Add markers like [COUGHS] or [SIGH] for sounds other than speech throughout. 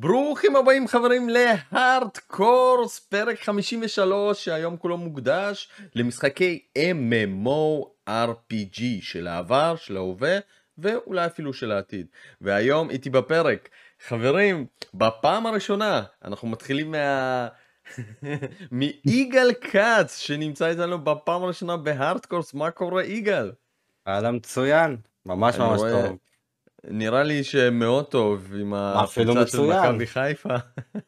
ברוכים הבאים חברים להארד קורס פרק 53 שהיום כולו מוקדש למשחקי MMORPG של העבר, של ההווה ואולי אפילו של העתיד. והיום איתי בפרק חברים בפעם הראשונה אנחנו מתחילים מה... [LAUGHS] מיגאל כץ שנמצא איתנו בפעם הראשונה בהארד קורס מה קורה יגאל? אהלן מצוין ממש ממש רואה- טוב. נראה לי שמאוד טוב עם הקבוצה של. מכבי חיפה.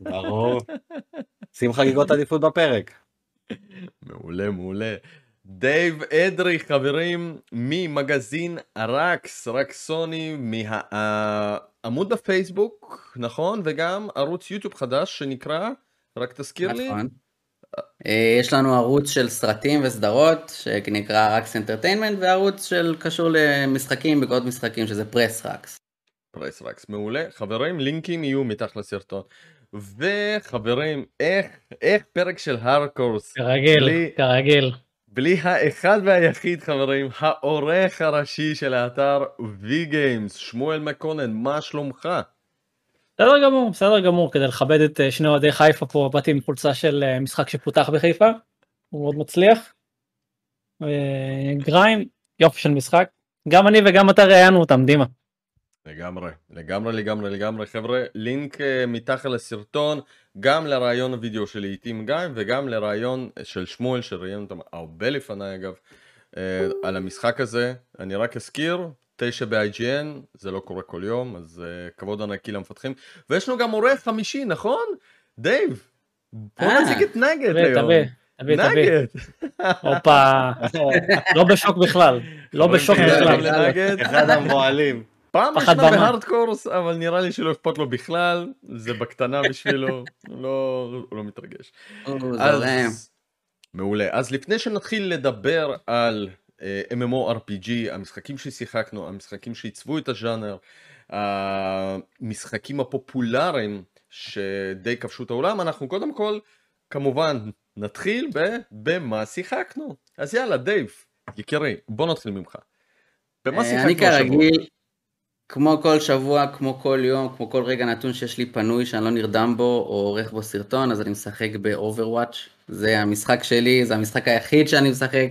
ברור. [LAUGHS] שים חגיגות עדיפות בפרק. מעולה מעולה. דייב אדרי חברים ממגזין רקס רקסוני מהעמוד בפייסבוק נכון וגם ערוץ יוטיוב חדש שנקרא רק תזכיר לי נכון. אה, יש לנו ערוץ של סרטים וסדרות שנקרא רקס אנטרטיינמנט וערוץ של קשור למשחקים בקוד משחקים שזה פרס רקס. פרס רקס מעולה חברים לינקים יהיו מתחת לסרטון. וחברים איך איך פרק של הרקורס כרגיל, בלי- כרגיל. בלי האחד והיחיד חברים העורך הראשי של האתר Vgames שמואל מקונן מה שלומך? בסדר גמור, בסדר גמור, כדי לכבד את אה, שני אוהדי חיפה פה, באתי עם חולצה של אה, משחק שפותח בחיפה, הוא מאוד מצליח. אה, גריים, יופי של משחק. גם אני וגם אתה ראיינו אותם, דימה. לגמרי, לגמרי, לגמרי, לגמרי, חבר'ה, לינק מתחת לסרטון, גם לרעיון הוידאו שלי איתי עם גיא, וגם לרעיון של שמואל, שראיין אותם הרבה לפניי אגב, על המשחק הזה. אני רק אזכיר, תשע ב-IGN, זה לא קורה כל יום, אז אה, כבוד ענקי למפתחים. ויש לנו גם עורך חמישי, נכון? דייב, בוא אה. נציג את נגד היום. תביא, תביא, תביא. נגד. הופה, לא בשוק בכלל, לא בשוק בכלל. אחד המועלים. פעם ראשונה. בהארדקורס, אבל נראה לי שלא אכפת לו בכלל, זה בקטנה בשבילו, [LAUGHS] לא, הוא לא מתרגש. אז-. מעולה. אז לפני שנתחיל לדבר על uh, MMORPG, המשחקים ששיחקנו, המשחקים שעיצבו את הז'אנר, המשחקים הפופולריים שדי כבשו את העולם, אנחנו קודם כל, כמובן, נתחיל ב... במה שיחקנו. אז יאללה, דייב, יקירי, בוא נתחיל ממך. במה אה, שיחקנו אני? כרגיל, כמו כל שבוע, כמו כל יום, כמו כל רגע נתון שיש לי פנוי שאני לא נרדם בו או עורך בו סרטון, אז אני משחק ב-Overwatch. זה המשחק שלי, זה המשחק היחיד שאני משחק.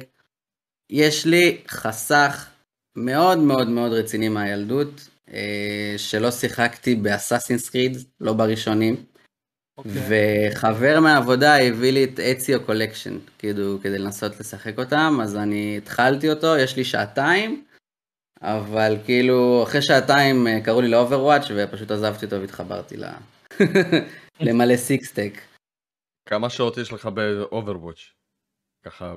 יש לי חסך מאוד מאוד מאוד רציני מהילדות, אה, שלא שיחקתי ב Assassin's Creed, לא בראשונים. וחבר מהעבודה הביא לי את Ezio Collection, כאילו, כדי לנסות לשחק אותם, אז אני התחלתי אותו, יש לי שעתיים, אבל כאילו, אחרי שעתיים אה, קראו לי ל Overwatch ופשוט עזבתי אותו והתחברתי ל... [LAUGHS] למלא six-stack. כמה שעות יש לך ב-Overwatch? ככה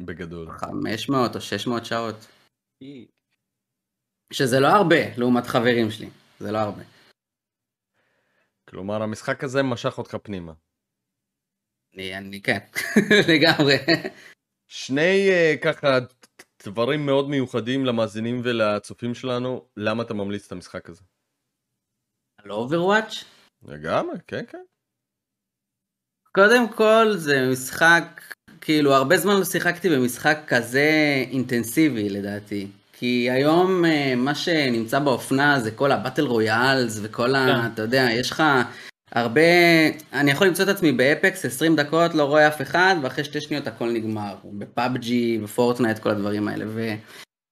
בגדול. 500 או 600 שעות. שזה לא הרבה, לעומת חברים שלי, זה לא הרבה. כלומר המשחק הזה משך אותך פנימה. אני, אני כן, [LAUGHS] לגמרי. שני אה, ככה דברים מאוד מיוחדים למאזינים ולצופים שלנו, למה אתה ממליץ את המשחק הזה? על Overwatch? לגמרי, כן כן. קודם כל זה משחק, כאילו הרבה זמן לא שיחקתי במשחק כזה אינטנסיבי לדעתי. כי היום אה, מה שנמצא באופנה זה כל ה battle royales וכל ה... כן. אתה יודע, יש לך הרבה... אני יכול למצוא את עצמי ב Apex 20 דקות, לא רואה אף אחד, ואחרי שתי שניות הכל נגמר. ב PUBG, ב Fortnite, כל הדברים האלה.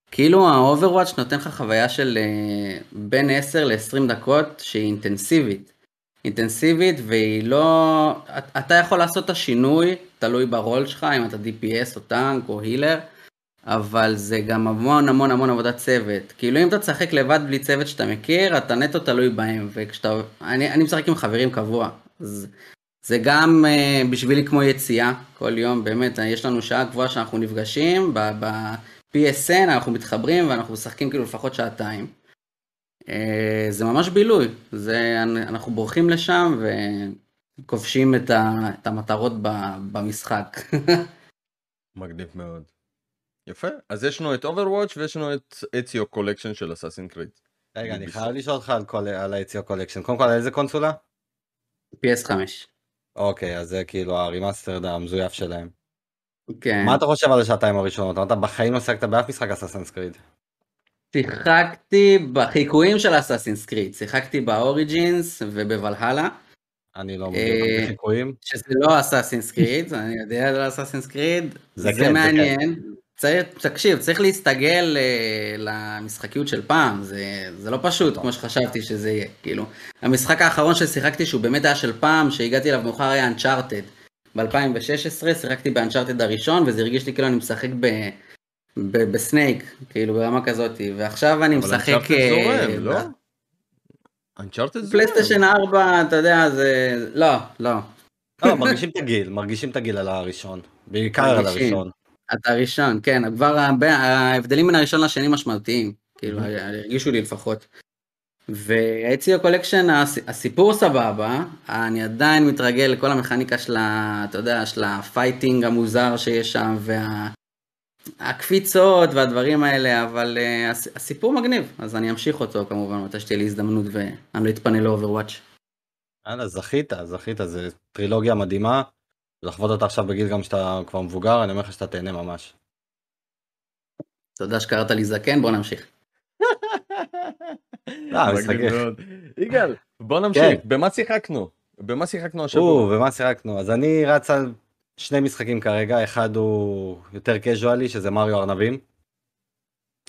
וכאילו ה Overwatch נותן לך חוויה של אה, בין 10 ל-20 דקות שהיא אינטנסיבית. אינטנסיבית והיא לא... את- אתה יכול לעשות את השינוי, תלוי ברול שלך, אם אתה DPS או טנק או healer, אבל זה גם המון המון המון עבודת צוות. כאילו אם אתה תשחק לבד בלי צוות שאתה מכיר, אתה נטו תלוי בהם, וכשאתה... אני, אני משחק עם חברים קבוע, אז זה גם uh, בשבילי כמו יציאה, כל יום, באמת, יש לנו שעה קבועה שאנחנו נפגשים, ב-PSN אנחנו מתחברים ואנחנו משחקים כאילו לפחות שעתיים. אה, זה ממש בילוי, זה, אנחנו בורחים לשם וכובשים את, ה, את המטרות ב, במשחק. [LAUGHS] מגניב מאוד. יפה, אז יש לנו את Overwatch ויש לנו את אציו קולקשן של אסאסין קריד. רגע, אני חייב לשאול אותך על כל- על ה Ezio Collection. קודם כל, על איזה קונסולה? PS5. אוקיי, אז זה כאילו ה remastered המזויף שלהם. כן. מה אתה חושב על השעתיים הראשונות? אמרת בחיים לא שיחקת באף משחק Assassin's Creed. שיחקתי בחיקויים של Assassin's Creed, שיחקתי ב Origins וב Valhalla, אני לא אה, מבין בחיקויים. שזה לא אסאסינס קריד, [LAUGHS] אני יודע לא אסאסינס קריד, זה זה, כן, זה מעניין. צריך, תקשיב, צריך להסתגל אה, למשחקיות של פעם, זה, זה לא פשוט כמו שחשבתי שזה יהיה, כאילו. המשחק האחרון ששיחקתי שהוא באמת היה של פעם, שהגעתי אליו מאוחר היה אנצ'ארטד. ב-2016 שיחקתי באנצ'ארטד הראשון, וזה הרגיש לי כאילו אני משחק ב... בסנייק, כאילו ברמה כזאת, ועכשיו אני אבל משחק... אנצ'ארטד אה, זורם, לא? Uncharted זורם. פלייסטיישן 4, אתה יודע, זה... לא, לא. לא, מרגישים את הגיל, מרגישים את הגיל על הראשון. בעיקר על. הראשון. אתה ראשון, כן, כבר ההבדלים בין הראשון לשני משמעותיים, כאילו, הרגישו לי לפחות. ו Ezio Collection, הס- הסיפור סבבה, אני עדיין מתרגל לכל המכניקה של ה... אתה יודע, של ה fighting המוזר שיש שם, והקפיצות והדברים האלה, אבל הס- הסיפור מגניב, אז אני אמשיך אותו כמובן, מתי שתהיה לי הזדמנות ואני לא אתפנה לאוברוואץ'. יאללה, זכית, זכית, זה טרילוגיה מדהימה. לחוות אותה עכשיו בגיל גם שאתה כבר מבוגר, אני אומר לך שאתה תהנה ממש. תודה שקראת לי זקן, בוא נמשיך. [LAUGHS] לא. מאוד. יגאל, בוא נמשיך, כן. במה שיחקנו? במה שיחקנו השבוע? ומה שיחקנו? אז אני רץ על שני משחקים כרגע, אחד הוא יותר קזואלי, שזה מריו ארנבים.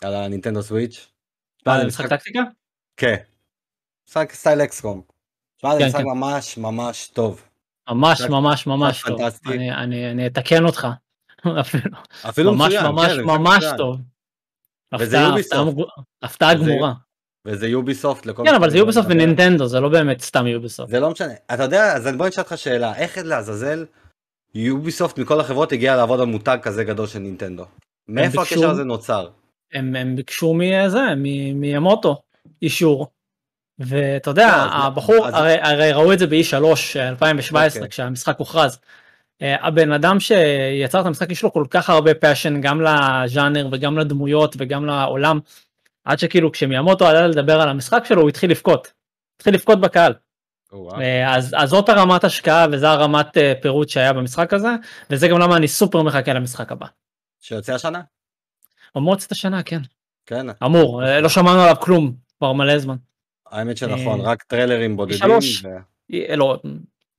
על הנינטנדו סוויץ'. מה, זה משחק טקטיקה? כן. משחק סטייל אקסקום. שמע, זה כן, משחק כן. ממש ממש טוב. ממש ממש ממש טוב. אני- אתקן אותך. [LAUGHS] אפילו. ממש מצוין, ממש כן, ממש. טוב. וזה הפתעה, יוביסופט. גמורה. וזה יוביסופט לכל... כן, אבל זה יוביסופט. ונינטנדו, זה לא באמת סתם יוביסופט. זה לא משנה. אתה יודע, אז בוא נשאל אותך שאלה, איך לעזאזל יוביסופט מכל החברות הגיע לעבוד על מותג כזה גדול של נינטנדו? מאיפה ביקשו- הקשר הזה נוצר? הם הם ביקשו מזה, מיאמוטו, אישור. ואתה יודע, אז- הבחור, אז- הרי הרי ראו את זה ב-E3 2017 אוקיי. כשהמשחק הוכרז. אה, הבן אדם שיצר את המשחק יש לו כל כך הרבה passion גם לז'אנר וגם לדמויות וגם לעולם. עד שכאילו כשמיאמוטו עלה לדבר על המשחק שלו הוא התחיל לבכות. התחיל לבכות בקהל. או-אה. אה, אז, אז זאת הרמת השקעה וזה הרמת אה, פירוט שהיה במשחק הזה וזה גם למה אני סופר מחכה למשחק הבא. שיוצא השנה? אמור לצאת השנה כן כן, אמור אה, לא שמענו עליו כלום כבר מלא זמן. האמת שנכון, אה, רק טריילרים בודדים. שלוש. ו- אה, לא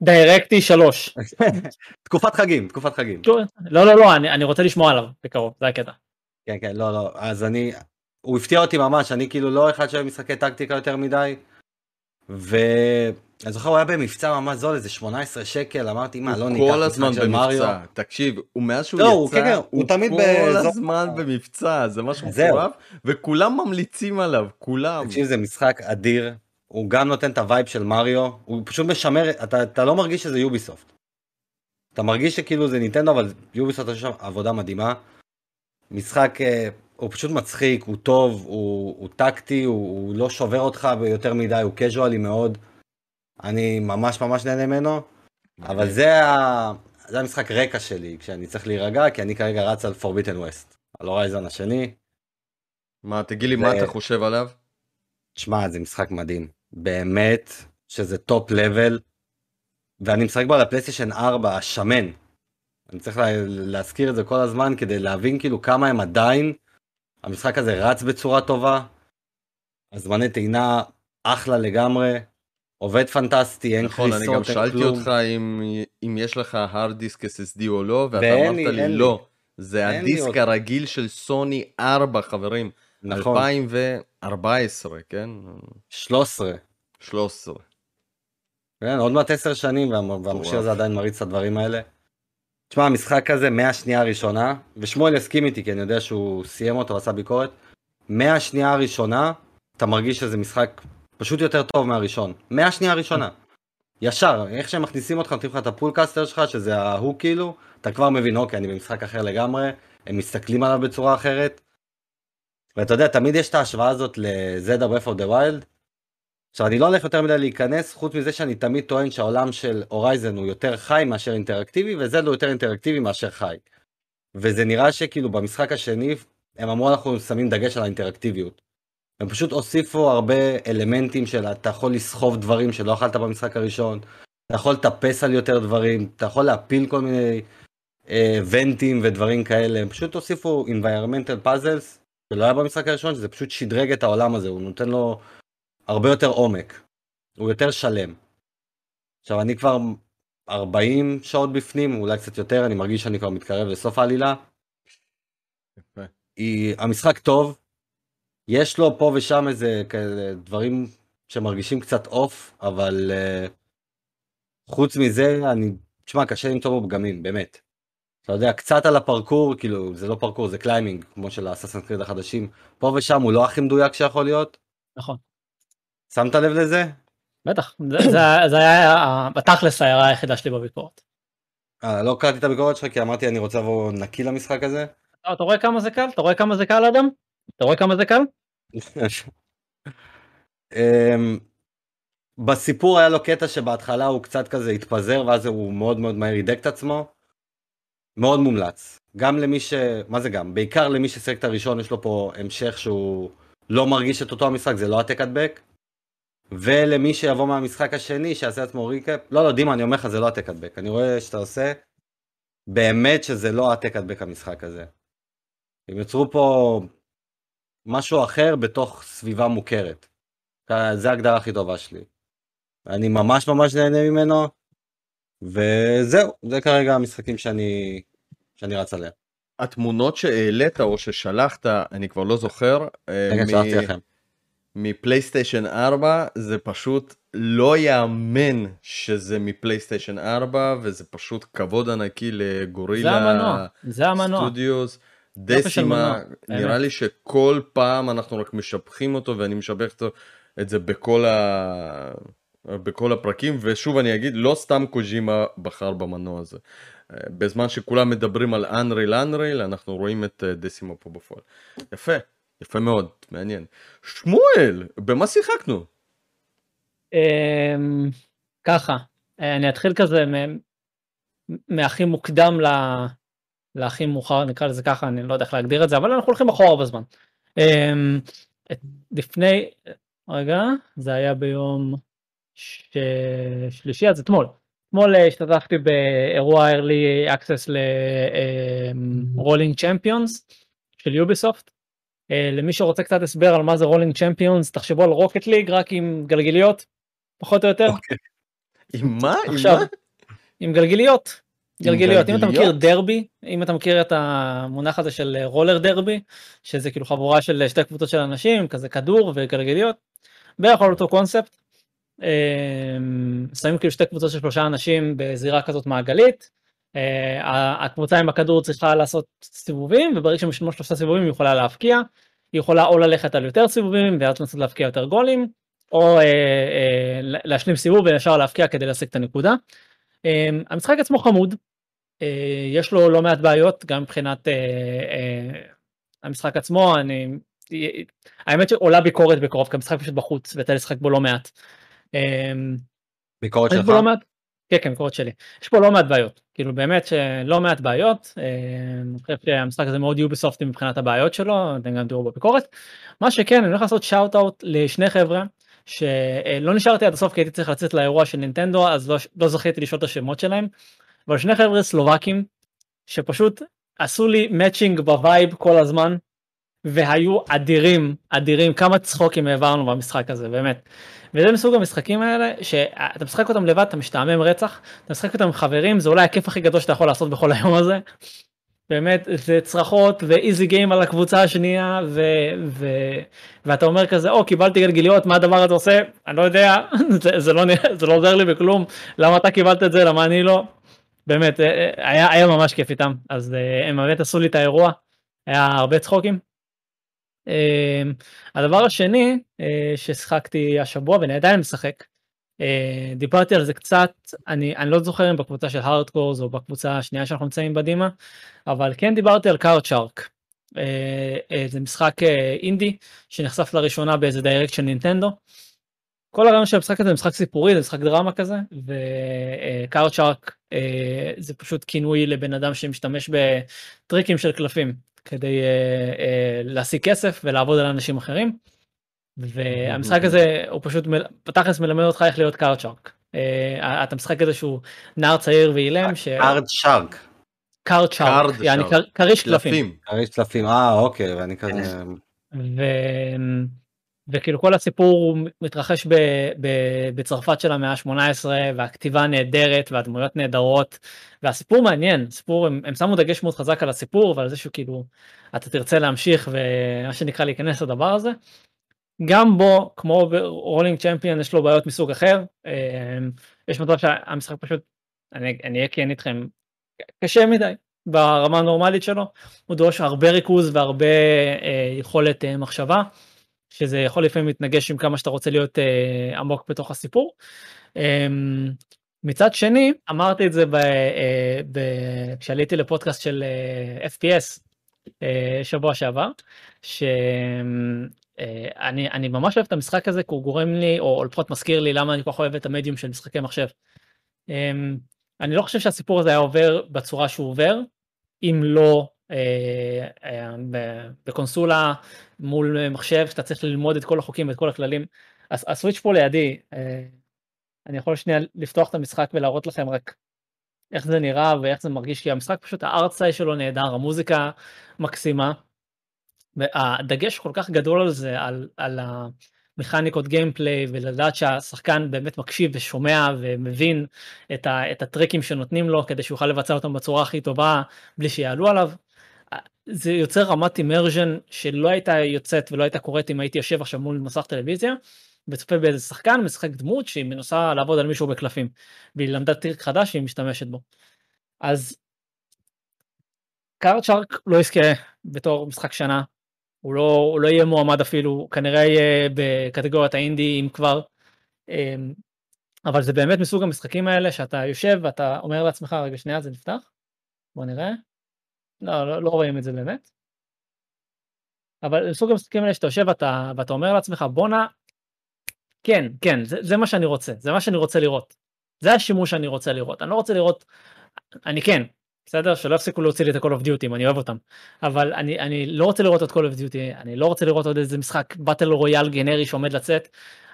דיירקטי שלוש. [LAUGHS] תקופת חגים, תקופת חגים. לא לא לא אני, אני רוצה לשמוע עליו בקרוב זה הקטע. כן, כן, לא, לא, אז אני, הוא הפתיע אותי ממש, אני כאילו לא אחד שאוהב משחקי טקטיקה יותר מדי, ואני זוכר הוא היה במבצע ממש זול, איזה 18 שקל, אמרתי, מה, לא הוא ניקח כל משחק הזמן של מריו? תקשיב, הוא מאז שהוא לא, הוא- יצא, כן, כן, הוא תמיד כל באזור- הזמן במבצע, זה משהו. מטורף, וכולם ממליצים עליו, כולם. תקשיב, זה משחק אדיר, הוא גם נותן את ה-vibe של מריו, הוא פשוט משמר, אתה, אתה לא מרגיש שזה יוביסופט. אתה מרגיש שכאילו זה ניטנדו, אבל יוביסופט עשו שם עבודה מדהימה. משחק, אה, הוא פשוט מצחיק, הוא טוב, הוא, הוא טקטי, הוא, הוא לא שובר אותך יותר מדי, הוא קזואלי מאוד. אני ממש ממש נהנה ממנו, אבל זה, ה... זה המשחק רקע שלי, כשאני צריך להירגע, כי אני כרגע רץ על Forbidden West, על הורייזון השני. מה, תגיד לי זה- מה אתה חושב עליו? תשמע, זה משחק מדהים. באמת שזה top level, ואני משחק בו על הפלייסטיישן 4, השמן. אני צריך לה, להזכיר את זה כל הזמן כדי להבין כאילו כמה הם עדיין, המשחק הזה רץ בצורה טובה, הזמני טעינה אחלה לגמרי, עובד פנטסטי, אין נכון, אני גם קריסות, אין שאלתי כלום. אותך אם, אם יש לך hard disk SSD או לא, ואתה אמרת לי, לי. לא. זה הדיסק. הרגיל של סוני 4, חברים. נכון, 2014, כן? 13. 13. כן, עוד מעט 10 שנים, וה- והמכשיר הזה עדיין מריץ את הדברים האלה. תשמע, המשחק הזה מהשנייה הראשונה, ושמואל יסכים איתי, כי אני יודע שהוא סיים אותו ועשה ביקורת, מהשנייה הראשונה, אתה מרגיש שזה משחק פשוט יותר טוב מהראשון. מהשנייה הראשונה. ישר, איך שהם מכניסים אותך, נותנים לך את ה-Pullcaster שלך, שזה ההוא כאילו, אתה כבר מבין, אוקיי, אני במשחק אחר לגמרי, הם מסתכלים עליו בצורה אחרת. ואתה יודע, תמיד יש את ההשוואה הזאת לזדה Breath of the Wild, עכשיו אני לא הולך יותר מדי להיכנס, חוץ מזה שאני תמיד טוען שהעולם של הורייזן הוא יותר חי מאשר אינטראקטיבי, וזלדה הוא יותר אינטראקטיבי מאשר חי. וזה נראה שכאילו במשחק השני, הם אמרו אנחנו שמים דגש על האינטראקטיביות. הם פשוט הוסיפו הרבה אלמנטים של אתה יכול לסחוב דברים שלא אכלת במשחק הראשון, אתה יכול לטפס על יותר דברים, אתה יכול להפיל כל מיני אה, ונטים ודברים כאלה, הם פשוט הוסיפו environmental puzzles שלא היה במשחק הראשון, שזה פשוט שדרג את העולם הזה, הוא נותן לו הרבה יותר עומק, הוא יותר שלם. עכשיו אני כבר 40 שעות בפנים, אולי קצת יותר, אני מרגיש שאני כבר מתקרב לסוף העלילה. יפה. היא, המשחק טוב, יש לו פה ושם איזה כאלה דברים שמרגישים קצת אוף, אבל uh, חוץ מזה, אני, תשמע, קשה למצוא בו פגמים, באמת. אתה יודע, קצת על הפרקור, כאילו, זה לא פרקור, זה climbing, כמו של ה-Assassin's Creed החדשים. פה ושם הוא לא הכי מדויק שיכול להיות. נכון. שמת לב לזה? בטח, זה, זה, זה היה בתכלס ההערה היחידה שלי בביקורת. אה, לא קראתי את הביקורת שלך כי אמרתי אני רוצה לבוא נקי למשחק הזה. אתה רואה כמה זה קל? אתה רואה כמה זה קל אדם? אתה רואה כמה זה קל? אמ, בסיפור היה לו קטע שבהתחלה הוא קצת כזה התפזר ואז הוא מאוד מאוד מהר הידק את עצמו. מאוד מומלץ. גם למי ש... מה זה גם? בעיקר למי ששיחק את הראשון יש לו פה המשך שהוא לא מרגיש את אותו המשחק, זה לא העתק הדבק. ולמי שיבוא מהמשחק השני שיעשה עצמו ריקאפ, לא לא דימה אני אומר לך זה לא העתק הדבק, אני רואה שאתה עושה באמת שזה לא העתק הדבק המשחק הזה. הם יצרו פה משהו אחר בתוך סביבה מוכרת. זה ההגדרה הכי טובה שלי. אני ממש ממש נהנה ממנו, וזהו, זה כרגע המשחקים שאני, שאני רץ עליהם. התמונות שהעלית או ששלחת, אני כבר לא זוכר, אה, רגע, מ- שלחתי לכם. מפלייסטיישן 4, זה פשוט לא יאמן שזה מפלייסטיישן 4, וזה פשוט כבוד ענקי זה לגורילה המנוע, זה המנוע. סטודיוס. דסימה, נראה. לי שכל פעם אנחנו רק משבחים אותו ואני משבח אותו את זה בכל, ה... בכל הפרקים ושוב אני אגיד לא סתם קוז'ימה בחר במנוע הזה. בזמן שכולם מדברים על אנריל אנריל אנחנו רואים את אה, דסימה פה בפועל. יפה, יפה מאוד, מעניין. שמואל, במה שיחקנו? אמ, ככה, אה, אני אתחיל כזה מהכי מוקדם ל- להכי מאוחר, נקרא לזה ככה, אני לא יודע איך להגדיר את זה, אבל אנחנו הולכים אחורה בזמן. אמ, לפני, רגע, זה היה ביום ש... שלישי, אז אתמול. אתמול אה, השתתפתי באירוע early access ל-Roller Champions של יוביסופט. אה, למי שרוצה קצת הסבר על מה זה Roller Champions, תחשבו על Rocket League רק עם גלגיליות, פחות או יותר. עם מה? עם עכשיו, מה? עם גלגיליות. גלגיליות, אם אתה מכיר? דרבי, אם אתה מכיר את המונח הזה של רולר דרבי, שזה כאילו חבורה של שתי קבוצות של אנשים, כזה כדור וגלגיליות, בערך על אותו קונספט. אמ, שמים כאילו שתי קבוצות של שלושה אנשים בזירה כזאת מעגלית. אה, הקבוצה עם הכדור צריכה לעשות סיבובים, וברגע שהם משלמו שלושה סיבובים היא יכולה להבקיע. היא יכולה או ללכת על יותר סיבובים ואז לנסות להבקיע יותר גולים, או אה, אה, להשלים סיבוב וישר להבקיע כדי להשיג את הנקודה. אה, המשחק עצמו חמוד, יש לו לא מעט בעיות גם מבחינת אה, אה, המשחק עצמו, אני, האמת שעולה ביקורת בקרוב כי המשחק פשוט בחוץ ואתה לשחק בו לא מעט. אה, ביקורת שלך? לא מעט, כן כן ביקורת שלי, יש פה לא מעט בעיות, כאילו באמת שלא מעט בעיות, אה, אני חושב שהמשחק הזה מאוד יוביסופטי מבחינת הבעיות שלו, אתם גם תראו בביקורת. מה שכן אני הולך לעשות shout out לשני חבר'ה שלא נשארתי עד הסוף כי הייתי צריך לצאת לאירוע של נינטנדו אז לא, לא זכיתי לשאול את השמות שלהם, אבל שני חבר'ה סלובקים שפשוט עשו לי matching ב-vibe כל הזמן והיו אדירים אדירים כמה צחוקים העברנו במשחק הזה באמת. וזה מסוג המשחקים האלה שאתה משחק אותם לבד אתה משתעמם רצח אתה משחק אותם עם חברים זה אולי הכיף הכי גדול שאתה יכול לעשות בכל היום הזה. באמת זה צרחות ואיזי גיים על הקבוצה השנייה ו, ו, ואתה אומר כזה או קיבלתי גלגיליות מה הדבר הזה עושה אני לא יודע [LAUGHS] זה, זה לא זה לא עוזר לי בכלום למה אתה קיבלת את זה למה אני לא. באמת אה, אה, היה, היה ממש כיף איתם אז אה, הם באמת עשו לי את האירוע היה הרבה צחוקים. אה, הדבר השני ששיחקתי השבוע ואני עדיין משחק דיברתי על זה קצת אני אני לא זוכר אם בקבוצה של הארדקורס או בקבוצה השנייה שאנחנו נמצאים בדימה אבל כן דיברתי על Card Shark. זה משחק אינדי שנחשף לראשונה באיזה Direct של נינטנדו. כל הרעיון של המשחק הזה זה משחק סיפורי זה משחק דרמה כזה ו-card shark זה פשוט כינוי לבן אדם שמשתמש בטריקים של קלפים כדי אה, אה, להשיג כסף ולעבוד על אנשים אחרים. והמשחק הזה הוא פשוט בתכלס מלמד אותך איך להיות card shark. אה, אתה משחק איזשהו נער צעיר ואילם ש... card shark. card shark, card יעני. כריש קלפים. קלפים. כריש קלפים, אה אוקיי, ואני כזה... וכאילו כל הסיפור מתרחש ב... ב... בצרפת של המאה ה-18 והכתיבה נהדרת והדמויות נהדרות והסיפור מעניין סיפור הם, הם שמו דגש מאוד חזק על הסיפור ועל זה שכאילו אתה תרצה להמשיך ומה שנקרא להיכנס לדבר הזה. גם בו כמו ברולינג צ'מפיון יש לו בעיות מסוג אחר אה, יש מצב שהמשחק פשוט אני אני אהיה כן איתכם קשה מדי ברמה הנורמלית שלו הוא דורש הרבה ריכוז והרבה אה, יכולת אה, מחשבה. שזה יכול לפעמים להתנגש עם כמה שאתה רוצה להיות אה, עמוק בתוך הסיפור. אה, מצד שני אמרתי את זה ב, אה, ב, כשעליתי לפודקאסט של אה, FPS אה, שבוע שעבר שאני אני ממש אוהב את המשחק הזה כי הוא גורם לי או לפחות מזכיר לי למה אני כל כך אוהב את המדיום של משחקי מחשב. אה, אני לא חושב שהסיפור הזה היה עובר בצורה שהוא עובר אם לא בקונסולה מול מחשב שאתה צריך ללמוד את כל החוקים ואת כל הכללים. הסוויץ' פה לידי, אה, אני יכול שנייה לפתוח את המשחק ולהראות לכם רק איך זה נראה ואיך זה מרגיש, כי המשחק פשוט הארטסאי שלו נהדר, המוזיקה מקסימה. והדגש כל כך גדול על זה, על, על המכניקות גיימפליי ולדעת שהשחקן באמת מקשיב ושומע ומבין את, ה, את הטריקים שנותנים לו כדי שהוא יוכל לבצע אותם בצורה הכי טובה בלי שיעלו עליו. זה יוצר רמת אימרז'ן שלא הייתה יוצאת ולא הייתה קורית אם הייתי יושב עכשיו מול מסך טלוויזיה וצופה באיזה שחקן משחק דמות שהיא מנסה לעבוד על מישהו בקלפים והיא למדה טריק חדש שהיא משתמשת בו. אז Card Shark לא יזכה בתור משחק שנה הוא לא, הוא לא יהיה מועמד אפילו כנראה יהיה בקטגוריית האינדי אם כבר. אמ, אבל זה באמת מסוג המשחקים האלה שאתה יושב ואתה אומר לעצמך רגע שנייה זה נפתח? בוא נראה לא, לא, לא רואים את זה באמת. אבל סוג המשחקים האלה שאתה יושב ואתה, ואתה אומר לעצמך בואנה, כן, כן, זה, זה מה שאני רוצה, זה מה שאני רוצה לראות. זה השימוש שאני רוצה לראות. אני לא רוצה לראות, אני כן, בסדר? שלא יפסיקו להוציא לי את ה-call of duty, אני אוהב אותם. אבל אני, אני לא רוצה לראות עוד call of duty, אני לא רוצה לראות עוד איזה משחק באטל רויאל גנרי שעומד לצאת.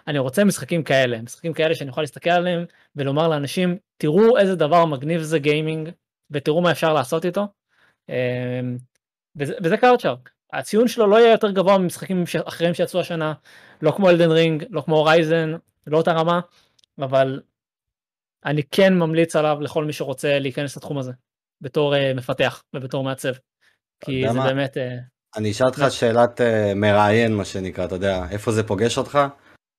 אני רוצה משחקים כאלה, משחקים כאלה שאני יכול להסתכל עליהם ולומר לאנשים, תראו איזה דבר מגניב זה גיימינג, ותראו מה אפשר לעשות איתו. אמ, וזה, וזה קאוצ'ארק. הציון שלו לא יהיה יותר גבוה ממשחקים אחרים שיצאו השנה, לא כמו אלדן רינג, לא כמו רייזן, לא אותה רמה, אבל אני כן ממליץ עליו לכל מי שרוצה להיכנס לתחום הזה, בתור uh, מפתח ובתור מעצב. כי זה מה? באמת... Uh... אני אשאל אותך שאלת uh, מראיין מה שנקרא, אתה יודע, איפה זה פוגש אותך?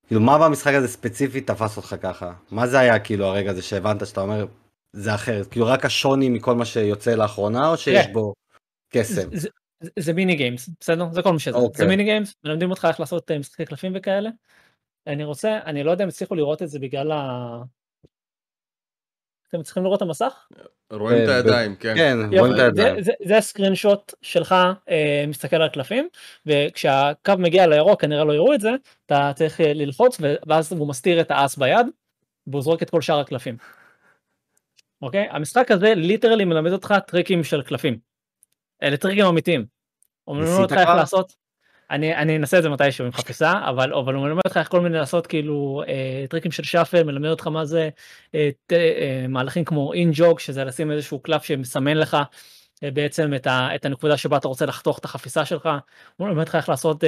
כאילו מה במשחק הזה ספציפית תפס אותך ככה? מה זה היה כאילו הרגע הזה שהבנת שאתה אומר זה אחרת? כאילו רק השוני מכל מה שיוצא לאחרונה, או שיש yeah. בו קסם? זה, זה, זה mini games, בסדר? זה כל מה שזה. Okay. זה אוקיי. mini games, מלמדים אותך איך לעשות אה, משחקי קלפים וכאלה. אני רוצה, אני לא יודע אם הצליחו לראות את זה בגלל ה... אתם צריכים לראות את המסך? רואים את הידיים, כן. כן, רואים את הידיים. זה ה-screenshot שלך אה, מסתכל על הקלפים, וכשהקו מגיע לירוק כנראה לא יראו את זה, אתה צריך אה, ללחוץ ואז הוא מסתיר את האס ביד, והוא זורק את כל שאר הקלפים. אוקיי? המשחק הזה literally מלמד אותך טריקים של קלפים. אלה טריקים אמיתיים. הוא מלמד אותך איך לעשות, אני, אני אנסה את זה מתישהו עם חפיסה, אבל, אבל הוא מלמד אותך איך כל מיני לעשות כאילו אה, טריקים של shuffle, מלמד אותך מה זה אה, ת, אה, מהלכים כמו in jog, שזה לשים איזשהו קלף שמסמן לך אה, בעצם את, ה, את הנקודה שבה אתה רוצה לחתוך את החפיסה שלך, הוא מלמד אותך איך לעשות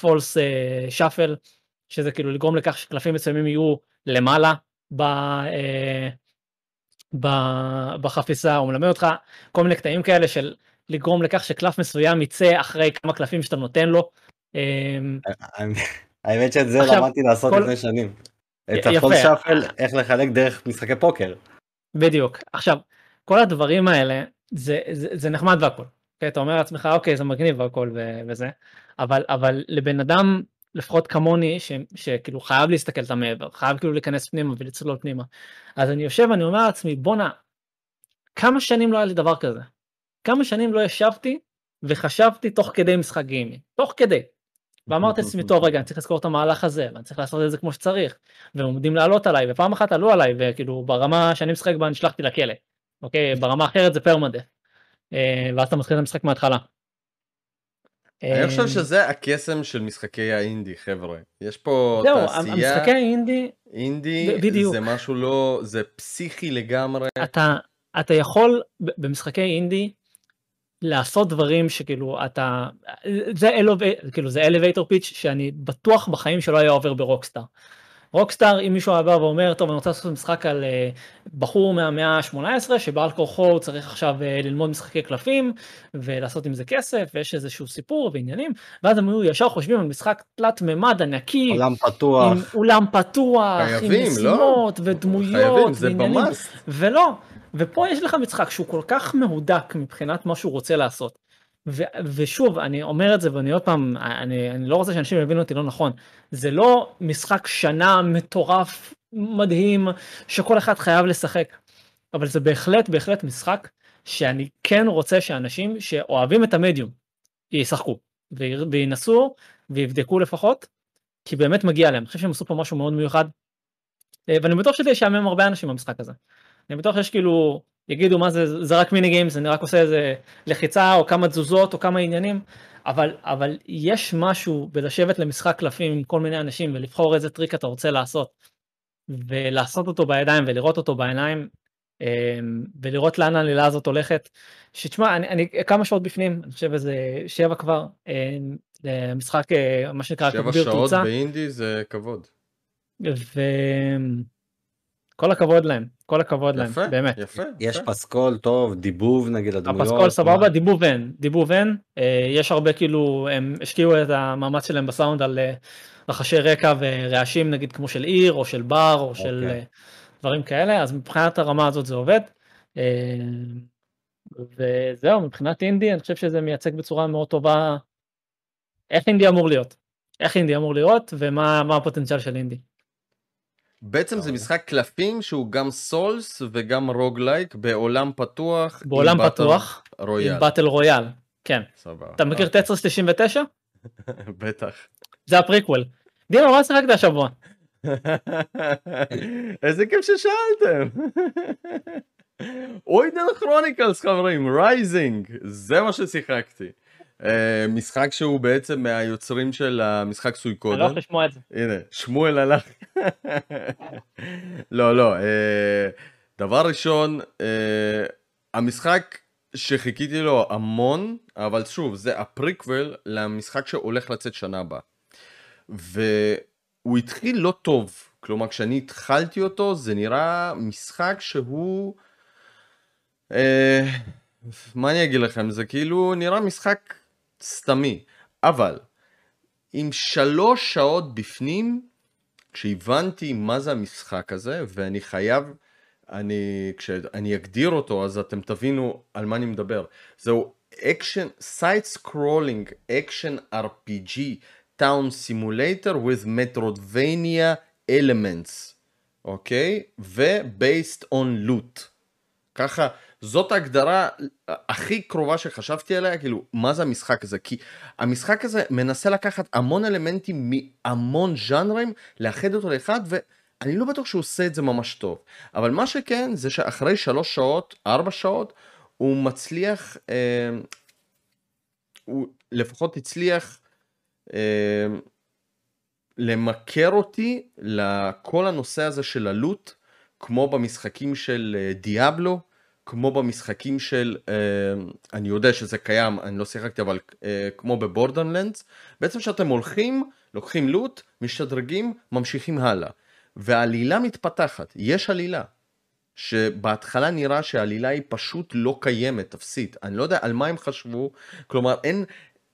false אה, shuffle, אה, אה, שזה כאילו לגרום לכך שקלפים מסוימים יהיו למעלה ב... אה, בחפיסה, הוא מלמד אותך כל מיני קטעים כאלה של לגרום לכך שקלף מסוים יצא אחרי כמה קלפים שאתה נותן לו. אמ, האמת שאת זה למדתי לעשות לפני שנים. את הפול שאפל, איך לחלק דרך משחקי פוקר. בדיוק. עכשיו, כל הדברים האלה, זה, זה, זה נחמד והכל. Okay, אתה אומר לעצמך, אוקיי, זה מגניב והכל וזה, אבל, אבל לבן אדם לפחות כמוני ש, שכאילו חייב להסתכל את המעבר חייב כאילו להיכנס פנימה ולצלול פנימה. אז אני יושב אני אומר לעצמי בואנה כמה שנים לא היה לי דבר כזה? כמה שנים לא ישבתי וחשבתי תוך כדי משחק גיימי? תוך כדי. ואמרתי לעצמי טוב רגע אני צריך לזכור את המהלך הזה ואני צריך לעשות את זה כמו שצריך. והם עומדים לעלות עליי ופעם אחת עלו עליי וכאילו ברמה שאני משחק בה נשלחתי לכלא אוקיי? ברמה אחרת זה פרמדה אה, ואז אתה מתחיל את המשחק מההתחלה אני חושב אמ, שזה הקסם של משחקי האינדי חבר'ה יש פה זהו, תעשייה המשחקי האינדי אינדי בדיוק. זה משהו לא זה פסיכי לגמרי אתה אתה יכול במשחקי אינדי לעשות דברים שכאילו אתה זה אלו כאילו זה elevator pitch שאני בטוח בחיים שלא היה עובר ברוקסטאר. רוקסטאר אם מישהו היה בא ואומר טוב אני רוצה לעשות משחק על uh, בחור מהמאה ה-18 שבעל כורחו הוא צריך עכשיו uh, ללמוד משחקי קלפים ולעשות עם זה כסף ויש איזשהו סיפור ועניינים ואז הם היו ישר חושבים על משחק תלת מימד ענקי עולם פתוח. עם אולם פתוח חייבים, עם לא? משימות ודמויות חייבים, זה ועניינים במאסט. ולא ופה יש לך משחק שהוא כל כך מהודק מבחינת מה שהוא רוצה לעשות. ו- ושוב אני אומר את זה ואני עוד פעם אני, אני לא רוצה שאנשים יבינו אותי לא נכון. זה לא משחק שנה מטורף מדהים שכל אחד חייב לשחק. אבל זה בהחלט בהחלט משחק שאני כן רוצה שאנשים שאוהבים את המדיום ישחקו וינסו ויבדקו לפחות כי באמת מגיע להם. אני חושב שהם עשו פה משהו מאוד מיוחד. אה, ואני בטוח שזה ישעמם הרבה אנשים במשחק הזה. אני בטוח שיש כאילו יגידו מה זה זה רק mini games אני רק עושה איזה לחיצה או כמה תזוזות או כמה עניינים. אבל אבל יש משהו בלשבת למשחק קלפים עם כל מיני אנשים ולבחור איזה טריק אתה רוצה לעשות ולעשות אותו בידיים ולראות אותו בעיניים אמ, ולראות לאן העלילה הזאת הולכת. שתשמע אני, אני כמה שעות בפנים אני חושב איזה שבע כבר אמ, למשחק אה, מה שנקרא שבע שעות תאוצה. באינדי זה כבוד. וכל הכבוד להם כל הכבוד להם יפה, באמת. יפה. יש יפה. פסקול טוב, דיבוב נגיד לדמויות. הפסקול סבבה, מה- דיבוב אין, דיבוב אין, אה, יש הרבה כאילו, הם השקיעו את המאמץ שלהם בסאונד על אה, רחשי רקע ורעשים נגיד כמו של עיר או של בר או של אוקיי. אה, דברים כאלה, אז מבחינת הרמה הזאת זה עובד. אה, וזהו, מבחינת אינדי אני חושב שזה מייצג בצורה מאוד טובה איך אינדי אמור להיות, איך אינדי אמור להיות ומה מה הפוטנציאל של אינדי. בעצם זה טוב. משחק קלפים שהוא גם סולס וגם רוגלייק בעולם פתוח. בעולם פתוח, רויאל. עם באטל רויאל, כן. סבבה. אתה מכיר טטריס 99? [LAUGHS] בטח. זה הפריקוול. דינו, מה שיחקת השבוע? [LAUGHS] איזה כיף ששאלתם. [LAUGHS] Eiyuden Chronicles חברים, Rising, זה מה ששיחקתי. אה, משחק שהוא בעצם מהיוצרים של המשחק אני לא Suikoden. יכול לשמוע את זה. הנה, שמואל הלך. לא, לא. אה, דבר ראשון, אה, המשחק שחיכיתי לו המון, אבל שוב, זה הפריקוול למשחק שהולך לצאת שנה הבאה. והוא התחיל לא טוב. כלומר, כשאני התחלתי אותו, זה נראה משחק שהוא... מה אני אגיד לכם? זה כאילו נראה משחק סתמי. אבל, עם שלוש שעות בפנים, כשהבנתי מה זה המשחק הזה, ואני חייב, אני, כשאני אגדיר אותו, אז אתם תבינו על מה אני מדבר. זהו action, side scrolling, action RPG, town simulator with Metroidvania elements, אוקיי? ו-based on loot. ככה, זאת ההגדרה הכי קרובה שחשבתי עליה, כאילו, מה זה המשחק הזה? כי המשחק הזה מנסה לקחת המון אלמנטים מהמון ז'אנרים, לאחד אותו לאחד, ואני לא בטוח שהוא עושה את זה ממש טוב. אבל מה שכן, זה שאחרי שלוש שעות, ארבע שעות, הוא מצליח, אה, הוא לפחות הצליח אה, למכר אותי לכל הנושא הזה של הלוט, כמו במשחקים של אה, דיאבלו, כמו במשחקים של, אה, אני יודע שזה קיים, אני לא שיחקתי, אבל אה, כמו בבורדרלנדס, בעצם שאתם הולכים, לוקחים לוט, משתדרגים, ממשיכים הלאה. והעלילה מתפתחת, יש עלילה. שבהתחלה נראה שהעלילה היא פשוט לא קיימת, אפסית. אני לא יודע על מה הם חשבו, כלומר אין,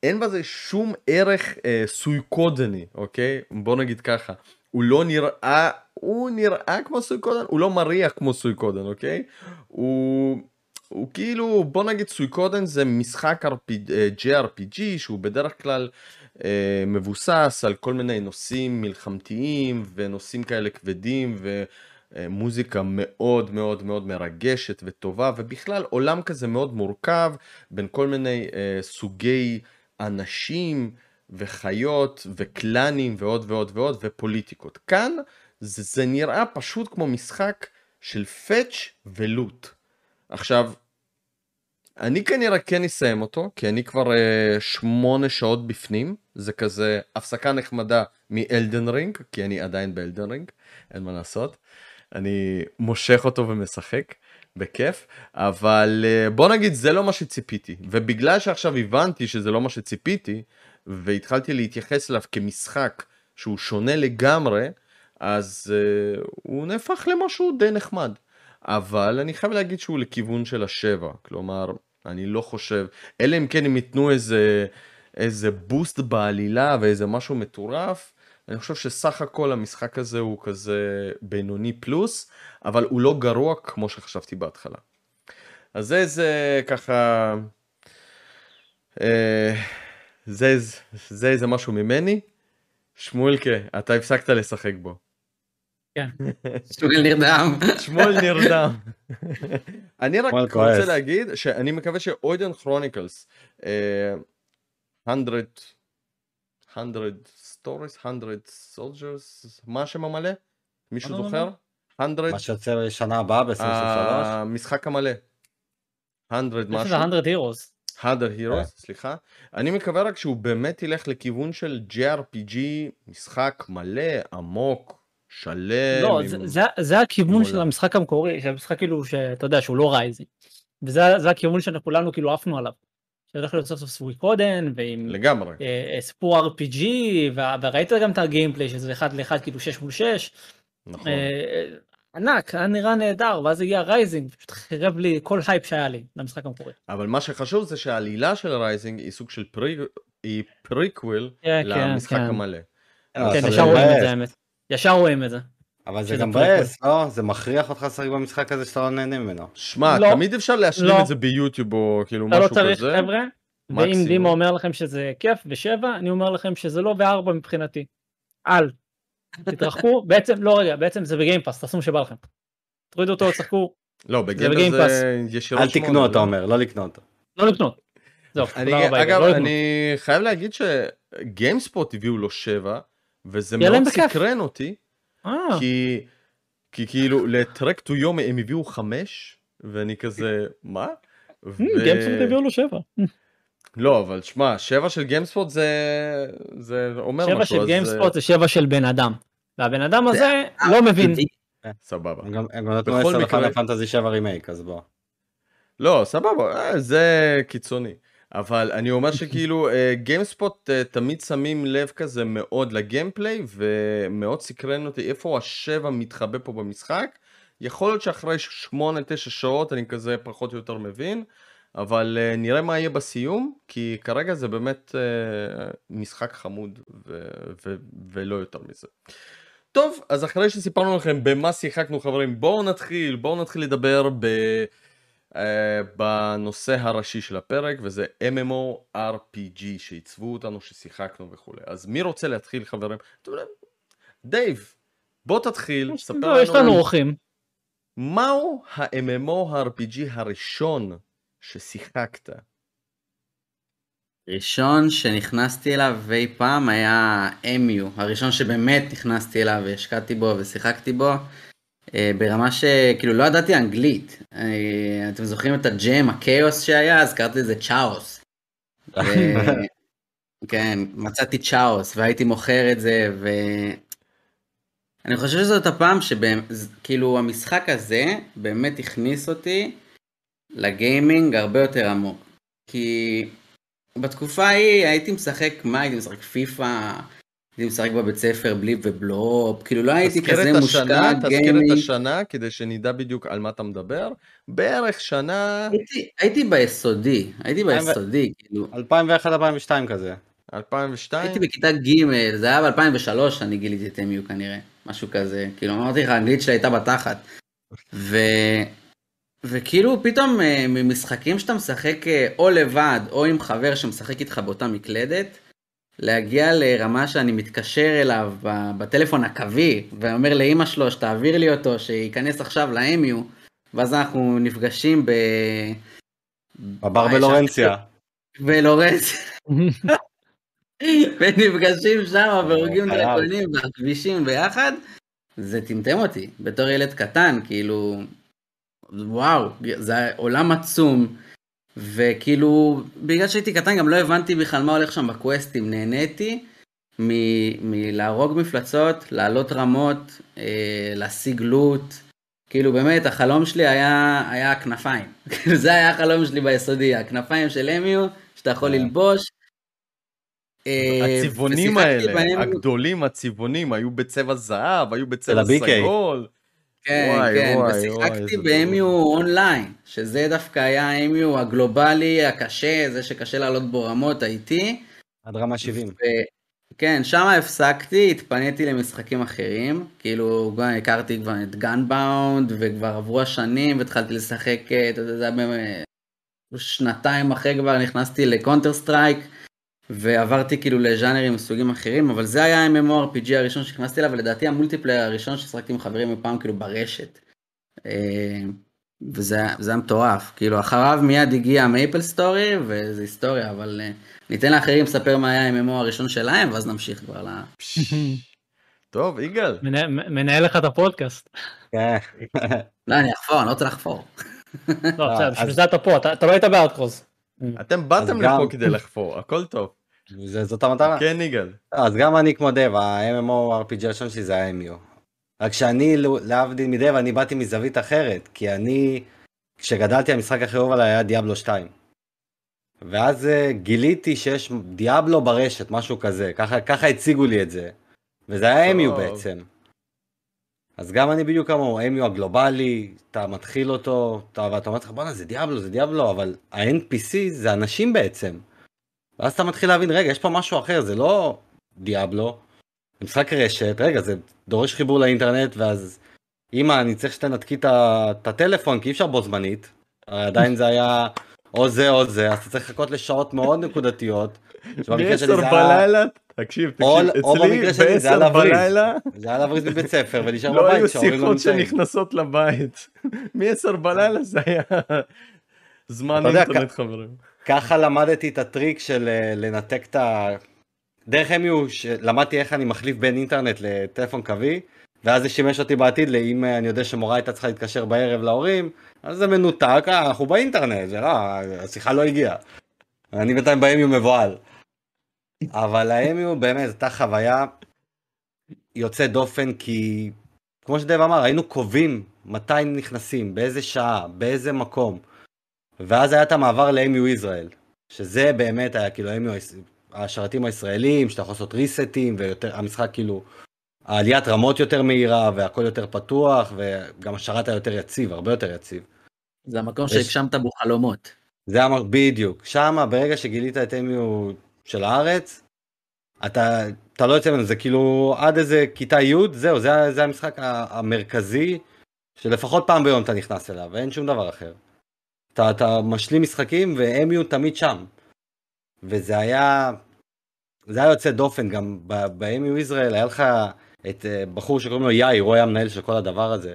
אין בזה שום ערך אה, סויקודני, אוקיי? בוא נגיד ככה. הוא לא נראה, הוא נראה כמו סויקודן, הוא לא מריח כמו סויקודן, אוקיי? הוא, הוא כאילו, בוא נגיד סויקודן זה משחק RPG, אה, JRPG שהוא בדרך כלל אה, מבוסס על כל מיני נושאים מלחמתיים ונושאים כאלה כבדים ומוזיקה מאוד מאוד מאוד מרגשת וטובה ובכלל עולם כזה מאוד מורכב בין כל מיני אה, סוגי אנשים וחיות וקלאנים ועוד ועוד ועוד ופוליטיקות. כאן זה, זה נראה פשוט כמו משחק של פאץ' ולוט. עכשיו, אני כנראה כן אסיים אותו, כי אני כבר uh, שמונה שעות בפנים, זה כזה הפסקה נחמדה מאלדן רינג, כי אני עדיין באלדן רינג, אין מה לעשות. אני מושך אותו ומשחק, בכיף, אבל אה, בוא נגיד זה לא מה שציפיתי, ובגלל שעכשיו הבנתי שזה לא מה שציפיתי, והתחלתי להתייחס אליו כמשחק שהוא שונה לגמרי, אז uh, הוא נהפך למשהו די נחמד. אבל אני חייב להגיד שהוא לכיוון של השבע, כלומר, אני לא חושב, אלא אם כן הם ייתנו איזה, איזה בוסט בעלילה ואיזה משהו מטורף, אני חושב שסך הכל המשחק הזה הוא כזה בינוני פלוס, אבל הוא לא גרוע כמו שחשבתי בהתחלה. אז זה איזה ככה, אה, זה, זה, זה איזה משהו ממני. שמואלקה, אתה הפסקת לשחק בו. כן. [LAUGHS] שמואל נרדם. שמואל נרדם. [LAUGHS] אני רק רוצה כועס. להגיד שאני מקווה שאוידן כרוניקלס, 100, 100 stories, 100 soldiers, מה השם המלא? מישהו זוכר? 100, מה שיוצא לשנה הבאה ב-2023. המשחק המלא. 100 יש משהו. לזה 100 Heroes. 100 כן. Heroes, סליחה. אני מקווה רק שהוא באמת ילך לכיוון של JRPG, משחק מלא, עמוק, שלם. לא, עם- זה- זה- זה הכיוון של. המשחק המקורי, שהמשחק כאילו, שאתה יודע, שהוא לא Rising. וזה זה הכיוון שאנחנו כולנו כאילו עפנו עליו. שהולך להיות סוף סוף Suikoden, ועם לגמרי. אה, אה, סיפור RPG, וה- וראית גם את ה gameplay שזה אחד לאחד כאילו 6 מול 6. נכון. אה, ענק, היה נראה נהדר, ואז הגיע Rising, פשוט חירב לי כל הייפ שהיה לי למשחק המקורי. אבל מה שחשוב זה שהעלילה של Rising היא סוג של pre... היא פריקוויל כן, למשחק כן. המלא. כן, ישר זה רואים את. זה האמת. ישר רואים את זה. אבל זה גם. מבאס, לא? זה מכריח אותך לשחק במשחק הזה שאתה לא נהנה ממנו. שמע, לא. תמיד אפשר להשלים לא. את זה ביוטיוב או כאילו אתה לא משהו צריך כזה. חבר'ה, ואם. דימה אומר לכם שזה כיף ושבע, אני אומר לכם שזה לא בארבע מבחינתי. אל. תתרחקו, בעצם, לא רגע, בעצם זה ב Game Pass, תעשו מה שבא לכם. תורידו אותו, שחקו, לא, ב Game Pass זה ישירות אל תקנו לא? אותו, אומר, לא לקנות אותו. לא לקנות. זהו, אני, תודה רבה, אגב, לא. אני חייב להגיד ש GameSpot הביאו לו שבע, וזה מאוד. סקרן אותי, אה, כי, כי כאילו ל Trek to Yomi הם הביאו חמש, ואני כזה, מה? ו- Game Pass הביאו לו שבע. לא, אבל שמע, שבע של GameSpot זה, זה אומר שבע משהו, של אז GameSpot זה שבע של בן אדם. והבן אדם הזה לא מבין. אה, סבבה. הם גם נתנו בכל 10 מקרה- ל Final Fantasy 7 רימייק, אז בוא. לא, סבבה, אה, זה קיצוני. אבל אני אומר שכאילו GameSpot תמיד שמים לב כזה מאוד ל gameplay ומאוד סקרן אותי איפה השבע מתחבא פה במשחק. יכול להיות שאחרי 8-9 שעות אני כזה פחות או יותר מבין, אבל אה, נראה מה יהיה בסיום, כי כרגע זה באמת אה, משחק חמוד ו- ו- ולא יותר מזה. טוב, אז אחרי שסיפרנו לכם במה שיחקנו חברים, בואו נתחיל, בואו נתחיל לדבר ב... uh, בנושא הראשי של הפרק, וזה MMORPG שעיצבו אותנו, ששיחקנו וכולי. אז מי רוצה להתחיל חברים? דייב, בוא תתחיל, יש- ספר לא, יש לנו לנו אורחים. מהו ה-MMORPG הראשון ששיחקת? ראשון שנכנסתי אליו אי פעם היה MU, הראשון שבאמת נכנסתי אליו והשקעתי בו ושיחקתי בו, אה, ברמה שכאילו לא ידעתי אנגלית. אה, אתם זוכרים את ה gem, ה chaos שהיה? אז קראתי לזה צ'אוס. [LAUGHS] ו- כן, מצאתי צ'אוס והייתי מוכר את זה ו... אני חושב שזאת הפעם שכאילו המשחק הזה באמת הכניס אותי לגיימינג הרבה יותר עמוק. כי בתקופה ההיא הייתי משחק, מה הייתי משחק? פיפא, הייתי משחק בבית ספר בלי ובלופ, כאילו לא הייתי כזה מושקע השנה, תזכיר את. השנה, כדי שנדע בדיוק על מה אתה מדבר. בערך שנה הייתי, הייתי ביסודי, הייתי ביסודי, כאילו, 2001-2002 כזה. 2002. הייתי בכיתה ג', זה היה ב-2003 שאני גיליתי את אמיו כנראה, משהו כזה, כאילו אמרתי לך, האנגלית שלי הייתה בתחת. ו... וכאילו פתאום אה, ממשחקים שאתה משחק אה, או לבד או עם חבר שמשחק איתך באותה מקלדת, להגיע לרמה שאני מתקשר אליו בטלפון הקווי ואומר לאימא שלו שתעביר לי אותו, שייכנס עכשיו לאמיו, ואז אנחנו נפגשים ב... בבר אה, בלורנציה. ונפגשים שם והורגים. דרקונים והכבישים ביחד, זה טמטם אותי בתור ילד קטן, כאילו, וואו, זה היה עולם עצום, וכאילו, בגלל שהייתי קטן גם לא הבנתי בכלל מה הולך שם בקווסטים, נהניתי מ- מלהרוג מפלצות, לעלות רמות, אה, להשיג לוט, כאילו באמת החלום שלי היה, היה הכנפיים. [LAUGHS] כאילו זה היה החלום שלי ביסודי, הכנפיים של אמיו, שאתה יכול אה. ללבוש. אה, הצבעונים האלה, בהם- הגדולים הצבעונים, היו בצבע זהב, היו בצבע. סגול. כן, וואי, כן, וואי, ושיחקתי באמיו אונליין, שזה דווקא היה האמיו הגלובלי, הקשה, זה שקשה לעלות בו רמות, האיטי. עד רמה 70. ו- כן, שם הפסקתי, התפניתי למשחקים אחרים, כאילו גם הכרתי כבר את GunBound, וכבר עברו השנים, והתחלתי לשחק, אה, אתה יודע, זה היה שנתיים אחרי כבר נכנסתי ל Counter Strike, ועברתי כאילו לז'אנרים מסוגים אחרים, אבל זה היה ה-MMORPG הראשון שנכנסתי אליו, ולדעתי ה multiplayer הראשון ששחקתי עם חברים מפעם כאילו ברשת. אה, וזה היה- מטורף, כאילו אחריו מיד הגיע MapleStory, וזה היסטוריה, אבל אה, ניתן לאחרים לספר מה היה ה-MMO הראשון שלהם, ואז נמשיך כבר ל... [LAUGHS] טוב, יגאל. מנהל- לך את הפודקאסט. כן. לא, אני אחפור, אני לא רוצה לחפור. לא, בסדר, בשביל אז- זה אתה פה, אתה אתה לא היית בארטקרוז. אתם באתם אז גם- לפה כדי לחפור, הכל טוב. זה- זאת המטרה. כן, יגאל. אז גם אני כמו דב, ה-MMORPG הראשון שלי זה ה-MU. רק שאני, לא- להבדיל מדב, אני באתי מזווית אחרת, כי אני, כשגדלתי המשחק הכי אהוב עליי היה דיאבלו 2. ואז אה, גיליתי שיש דיאבלו ברשת, משהו כזה, ככה, ככה הציגו לי את זה. וזה היה MU. בעצם. אז גם אני בדיוק כמוהו, MU הגלובלי, אתה מתחיל אותו, אתה, ואתה אומר לך בואנה זה דיאבלו, זה דיאבלו, אבל ה-NPC זה אנשים בעצם. ואז אתה מתחיל להבין, רגע, יש פה משהו אחר, זה לא דיאבלו, זה משחק רשת, רגע, זה דורש חיבור לאינטרנט, ואז אמא, אני צריך שתנתקי את הטלפון, כי אי אפשר בו זמנית. עדיין זה היה או זה או זה, אז אתה צריך לחכות לשעות מאוד נקודתיות. שבמקרה שלי ב-10 זה היה- בלילה, תקשיב, תקשיב, אצלי במקרה שלי זה היה ב-10 להבריז. בלילה זה היה להבריז בבית ספר ולהישאר לא היו בבית, לא שיחות נמצאים. שנכנסות לבית. [LAUGHS] מ-10 בלילה זה היה זמן אינטרנט חברים. ככה למדתי את הטריק של אה, לנתק את ה... דרך MU, למדתי איך אני מחליף בין אינטרנט לטלפון קווי, ואז זה שימש אותי בעתיד, אם אה, אני יודע שמורה הייתה צריכה להתקשר בערב להורים, אז זה מנותק, אה, אנחנו באינטרנט, זה לא, השיחה לא הגיעה. אני בינתיים ב-MU מבוהל. אבל ה-MU באמת הייתה חוויה יוצאת דופן, כי כמו שדב אמר, היינו קובעים מתי נכנסים, באיזה שעה, באיזה מקום. ואז היה את המעבר ל-MU ישראל, שזה באמת היה כאילו MU, השרתים הישראלים, שאתה יכול לעשות ריסטים, והמשחק כאילו, העליית רמות יותר מהירה, והכל יותר פתוח, וגם השרת היה יותר יציב, הרבה יותר יציב. זה המקום יש- שהגשמת בו חלומות. זה היה בדיוק, שמה ברגע שגילית את MU של הארץ, אתה, אתה לא יוצא ממנו, זה כאילו עד איזה כיתה י', זהו, זה, זה המשחק המרכזי, שלפחות פעם ביום אתה נכנס אליו, ואין שום דבר אחר. אתה, אתה משלים משחקים ו-MU תמיד שם. וזה היה, זה היה יוצא דופן, גם ב-MU ישראל היה לך את אה, בחור שקוראים לו יאיר, הוא היה המנהל של כל הדבר הזה.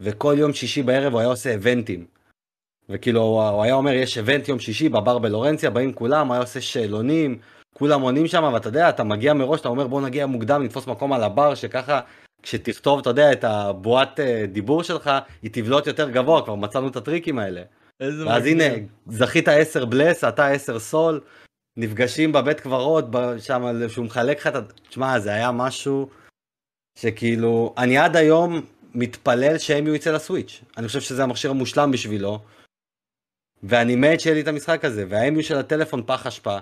וכל יום שישי בערב הוא היה עושה איבנטים. וכאילו הוא היה אומר יש איבנט יום שישי בבר בלורנציה באים כולם היה עושה שאלונים כולם עונים שם ואתה יודע אתה מגיע מראש אתה אומר בוא נגיע מוקדם נתפוס מקום על הבר שככה כשתכתוב אתה יודע את הבועת אה, דיבור שלך היא תבלוט יותר גבוה כבר מצאנו את הטריקים האלה מגניב. הנה זכית 10 בלס אתה 10 סול נפגשים בבית קברות שם שהוא מחלק לך את ה... תשמע זה היה משהו שכאילו אני עד היום מתפלל שהם יצא לסוויץ' אני חושב שזה המכשיר המושלם בשבילו. ואני מת שיהיה לי את המשחק הזה והאמיו של הטלפון פח אשפה.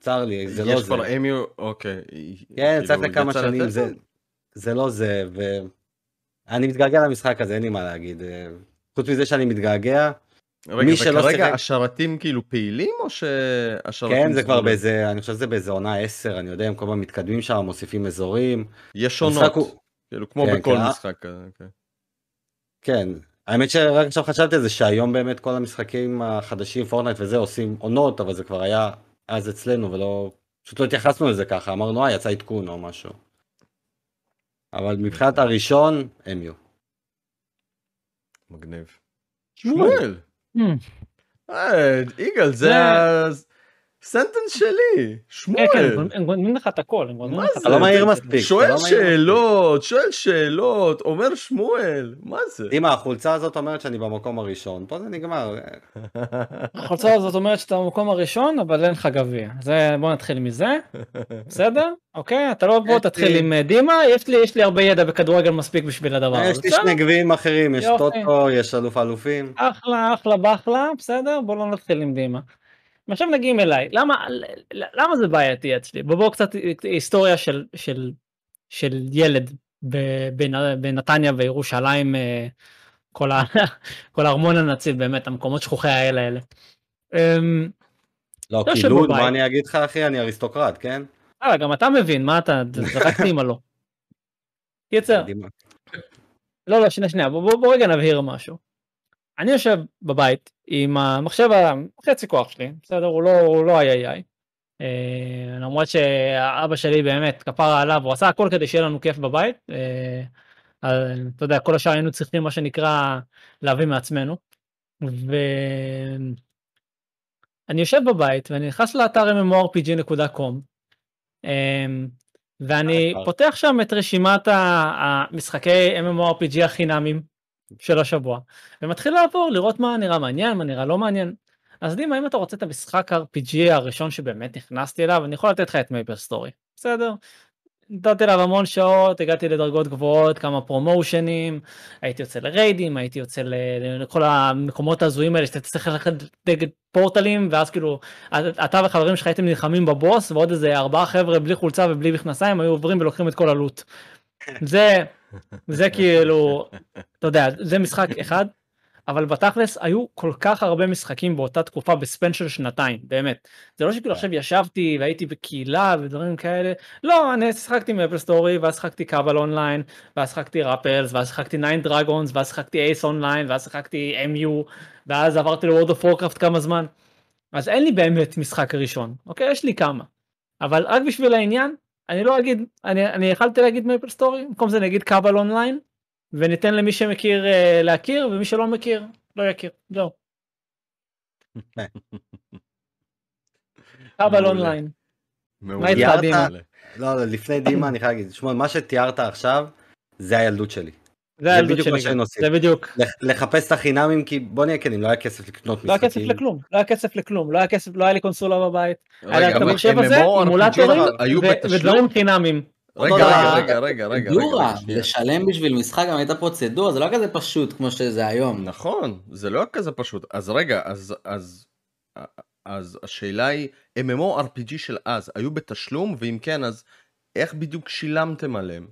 צר לי זה לא יש זה. כבר אמיו, אוקיי. כן, כאילו, יצא כמה יצא שנים? זה, זה לא זה, ואני מתגעגע למשחק הזה, אין לי מה להגיד. אה, חוץ מזה שאני מתגעגע, רגע, מי שלא שיחק- השרתים כאילו פעילים או שהשרתים... כן, זה כבר? באיזה, אני חושב שזה באיזה עונה 10, אני יודע, הם כל הזמן מתקדמים שם, מוסיפים אזורים. יש שונות, הוא- כאילו כמו כן, בכל כן, משחק כזה. כן. האמת שרק עכשיו חשבתי על זה, שהיום באמת כל המשחקים החדשים, פורטנייט וזה, עושים עונות, אבל זה כבר היה אז אצלנו, ולא, פשוט לא התייחסנו לזה ככה, אמרנו, אה, יצא עדכון או משהו. אבל מבחינת הראשון, אמיו. מגניב. שמואל. Hmm. אה, יגאל, זה סנטנס שלי, כן, כן, שמואל. הם גונבים לך את הכל, הם גונבים מה לך זה? את אתה לא הכל. מהיר מספיק. אתה שואל לא. שאלות, שואל שאלות, אומר שמואל, מה זה? דימה, החולצה הזאת אומרת שאני במקום הראשון, פה זה נגמר. [LAUGHS] החולצה הזאת אומרת שאתה במקום הראשון, אבל אין לך גביע. זה, בוא נתחיל מזה, בסדר? אוקיי? אתה לא בוא תתחיל עם אה, דימה, יש לי, יש לי הרבה ידע בכדורגל מספיק בשביל הדבר הזה. יש לי? שני גביעים אחרים, יש. טוטו, יש אלוף האלופים. אחלה, אחלה, באחלה, בסדר? בוא לא נתחיל עם דימה. ועכשיו מגיעים אליי, למה, למה זה בעייתי אצלי? בוא בואו קצת היסטוריה של, של, של ילד בנתניה וירושלים, אה, כל, ה, [LAUGHS] כל הארמון הנציב, באמת, המקומות שכוחי האל האלה. אמ, לא, לא כי לוד. מה אני אגיד לך אחי, אני אריסטוקרט, כן? אה, גם אתה מבין, מה אתה, זה רק דימה לא. קיצר. לא, לא, שנייה, שנייה, בוא, בוא, בוא רגע נבהיר משהו. אני יושב בבית עם המחשב החצי כוח שלי, בסדר? הוא לא, הוא לא איי איי איי. אה, למרות שאבא שלי באמת, כפרה עליו, הוא עשה הכל כדי שיהיה לנו כיף בבית. אה, אז, אתה יודע, כל השאר היינו צריכים מה שנקרא להביא מעצמנו. ואני יושב בבית ואני נכנס לאתר mmorpg.com אמ, ואני האתר. פותח שם את רשימת המשחקי MMORPG החינמים של השבוע ומתחיל לעבור לראות מה נראה מעניין מה נראה לא מעניין. אז דימה אם אתה רוצה את המשחק RPG הראשון שבאמת נכנסתי אליו אני יכול לתת לך את מייפל סטורי בסדר. נתתי עליו המון שעות הגעתי לדרגות גבוהות כמה פרומושנים הייתי יוצא לריידים הייתי יוצא לכל המקומות ההזויים האלה שאתה צריך ללכת נגד פורטלים ואז כאילו אתה וחברים שלך הייתם נלחמים בבוס ועוד איזה ארבעה חבר'ה בלי חולצה ובלי מכנסיים היו עוברים ולוקחים את כל הלוט. זה זה כאילו אתה יודע זה משחק אחד אבל בתכלס היו כל כך הרבה משחקים באותה תקופה בספן של שנתיים באמת. זה לא שכאילו עכשיו ישבתי והייתי בקהילה ודברים כאלה. לא אני שיחקתי MapleStory ואז שיחקתי Cabal Online ואז שיחקתי Rappelz ואז שיחקתי 9 Dragons ואז שיחקתי Ace Online ואז שיחקתי MU ואז עברתי ל World of Warcraft כמה זמן. אז אין לי באמת משחק ראשון אוקיי? יש לי כמה. אבל רק בשביל העניין אני לא אגיד אני אני יכלתי להגיד MapleStory במקום זה אני אגיד Cabal Online וניתן למי שמכיר אה, להכיר ומי שלא מכיר לא יכיר זהו. [LAUGHS] קאבל. אונליין מעולה. איתך, דימה? לא, לא, לפני דימה אני חייב להגיד, שמואל, מה שתיארת עכשיו, זה הילדות שלי. זה בדיוק מה גם. עושים. זה בדיוק לח- לחפש את החינמים, כי בוא נהיה כנים, לא היה כסף לקנות לא היה כסף משחקים. לכלום לא היה כסף לכלום לא היה כסף לא היה לי קונסולה בבית היה רגע, את אבל המחשב הזה בתשלום? ודברים חינמים. רגע, רגע. רגע, רגע, פרוצדורה, שנייה. לשלם בשביל משחק גם הייתה פרוצדורה, זה לא כזה פשוט כמו שזה היום. נכון, זה לא כזה פשוט. אז רגע, אז, אז, אז השאלה היא, MMORPG של אז היו בתשלום, ואם כן, אז איך בדיוק שילמתם עליהם?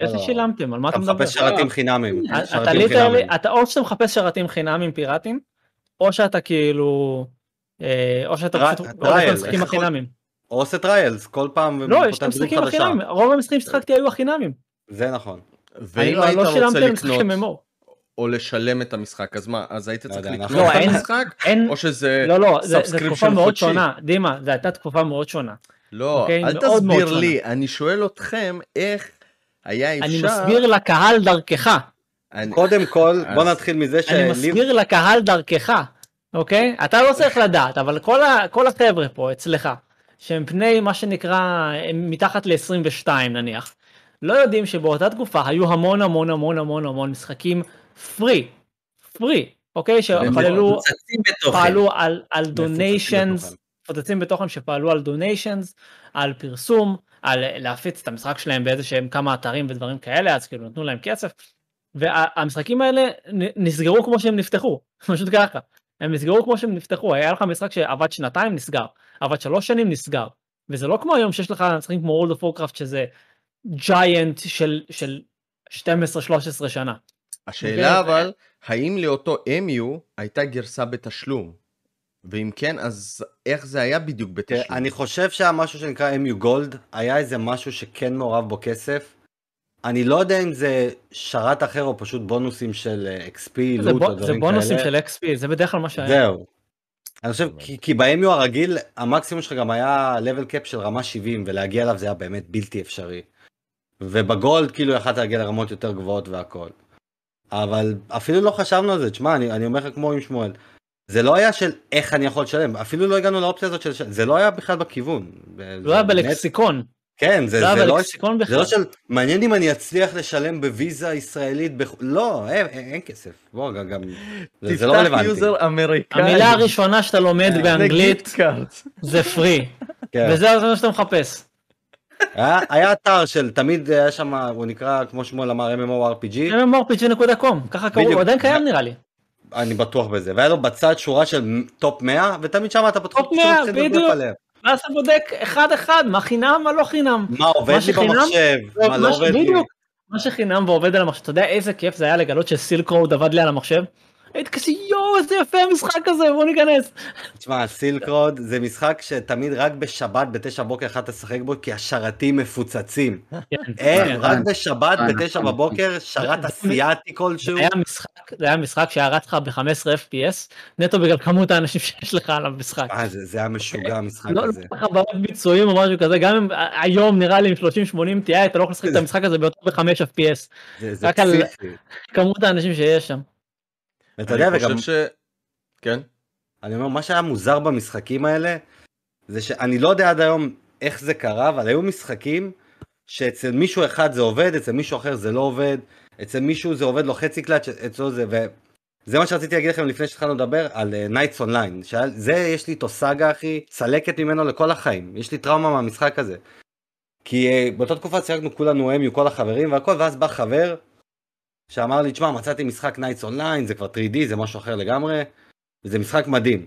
איך לא. שילמתם על מה אתה אתה מדבר? מחפש שרתים חינמים. אתה literally. אתה או שאתה מחפש שרתים חינמים פיראטיים או שאתה כאילו אה, או שאתה פשוט יכול- החינמים. או עושה trials, כל פעם לא יש את המשחקים. החינמים רוב המשחקים ששחקתי היו החינמים. זה נכון. ואם לא היית לא רוצה לקנות. או לשלם את המשחק, אז מה, אז היית צריך לקנות לא, את אין- המשחק? או שזה לא לא subscription תקופה מאוד חודשי? שונה דימה זו הייתה תקופה מאוד שונה. לא, אוקיי, אל תסביר. לי, אני שואל אתכם איך היה אפשר... אני מסביר לקהל דרכך. אני- קודם כל, בוא אז- נתחיל מזה אני שלי... מסביר לקהל דרכך, אוקיי? אתה לא צריך לדעת, אבל כל, ה, כל החבר'ה פה אצלך, שהם פני מה שנקרא, הם מתחת ל-22 נניח, לא יודעים שבאותה תקופה היו המון המון המון המון המון משחקים פרי, פרי, אוקיי? שפעלו. פעלו על, על דוניישנס, בתוכן. מפוצצים בתוכן שפעלו על דוניישנס, על פרסום, על להפיץ את המשחק שלהם באיזה שהם כמה אתרים ודברים כאלה, אז כאילו נתנו להם כסף. והמשחקים האלה נסגרו כמו שהם נפתחו, [LAUGHS] פשוט ככה. הם נסגרו כמו שהם נפתחו, היה לך משחק שעבד שנתיים נסגר, עבד שלוש שנים נסגר. וזה לא כמו היום שיש לך משחקים כמו World of Warcraft שזה ג'יינט של, של 12-13 שנה. השאלה אבל, האם לאותו MU הייתה גרסה בתשלום? ואם כן, אז איך זה היה בדיוק בתשלום? אני חושב שהיה משהו שנקרא MU גולד, היה איזה משהו שכן מעורב בו כסף. אני לא יודע אם זה שרת אחר או פשוט בונוסים של אה, XP, זה, לוט או דברים זה כאלה. בונוסים של XP, זה בדרך כלל מה שהיה. זהו. אני חושב, כי, כי ב-MU הרגיל, המקסימום שלך גם היה level cap של רמה 70, ולהגיע אליו זה היה באמת בלתי אפשרי. ובגולד כאילו יכלת להגיע לרמות יותר גבוהות והכל. אבל אפילו לא חשבנו על זה, תשמע, אני, אני אומר לך כמו עם שמואל, זה לא היה של איך אני יכול לשלם, אפילו לא הגענו לאופציה הזאת של, זה לא היה בכלל בכיוון. לא היה בלקסיקון. כן, זה, לא זה, לא, זה. לא של מעניין אם אני אצליח לשלם בוויזה ישראלית, בח... לא, אין, אין, אין כסף, בוא, גם, גם זה, זה לא תפתח רלוונטי. user אמריקאי. המילה הראשונה שאתה לומד באנגלית. זה free, כן. וזה מה שאתה מחפש. היה, היה אתר של תמיד היה שם, הוא נקרא, כמו שמואל אמר, MMORPG, mmorpg.com, ככה קראו. הוא עדיין קיים נראה לי. אני בטוח בזה, והיה לו בצד שורה של top 100, ותמיד שם אתה פתוח, top 100, בדיוק. ואז אתה בודק אחד אחד, מה חינם, מה לא חינם. מה עובד לי במחשב, מה לא עובד לי. מה שחינם ועובד על המחשב, אתה יודע איזה כיף זה היה לגלות שסילק רוד עבד לי על המחשב? הייתי כזה יואו איזה יפה המשחק הזה בוא ניכנס. תשמע, סילק רוד זה משחק שתמיד רק בשבת בתשע בבוקר יכולת לשחק בו, כי השרתים מפוצצים. כן, אין, כן. רק בשבת בתשע נכון. בבוקר שרת אסיאתי כלשהו. זה היה משחק, שהיה רץ לך ב-15 FPS, נטו בגלל כמות האנשים שיש לך על המשחק. אה, זה היה משוגע המשחק לא הזה. לא לך בעיות ביצועים או משהו כזה, גם אם ה- היום נראה לי עם 30-80 TI אתה לא יכול לשחק את המשחק הזה ביותר ב-5 FPS, זה פסיכי. כמות האנשים שיש שם. ואתה יודע, אני וגם, חושב ש... כן. אני אומר, מה שהיה מוזר במשחקים האלה, זה שאני לא יודע עד היום איך זה קרה, אבל היו משחקים שאצל מישהו אחד זה עובד, אצל מישהו אחר זה לא עובד, אצל מישהו זה עובד לו חצי קלאץ', אצלו זה, וזה מה שרציתי להגיד לכם לפני שהתחלנו לדבר על Knight Online, זה יש לי איתו סאגה אחי, צלקת ממנו לכל החיים, יש לי טראומה מהמשחק הזה. כי uh, באותה תקופה שיחקנו כולנו MU, כל החברים והכל, ואז בא חבר שאמר לי, תשמע, מצאתי משחק Knight Online, זה כבר 3D, זה משהו אחר לגמרי, וזה משחק מדהים.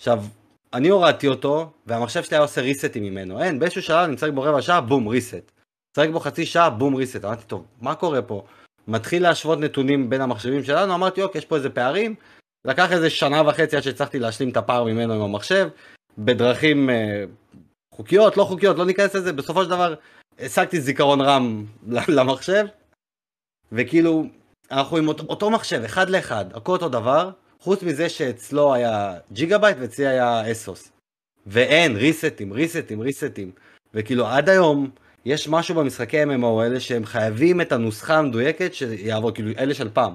עכשיו, אני הורדתי אותו, והמחשב שלי היה עושה ריסטים ממנו. אין, באיזשהו שלב אני משחק בו רבע שעה, בום, ריסט. משחק בו חצי שעה, בום, ריסט. אמרתי, טוב, מה קורה פה? מתחיל להשוות נתונים בין המחשבים שלנו, אמרתי, אוקיי, יש פה איזה פערים. לקח איזה שנה וחצי עד שהצלחתי להשלים את הפער ממנו עם המחשב, בדרכים אה, חוקיות, לא חוקיות, לא ניכנס לזה, בסופו של דבר השגתי זיכרון RAM למחשב, וכאילו, אנחנו עם אותו, אותו מחשב, אחד לאחד, הכל אותו דבר, חוץ מזה שאצלו היה Gigabyte ואצלי היה אסוס. ואין, ריסטים, ריסטים, ריסטים. וכאילו עד היום יש משהו במשחקי MMO האלה שהם חייבים את הנוסחה המדויקת שיעבור, כאילו אלה של פעם.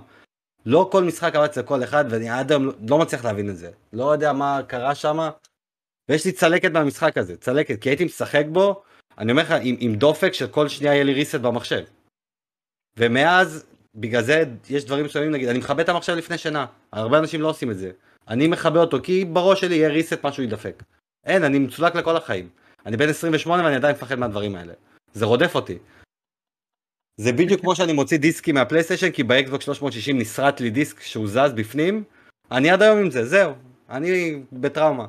לא כל משחק עבד אצל כל אחד ואני עד היום לא, מצליח להבין את זה. לא יודע מה קרה שם. ויש לי צלקת מהמשחק הזה, צלקת, כי הייתי משחק בו, אני אומר לך, עם, עם דופק של כל שנייה יהיה לי ריסט במחשב. ומאז, בגלל זה יש דברים מסוימים, נגיד, אני מכבה את המחשב לפני שינה, הרבה אנשים לא עושים את זה. אני מכבה אותו, כי בראש שלי יהיה ריסט משהו ידפק. אין, אני מצולק לכל החיים. אני בן 28 ואני עדיין מפחד מהדברים האלה. זה רודף אותי. זה בדיוק כמו שאני מוציא דיסקים מהפלייסטיישן, כי באקסבוק 360 נסרט לי דיסק שהוא זז בפנים, אני עד היום עם זה, זהו. אני בטראומה.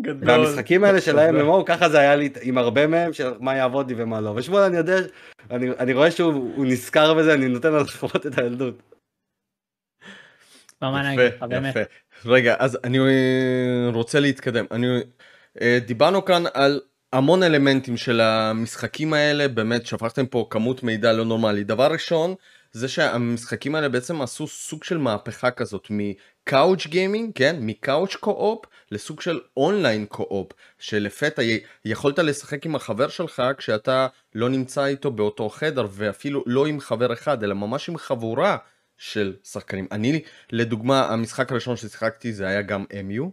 גדול. והמשחקים האלה של ה-MMO, ככה זה היה לי עם הרבה מהם, של מה יעבוד לי ומה לא. ושמואל, אני יודע, אני, אני רואה שהוא הוא נזכר בזה, אני נותן לו לחוות את הילדות. יפה. יפה. רגע, אז אני אה, רוצה להתקדם. אני, אה, דיברנו כאן על המון אלמנטים של המשחקים האלה, באמת שפכתם פה כמות מידע לא נורמלי. דבר ראשון, זה שהמשחקים האלה בעצם עשו סוג של מהפכה כזאת מ couch gaming, כן? מ couch co-op לסוג של online co-op, שלפתע יכולת לשחק עם החבר שלך כשאתה לא נמצא איתו באותו חדר, ואפילו לא עם חבר אחד, אלא ממש עם חבורה של שחקנים. אני, לדוגמה, המשחק הראשון ששיחקתי זה היה גם MU,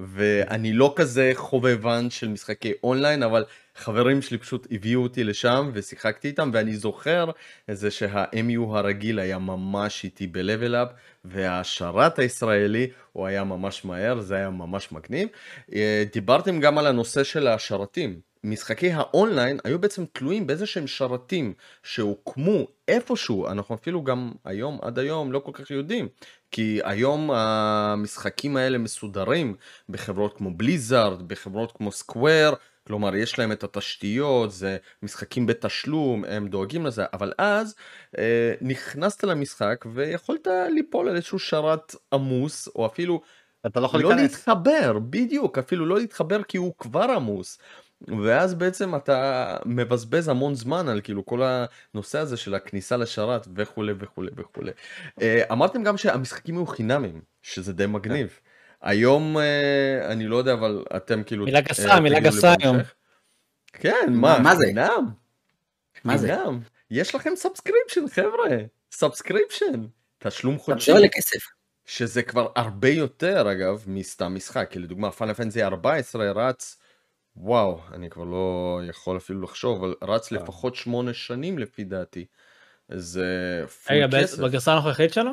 ואני לא כזה חובבן של משחקי אונליין, אבל חברים שלי פשוט הביאו אותי לשם ושיחקתי איתם, ואני זוכר זה שה-MU הרגיל היה ממש איטי ב-level up, והשרת הישראלי הוא היה ממש מהר, זה היה ממש מגניב. אה, דיברתם גם על הנושא של השרתים. משחקי האונליין היו בעצם תלויים באיזה שהם שרתים שהוקמו איפשהו, אנחנו אפילו גם היום, עד היום, לא כל כך יודעים. כי היום המשחקים האלה מסודרים בחברות כמו בליזארד, בחברות כמו סקוואר, כלומר יש להם את התשתיות, זה משחקים בתשלום, הם דואגים לזה, אבל אז אה, נכנסת למשחק ויכולת ליפול על איזשהו שרת עמוס, או אפילו אתה לא יכול לא להיכנס. להתחבר, בדיוק, אפילו לא להתחבר כי הוא כבר עמוס. ואז בעצם אתה מבזבז המון זמן על כאילו כל הנושא הזה של הכניסה לשרת וכולי וכולי וכולי. אה, אמרתם גם שהמשחקים היו חינמים, שזה די מגניב. היום אה, אני לא יודע אבל אתם כאילו... מילה אה, גסה, מילה תגידו לי גסה. היום. כן, מה? מה זה? חינם? מה זה? חינם. יש לכם subscription חבר'ה, subscription. תשלום חודשי. שזה כבר הרבה יותר אגב מסתם משחק, כי לדוגמה Final Fantasy 14 רץ, וואו, אני כבר לא יכול אפילו לחשוב, אבל רץ אה. לפחות שמונה שנים לפי דעתי. זה פול רגע, כסף. בגרסה הנוכחית שלו?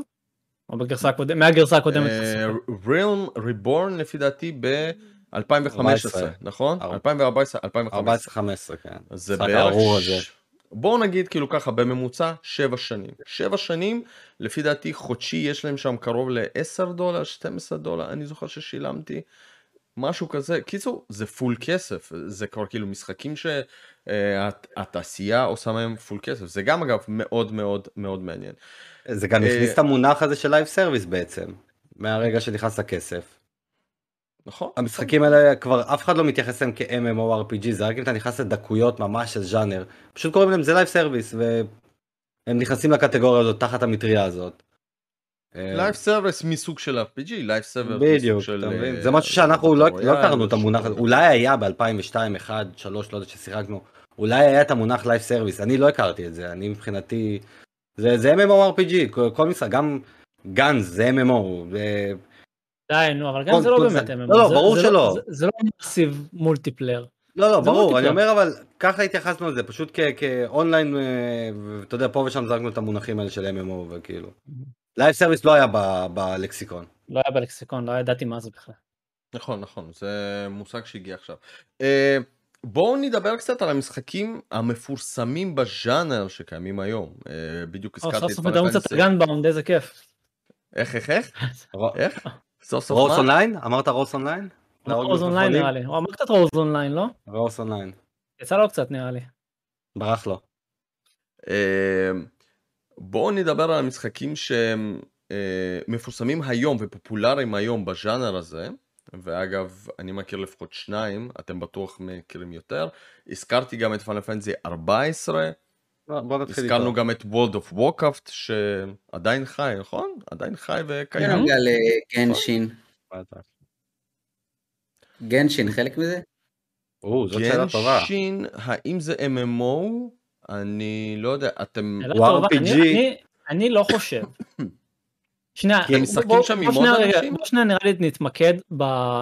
או בגרסה הקודמת? מהגרסה הקודמת? אה, Realm Reborn לפי דעתי ב-2015, 14. נכון? אר- 2014, 2015. 14-15, כן. זה בערך. ש- בואו נגיד כאילו ככה בממוצע שבע שנים. שבע שנים, לפי דעתי חודשי יש להם שם קרוב ל-10 דולר, 12 דולר, אני זוכר ששילמתי. משהו כזה, קיצור זה פול כסף, זה כבר כאילו משחקים שהתעשייה עושה מהם פול כסף, זה גם אגב מאוד מאוד מאוד מעניין. זה גם אה, הכניס את המונח הזה של live service בעצם. מהרגע שנכנס הכסף. נכון? המשחקים האלה כבר אף אחד לא מתייחס אליהם כ-MMORPG, זה רק אם אתה נכנס לדקויות ממש של ז'אנר. פשוט קוראים להם זה live service, והם נכנסים לקטגוריה הזאת תחת המטריה הזאת. אה, לייב סרוויס מסוג של RPG, live service בדיוק, מסוג של... אתה מבין? אה, זה משהו שאנחנו לא לא הכרנו את המונח הזה, אולי היה ב-2002, 1, 3, לא יודע ששיחקנו, אולי היה את המונח live service, אני לא הכרתי את זה, אני מבחינתי, זה זה MMORPG, כל- משחק, גם GunZ זה MMO, די, נו, אבל גם זה לא באמת MMO. לא, לא, ברור זה שלא. זה- לא massive multiplayer. לא, לא, ברור, אני. אומר אבל ככה התייחסנו לזה, פשוט כ- כאונליין, אה, ואתה יודע, פה ושם זרקנו את המונחים האלה של MMO וכאילו. live service לא היה ב- בלקסיקון. לא היה בלקסיקון, לא ידעתי מה זה בכלל. נכון, נכון, זה מושג שהגיע עכשיו. אה, בואו נדבר קצת על המשחקים המפורסמים בז'אנר שקיימים היום. אה, בדיוק הזכרתי סוף את סוף פאנל מדברים קצת. על גנבאונד, איזה כיף. איך, איך, איך? [LAUGHS] איך? סוף סוף רוס מה? אונליין? אמרת רוס אונליין? רוז אונליין? נראה לי. הוא אמר קצת רוז אונליין, לא? רוס אונליין. יצא לו קצת נראה לי. ברח לו. בואו נדבר על המשחקים שהם אה, מפורסמים היום ופופולריים היום בז'אנר הזה. ואגב, אני מכיר לפחות שניים, אתם בטוח מכירים יותר. הזכרתי גם את פאנל פנטזי 14, בוא בוא נתחיל הזכרנו איתו. גם את World of Warcraft שעדיין חי, נכון? עדיין חי וקיים. בנוגע לגנשין. גנשין חלק מזה? או, זאת שאלה טובה. גנשין, האם זה MMO? אני לא יודע, אתם... הוא RPG. אני- לא חושב. [COUGHS] שנייה, כי הם משחקים שם עם עוד אנשים? בוא שנייה נראה לי נתמקד ב-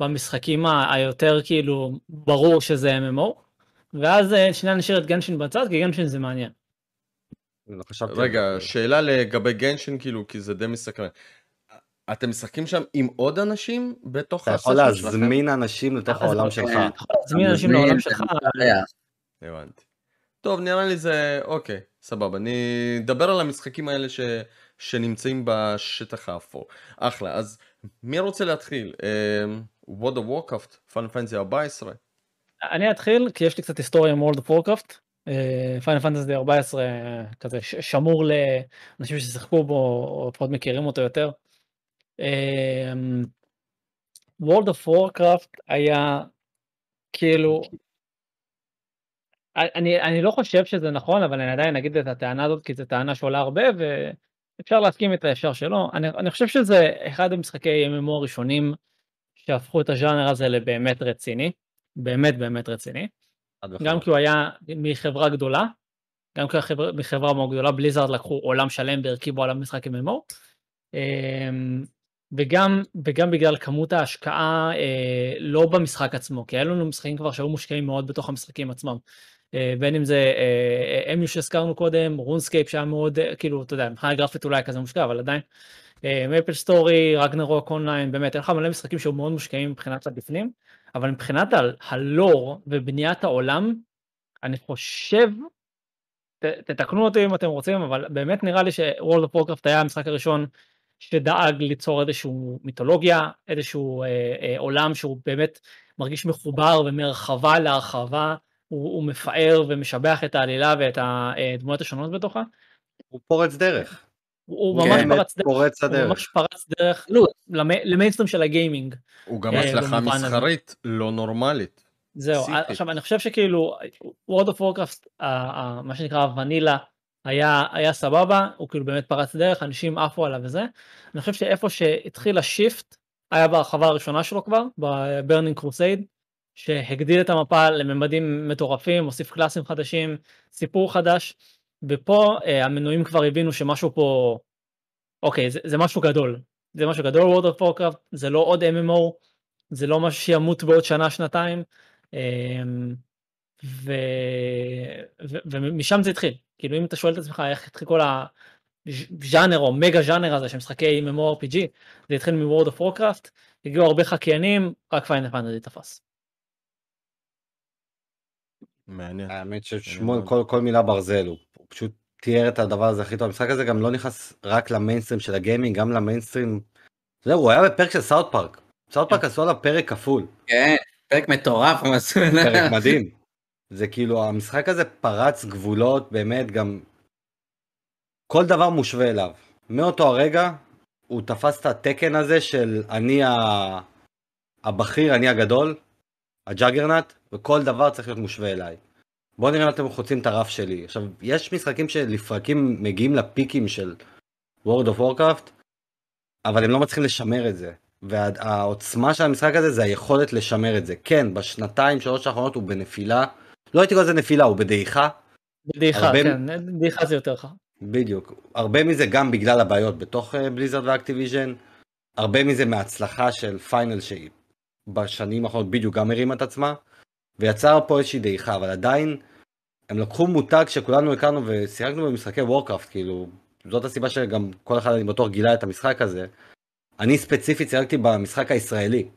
במשחקים היותר כאילו ברור שזה MMO, ואז אה, שנייה נשאיר את גנשין בצד, כי גנשין זה מעניין. לא רגע. שאלה לגבי גנשין, כאילו, כי זה די מסקרן. אתם משחקים שם עם עוד אנשים בתוך אתה יכול הסשן שלכם? להזמין אנשים לתוך העולם שלך. אתה יכול להזמין אנשים לעולם אתה שלך. הבנתי. טוב, נראה לי זה... אוקיי, סבבה. אני אדבר על המשחקים האלה ש... שנמצאים בשטח האפור. אחלה, אז מי רוצה להתחיל? אה, World of Warcraft, Final Fantasy 14. אני אתחיל כי יש לי קצת היסטוריה עם World of Warcraft. פיינל פנטסי 14 אה, כזה שמור לאנשים ששיחקו בו או לפחות מכירים אותו יותר. אה, World of Warcraft היה כאילו אני אני לא חושב שזה נכון אבל אני עדיין אגיד את הטענה הזאת כי זו טענה שעולה הרבה ואפשר להסכים איתה אפשר שלא. אני, אני חושב שזה אחד המשחקי MMO הראשונים שהפכו את הז'אנר הזה לבאמת רציני. באמת באמת רציני. גם. כי הוא היה מחברה גדולה, גם כי הוא היה חברה- מחברה מאוד גדולה, בליזארד לקחו עולם שלם והרכיבו עליו משחק MMO, אמ, וגם, וגם בגלל כמות ההשקעה אה, לא במשחק עצמו, כי היה לנו משחקים כבר שהיו מושקעים מאוד בתוך המשחקים עצמם. אה, בין אם זה אה, MU שהזכרנו קודם, RuneScape שהיה מאוד, אה, כאילו, אתה יודע, מבחינה גרפית אולי כזה מושקע, אבל עדיין. MapleStory, Ragnarok Online, באמת, אין לך מלא משחקים שהיו מאוד מושקעים מבחינת הבפנים, אבל מבחינת הלור ובניית העולם, אני חושב, תתקנו אותי אם אתם רוצים, אבל באמת נראה לי ש-World of Warcraft היה המשחק הראשון שדאג ליצור איזשהו מיתולוגיה, איזשהו אה, אה, עולם שהוא באמת מרגיש מחובר ומרחבה להרחבה, הוא, הוא מפאר ומשבח את העלילה ואת הדמויות השונות בתוכה. הוא פורץ דרך. הוא הוא ממש באמת פרץ דרך, פורץ הוא הדרך. ממש פרץ דרך לא, למי- למיינסטרים של הגיימינג. הוא גם אה, הצלחה במובן הזה. מסחרית לא נורמלית. זהו, פסיכית. עכשיו אני חושב שכאילו World of Warcraft, מה שנקרא הוונילה, היה, היה סבבה, הוא כאילו באמת פרץ דרך, אנשים עפו עליו וזה. אני חושב שאיפה שהתחיל השיפט, היה בהרחבה הראשונה שלו כבר, ב-Burning Crusade, שהגדיל את המפה לממדים מטורפים, הוסיף קלאסים חדשים, סיפור חדש, ופה אה, המנויים כבר הבינו שמשהו פה, אוקיי, זה, זה משהו גדול. זה משהו גדול World of Warcraft, זה לא עוד MMO, זה לא משהו שימות בעוד שנה, שנתיים, אמ, ו... ו... ומשם זה התחיל. כאילו אם אתה שואל את עצמך איך התחיל כל הז'אנר או מגה ז'אנר הזה של משחקי MMORPG, זה התחיל מ-World of Warcraft, הגיעו הרבה חקיינים, רק Final Fantasy תפס. מעניין. האמת ששמואל כל, כל מילה ברזל, הוא, הוא פשוט תיאר את הדבר הזה הכי טוב. המשחק הזה גם לא נכנס רק למיינסטרים של הגיימינג, גם למיינסטרים. זהו, הוא היה בפרק של South Park. South Park עשו עליו פרק כפול. כן, פרק מטורף. פרק מדהים. זה כאילו, המשחק הזה פרץ גבולות, באמת גם... כל דבר מושווה אליו. מאותו הרגע, הוא תפס את התקן הזה של אני ה... הבכיר, אני הגדול, ה juggernaut, וכל דבר צריך להיות מושווה אליי. בואו נראה אם אתם חוצים את הרף שלי. עכשיו, יש משחקים שלפרקים מגיעים לפיקים של World of Warcraft, אבל הם לא מצליחים לשמר את זה. והעוצמה של המשחק הזה זה היכולת לשמר את זה. כן, בשנתיים, שלוש האחרונות הוא בנפילה. לא הייתי קורא לזה נפילה, הוא בדעיכה. בדעיכה, הרבה... כן, דעיכה זה יותר חם. בדיוק. הרבה מזה גם בגלל הבעיות בתוך בליזרד ואקטיביז'ן. הרבה מזה מההצלחה של פיינל שהיא בשנים האחרונות בדיוק גם הרימה את עצמה. ויצר פה איזושהי דעיכה, אבל עדיין הם לקחו מותג שכולנו הכרנו ושיחקנו במשחקי Warcraft, כאילו, זאת הסיבה שגם כל אחד אני בטוח גילה את המשחק הזה. אני ספציפית שיחקתי במשחק הישראלי.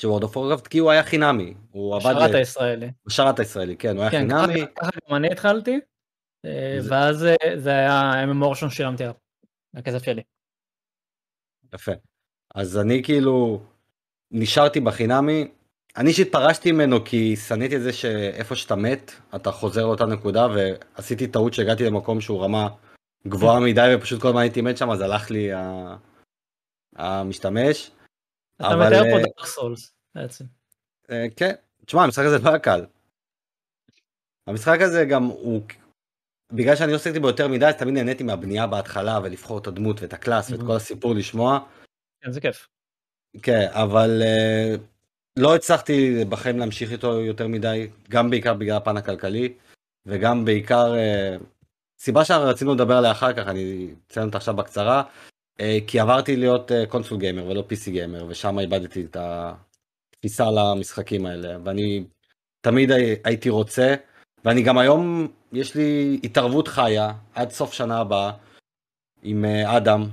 של World of Warcraft, כי הוא היה חינמי. הוא עבד... בשרת הישראלי. בשרת הישראלי, כן, הוא היה כן, חינמי. ככה גם אני התחלתי, אה, ואז אה, זה היה MMO ראשון שילמתי עליו, הכסף שלי. יפה. אז אני כאילו נשארתי בחינמי, אני אישית פרשתי ממנו כי שנאתי את זה שאיפה שאתה מת, אתה חוזר לאותה נקודה, ועשיתי טעות שהגעתי למקום שהוא רמה גבוהה [LAUGHS] מדי, ופשוט כל הזמן הייתי מת שם, אז הלך לי המשתמש. אתה מתאר פה דארק סולס בעצם. אה, כן, תשמע, המשחק הזה לא היה קל. המשחק הזה גם הוא, בגלל שאני לא עשיתי בו יותר מדי, אז תמיד נהניתי מהבנייה בהתחלה, ולבחור את הדמות ואת הקלאס ואת כל הסיפור לשמוע. כן, זה כיף. כן, אבל אה, לא הצלחתי בחיים להמשיך איתו יותר מדי, גם בעיקר בגלל הפן הכלכלי, וגם בעיקר, אה, סיבה שרצינו לדבר עליה אחר כך, אני אציין אותה עכשיו בקצרה, אה, כי עברתי להיות קונסול גיימר ולא PC גיימר, ושם איבדתי את התפיסה למשחקים האלה, ואני תמיד הייתי רוצה, ואני גם היום, יש לי התערבות חיה עד סוף שנה הבאה עם אדם,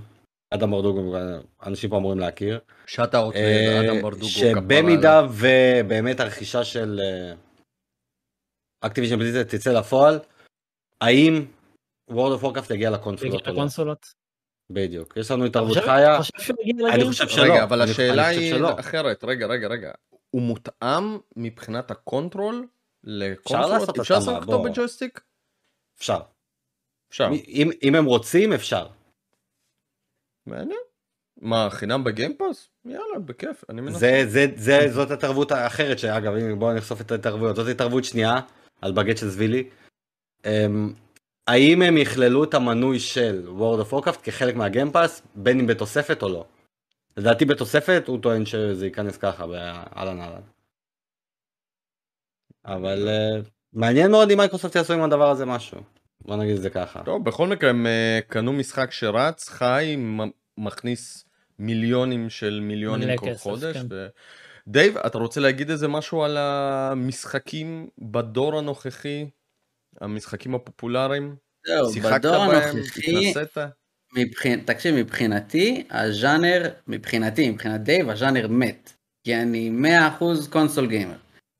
אדם ברדוגו, אנשים פה אמורים להכיר. shoutout לאדם אה, ברדוגו. שבמידה ובאמת הרכישה של אקטיביז'ן בליזארד תצא לפועל, האם World of Warcraft יגיע לקונסולות או לא? בדיוק, יש לנו התערבות חיה. אני חושב שלא. רגע, אבל השאלה היא אחרת, רגע, רגע, רגע. הוא מותאם מבחינת ה control לקונסולות? אפשר לעשות אותו בג'ויסטיק? אפשר. אפשר. אם הם רוצים, אפשר. מעניין. מה, חינם בגיימפאס? יאללה, בכיף, אני מנסה. זה, זה, זה, זאת התרבות האחרת, שאגב, בואו נחשוף את ההתערבויות, זאת התערבות שנייה, על בגט של זבילי. Um, האם הם יכללו את המנוי של World of Warcraft כחלק מהגיימפאס, בין אם בתוספת או לא? לדעתי בתוספת, הוא טוען שזה ייכנס ככה, באהלן אהלן. אבל אה, מעניין מאוד אם מייקרוסופט יעשו עם הדבר הזה משהו. בוא נגיד את זה ככה. טוב, בכל מקרה הם אה, קנו משחק שרץ, חי, מכניס מיליונים של מיליונים כל כסף, חודש. כן. ו... דייב, אתה רוצה להגיד איזה משהו על המשחקים בדור הנוכחי? המשחקים הפופולריים? זהו, בדור הנוכחי, מבחינ... תקשיב, מבחינתי, הז'אנר, מבחינתי, מבחינת דייב, הז'אנר מת. כי אני 100% console gamer.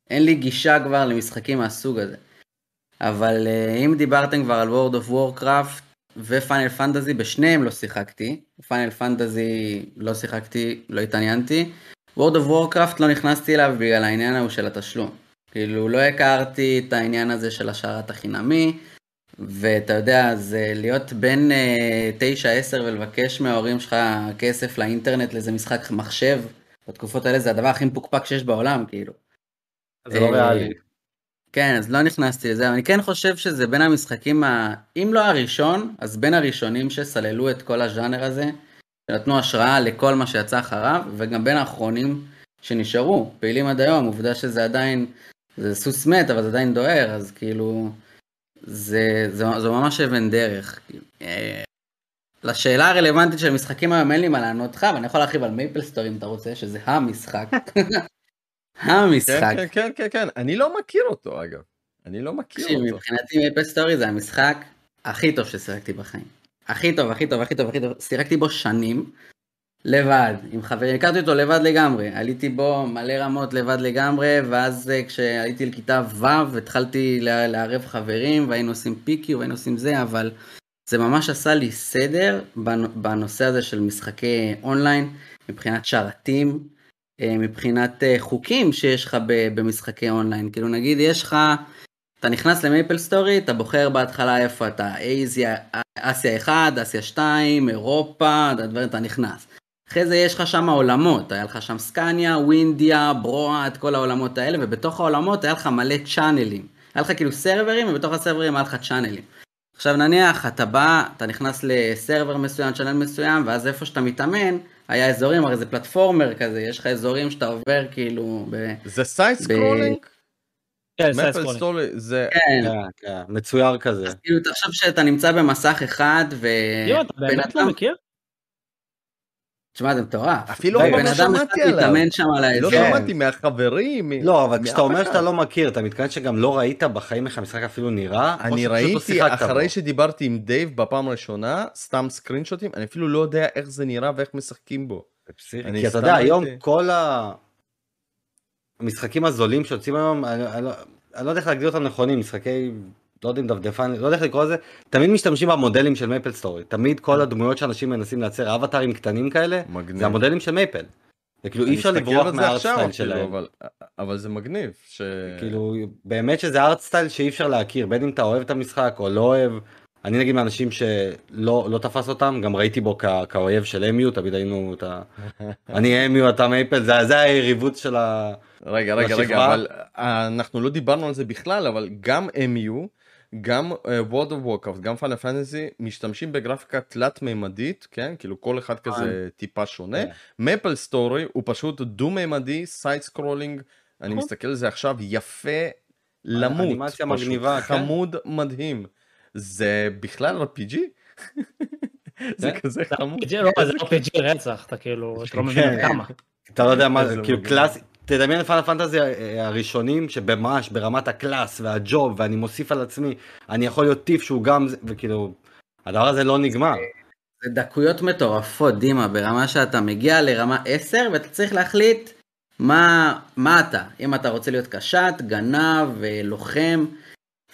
אין לי גישה כבר למשחקים מהסוג הזה. אבל אה, אם דיברתם כבר על World of Warcraft, ופיינל פנטזי, בשניהם לא שיחקתי. פיינל פנטזי לא שיחקתי, לא התעניינתי. World of Warcraft לא נכנסתי אליו בגלל העניין ההוא של התשלום. כאילו, לא הכרתי את העניין הזה של השרת החינמי, ואתה יודע, זה להיות בן אה, 9-10 ולבקש מההורים שלך כסף לאינטרנט לאיזה משחק מחשב, בתקופות האלה זה הדבר הכי מפוקפק שיש בעולם, כאילו. זה לא ריאלי. כן, אז לא נכנסתי לזה, אבל אני כן חושב שזה בין המשחקים, ה... אם לא הראשון, אז בין הראשונים שסללו את כל הז'אנר הזה, שנתנו השראה לכל מה שיצא אחריו, וגם בין האחרונים שנשארו, פעילים עד היום, עובדה שזה עדיין, זה סוס מת, אבל זה עדיין דוהר, אז כאילו, זה, זה, זה ממש אבן דרך. אה, לשאלה הרלוונטית של משחקים היום אין לי מה לענות לך, אבל אני יכול להרחיב על מייפל סטורי אם אתה רוצה, שזה המשחק. [LAUGHS] המשחק. כן, כן, כן, כן, אני לא מכיר אותו אגב. אני לא מכיר אותו. מבחינתי מייפל סטורי זה המשחק הכי טוב ששיחקתי בחיים. הכי טוב, הכי טוב, הכי טוב, הכי טוב. שיחקתי בו שנים, לבד, עם חברים. הכרתי אותו לבד לגמרי. עליתי בו מלא רמות לבד לגמרי, ואז אה, כשעליתי לכיתה ו' התחלתי לערב חברים, והיינו עושים PQ והיינו עושים זה, אבל זה ממש עשה לי סדר בנ- בנושא הזה של משחקי אונליין, מבחינת שרתים, מבחינת אה, חוקים שיש לך במשחקי אונליין. כאילו נגיד יש לך... אתה נכנס למייפל סטורי, אתה בוחר בהתחלה איפה אתה, אסיה, אסיה 1, אסיה 2, אירופה, הדברים, אתה נכנס. אחרי זה יש לך שם עולמות, היה לך שם סקאניה, ווינדיה, ברואה, את כל העולמות האלה, ובתוך העולמות היה לך מלא channelים. היה לך כאילו serverים, ובתוך ה serverים היה לך channelים. עכשיו נניח, אתה בא, אתה נכנס ל server מסוים, channel מסוים, ואז איפה שאתה מתאמן, היה אזורים, הרי זה platformer כזה, יש לך אזורים שאתה עובר כאילו ב... זה side scrolling? כן, זה... כן, כן, כן, מצויר כזה. אז כאילו תחשוב שאתה נמצא במסך אחד, יואו, אתה באמת לא מכיר? תשמע זה מטורף. אפילו רגע, לא בן אדם שמעתי אחד עליו. מתאמן שם על לא האזור. כן. שמעתי מהחברים. לא, אבל כשאתה אומר. שאתה לא מכיר, אתה מתכוון שגם לא ראית בחיים איך המשחק אפילו נראה? אני לא ראיתי אחרי? שדיברתי עם דייב בפעם הראשונה, סתם screenshotים, אני אפילו לא יודע איך זה נראה ואיך משחקים בו. כי אתה יודע, היום. כל המשחקים הזולים שיוצאים היום, לא- אני לא יודע איך להגדיר אותם נכונים, משחקי, לא יודע אם דפדפן, לא יודע איך לקרוא לזה, תמיד משתמשים במודלים של מייפל סטורי. תמיד כל הדמויות שאנשים מנסים לייצר, אווטארים קטנים כאלה, מגניב. זה המודלים של מייפל. זה כאילו אי אפשר לברוח עכשיו מהארטסטייל אפילו, שלהם. אבל- אבל זה מגניב. ש- כאילו, באמת שזה ארטסטייל שאי אפשר להכיר, בין אם אתה אוהב את המשחק או לא אוהב. אני נגיד מהאנשים שלא לא תפס אותם, גם ראיתי בו כ- כאויב של אמיו, תמיד היינו את ה... [LAUGHS] אני אמיו, אתה מייפל, זה זה היריבות של ה... רגע, רגע, רגע. אבל אה, אנחנו לא דיברנו על זה בכלל, אבל גם MU, גם אה, World of Warcraft, גם Final Fantasy, משתמשים בגרפיקה תלת-מימדית, כן? כאילו כל אחד כזה טיפה שונה. כן. מפל סטורי הוא פשוט דו-מימדי, סייד סקרולינג, אני נכון. מסתכל על זה עכשיו, יפה למות. אנימציה מגניבה, כן. חמוד מדהים. זה בכלל RPG? [LAUGHS] זה כן. כזה חמוד. לא, זה RPG רצח, אתה כאילו, אתה לא מבין כן. עד כמה. אתה לא יודע מה זה, כאילו תדמיין את פאנל פנטזי אה, הראשונים שבממש ברמת הקלאס והג'וב ואני מוסיף על עצמי, אני יכול להיות טיף שהוא גם, וכאילו, הדבר הזה לא נגמר. זה דקויות מטורפות, דימה, ברמה שאתה מגיע לרמה 10 ואתה צריך להחליט מה, מה אתה. אם אתה רוצה להיות קשת, גנב, אה, לוחם,